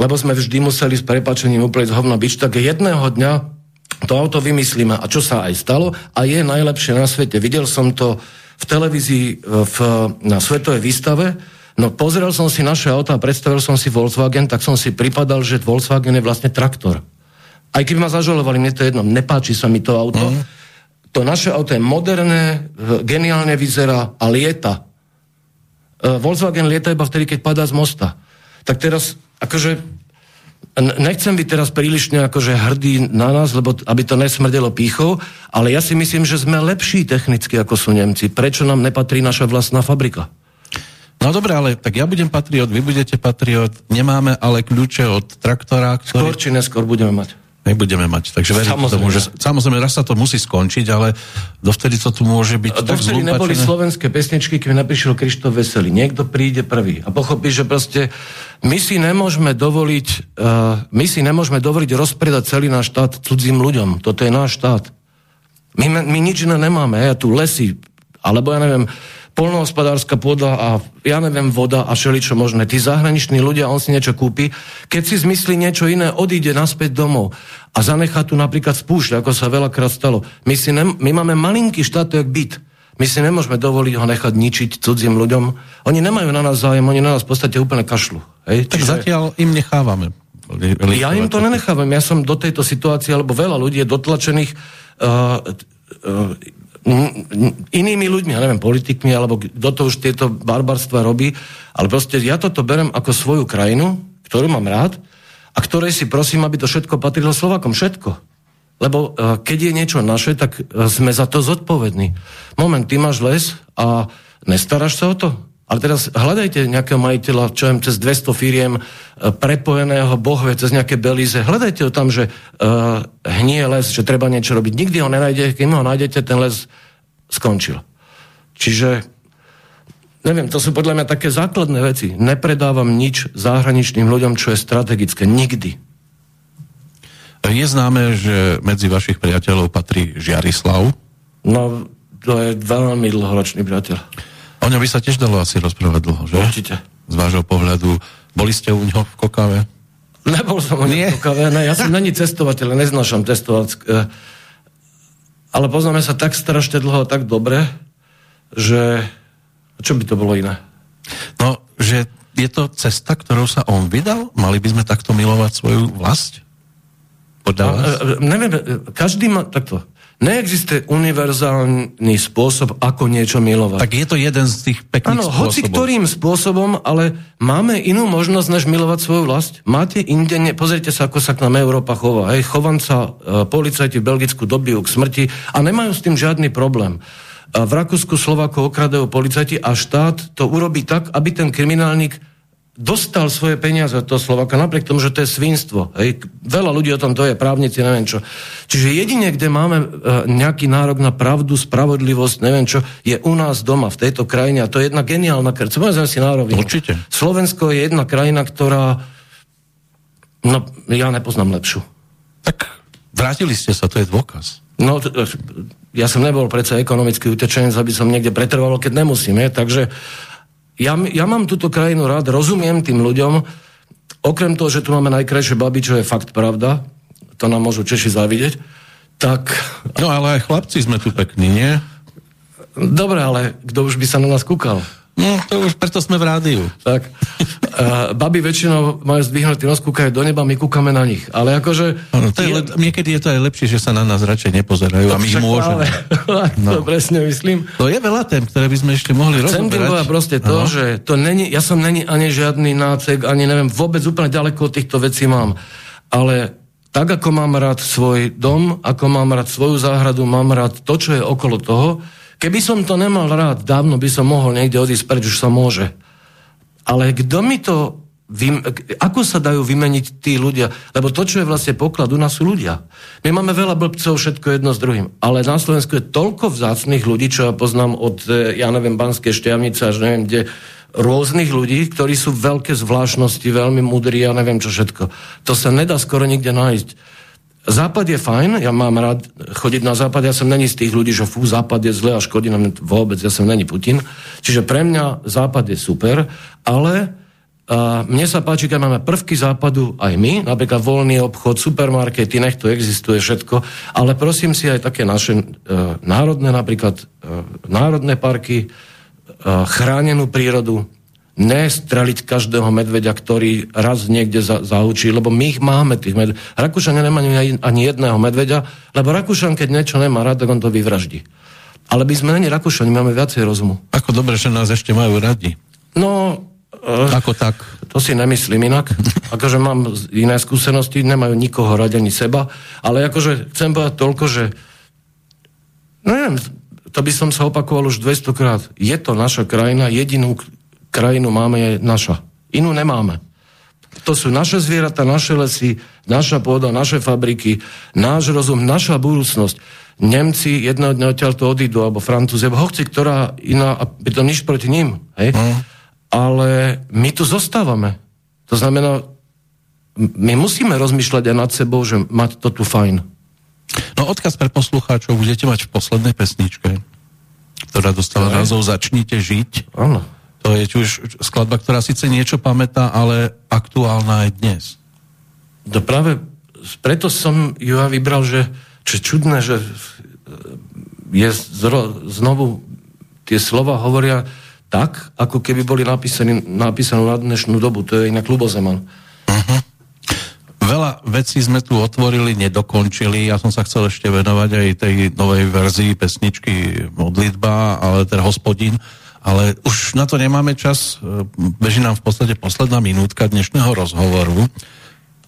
lebo sme vždy museli s prepačením úplne z hovna byť, tak jedného dňa to auto vymyslíme. A čo sa aj stalo? A je najlepšie na svete. Videl som to v televízii e, v, na svetovej výstave, no pozrel som si naše auta a predstavil som si Volkswagen, tak som si pripadal, že Volkswagen je vlastne traktor. Aj keby ma zažalovali, mne to je jedno, nepáči sa mi to auto. Mm. To naše auto je moderné, geniálne vyzerá a lieta. Uh, Volkswagen lieta iba vtedy, keď padá z mosta. Tak teraz, akože, nechcem byť teraz prílišne akože hrdý na nás, lebo aby to nesmrdelo pýchou, ale ja si myslím, že sme lepší technicky ako sú Nemci. Prečo nám nepatrí naša vlastná fabrika? No dobre, ale tak ja budem patriot, vy budete patriot, nemáme ale kľúče od traktora, ktorý... Skôr či neskôr budeme mať. Nebudeme mať, takže verím samozrejme. tomu, že samozrejme raz sa to musí skončiť, ale dovtedy to tu môže byť A dovtedy neboli slovenské pesničky, keď napíšel Krištof Veselý. Niekto príde prvý a pochopí, že proste my si nemôžeme dovoliť, uh, my si nemôžeme dovoliť rozpredať celý náš štát cudzím ľuďom. Toto je náš štát. My, my nič iné nemáme, ja tu lesy, alebo ja neviem, polnohospodárska pôda a ja neviem, voda a všeličo možné. Tí zahraniční ľudia, on si niečo kúpi, keď si zmyslí niečo iné, odíde naspäť domov a zanechá tu napríklad spúšť, ako sa veľakrát stalo. My, si ne, my máme malinký štát, to je byt. My si nemôžeme dovoliť ho nechať ničiť cudzím ľuďom. Oni nemajú na nás zájem, oni na nás v podstate úplne kašlu. Hej? Tak Čiže... zatiaľ im nechávame. Ja im to nenechávam. Ja som do tejto situácie, alebo veľa ľudí je dotlačených uh, uh, inými ľuďmi, ja neviem, politikmi, alebo kto to už tieto barbarstva robí, ale proste ja toto berem ako svoju krajinu, ktorú mám rád a ktorej si prosím, aby to všetko patrilo Slovakom. Všetko. Lebo uh, keď je niečo naše, tak uh, sme za to zodpovední. Moment, ty máš les a nestaráš sa o to? Ale teraz hľadajte nejakého majiteľa, čo viem, cez 200 firiem e, prepojeného bohve, cez nejaké belíze. Hľadajte ho tam, že uh, hnie les, že treba niečo robiť. Nikdy ho nenájdete, keď ho nájdete, ten les skončil. Čiže, neviem, to sú podľa mňa také základné veci. Nepredávam nič zahraničným ľuďom, čo je strategické. Nikdy. Je známe, že medzi vašich priateľov patrí Žiarislav. No, to je veľmi dlhoročný priateľ. O ňom by sa tiež dalo asi rozprávať dlho, že? Určite. Z vášho pohľadu. Boli ste u ňoho v Kokave? Nebol som u ňoho v Kokave, ne, ja som není cestovateľ, neznášam testovať. E, ale poznáme sa tak strašne dlho, tak dobre, že čo by to bolo iné? No, že je to cesta, ktorou sa on vydal? Mali by sme takto milovať svoju vlast? Podľa vás? E, e, neviem, každý má takto. Neexistuje univerzálny spôsob, ako niečo milovať. Tak je to jeden z tých pekných ano, spôsobov. hoci ktorým spôsobom, ale máme inú možnosť, než milovať svoju vlast. Máte inde, ne, pozrite sa, ako sa k nám Európa chová. Hej, chovanca, e, policajti v Belgicku dobijú k smrti a nemajú s tým žiadny problém. A v Rakúsku Slovákov okradajú policajti a štát to urobí tak, aby ten kriminálnik dostal svoje peniaze od toho Slovaka, napriek tomu, že to je svinstvo. Hej. Veľa ľudí o tom to je, právnici, neviem čo. Čiže jedine, kde máme e, nejaký nárok na pravdu, spravodlivosť, neviem čo, je u nás doma, v tejto krajine. A to je jedna geniálna krajina. Povedzme si na Určite. Slovensko je jedna krajina, ktorá... No, ja nepoznám lepšiu. Tak vrátili ste sa, to je dôkaz. No, t- ja som nebol predsa ekonomický utečenec, aby som niekde pretrval, keď nemusím, je? takže ja, ja mám túto krajinu rád, rozumiem tým ľuďom, okrem toho, že tu máme najkrajšie baby, čo je fakt pravda, to nám môžu Češi zavidieť, tak... No ale aj chlapci sme tu pekní, nie? Dobre, ale kto už by sa na nás kúkal? No, to už preto sme v rádiu. Tak. Uh, baby väčšinou majú zdvihnutý nos, kúkajú do neba, my kúkame na nich. Ale akože... Ano, to je. Le... Niekedy je to aj lepšie, že sa na nás radšej nepozerajú a my ich môžeme. *laughs* no. To presne myslím. To je veľa tém, ktoré by sme ešte mohli Chcem rozoberať. Chcem proste to, ano. že to není, ja som není ani žiadny nácek, ani neviem, vôbec úplne ďaleko od týchto vecí mám. Ale tak, ako mám rád svoj dom, ako mám rád svoju záhradu, mám rád to, čo je okolo toho, Keby som to nemal rád, dávno by som mohol niekde odísť preč, už sa môže. Ale kto mi to... Ako sa dajú vymeniť tí ľudia? Lebo to, čo je vlastne poklad, u nás sú ľudia. My máme veľa blbcov, všetko jedno s druhým. Ale na Slovensku je toľko vzácných ľudí, čo ja poznám od, e, ja neviem, Banskej šťavnice až neviem kde, rôznych ľudí, ktorí sú veľké zvláštnosti, veľmi mudrí, ja neviem čo všetko. To sa nedá skoro nikde nájsť. Západ je fajn, ja mám rád chodiť na západ, ja som není z tých ľudí, že fú, západ je zle a škodí nám vôbec, ja som není Putin. Čiže pre mňa západ je super, ale a mne sa páči, keď máme prvky západu aj my, napríklad voľný obchod, supermarkety, nech to existuje všetko, ale prosím si aj také naše e, národné, napríklad e, národné parky, e, chránenú prírodu, nestreliť každého medveďa, ktorý raz niekde za, zaučí, lebo my ich máme, tých medveďov. Rakúšania nemajú ani jedného medveďa, lebo Rakúšan, keď niečo nemá rád, tak on to vyvraždí. Ale my sme není Rakúšani, máme viacej rozumu. Ako dobre, že nás ešte majú radi. No, uh, Ako tak? to si nemyslím inak. Akože mám iné skúsenosti, nemajú nikoho radi ani seba, ale akože chcem povedať toľko, že neviem, to by som sa opakoval už 200 krát. Je to naša krajina, jedinú krajinu máme je naša. Inú nemáme. To sú naše zvieratá, naše lesy, naša pôda, naše fabriky, náš rozum, naša budúcnosť. Nemci jedného dňa odtiaľ to odídu, alebo Francúzi, alebo hoci ktorá iná, a pritom nič proti ním. Hej? Mm. Ale my tu zostávame. To znamená, my musíme rozmýšľať aj nad sebou, že mať to tu fajn. No odkaz pre poslucháčov budete mať v poslednej pesničke, ktorá dostala názov Začnite žiť. Áno. To je už skladba, ktorá síce niečo pamätá, ale aktuálna aj dnes. To práve preto som ju ja vybral, že čo čudné, že je zro, znovu tie slova hovoria tak, ako keby boli napísané, napísané na dnešnú dobu. To je inak Lubozeman. Veľa vecí sme tu otvorili, nedokončili. Ja som sa chcel ešte venovať aj tej novej verzii pesničky Modlitba, ale teda Hospodin. Ale už na to nemáme čas. Beží nám v podstate posledná minútka dnešného rozhovoru.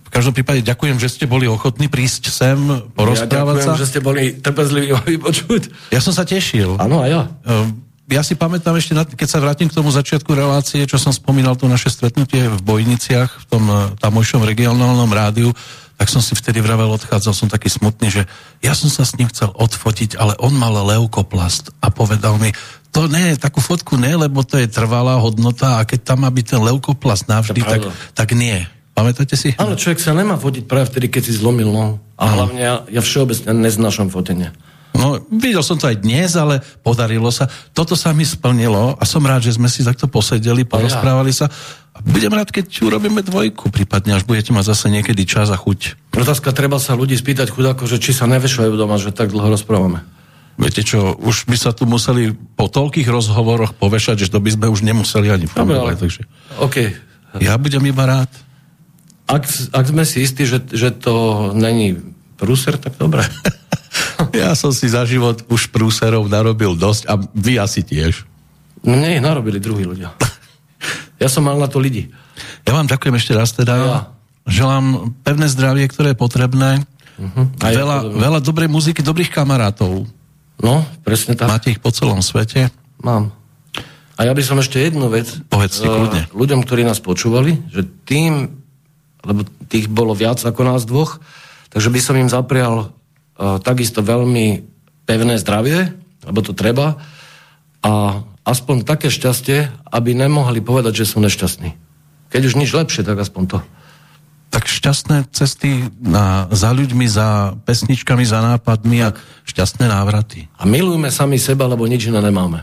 V každom prípade ďakujem, že ste boli ochotní prísť sem, porozprávať ja ďakujem, sa. že ste boli trpezliví *laughs* ma vypočuť. Ja som sa tešil. Áno, a ja. Ehm, Ja si pamätám ešte, keď sa vrátim k tomu začiatku relácie, čo som spomínal, to naše stretnutie v Bojniciach, v tom eh, tamojšom regionálnom rádiu, tak som si vtedy vravel, odchádzal som taký smutný, že ja som sa s ním chcel odfotiť, ale on mal leukoplast a povedal mi, to nie, takú fotku nie, lebo to je trvalá hodnota a keď tam má byť ten leukoplast navždy, tak, tak nie. Pamätáte si? Áno, človek sa nemá fotiť práve vtedy, keď si zlomil nohu. A hlavne ja, ja všeobecne neznášam fotenie. No, videl som to aj dnes, ale podarilo sa. Toto sa mi splnilo a som rád, že sme si takto posedeli, porozprávali sa. A budem rád, keď urobíme dvojku, prípadne až budete mať zase niekedy čas a chuť. Otázka, treba sa ľudí spýtať chudáko, že či sa nevešajú doma, že tak dlho rozprávame. Viete čo, už by sa tu museli po toľkých rozhovoroch povešať, že to by sme už nemuseli ani fungovať. Takže OK. ja budem iba rád. Ak, ak sme si istí, že, že to není prúser, tak dobre. *laughs* Ja som si za život už prúserov narobil dosť a vy asi tiež. Mne ich narobili druhí ľudia. *laughs* Ja som mal na to lidi. Ja vám ďakujem ešte raz teda. Ja. Želám pevné zdravie, ktoré je potrebné. Uh-huh. Ja Veľa, veľa dobrej muziky, dobrých kamarátov. No, presne tak. Máte ich po celom svete. Mám. A ja by som ešte jednu vec Povedzte, eh, kľudne. ľuďom, ktorí nás počúvali, že tým, lebo tých bolo viac ako nás dvoch, takže by som im zaprial uh, takisto veľmi pevné zdravie, lebo to treba, a aspoň také šťastie, aby nemohli povedať, že sú nešťastní. Keď už nič lepšie, tak aspoň to. Tak šťastné cesty na, za ľuďmi, za pesničkami, za nápadmi a šťastné návraty. A milujme sami seba, lebo nič iné nemáme.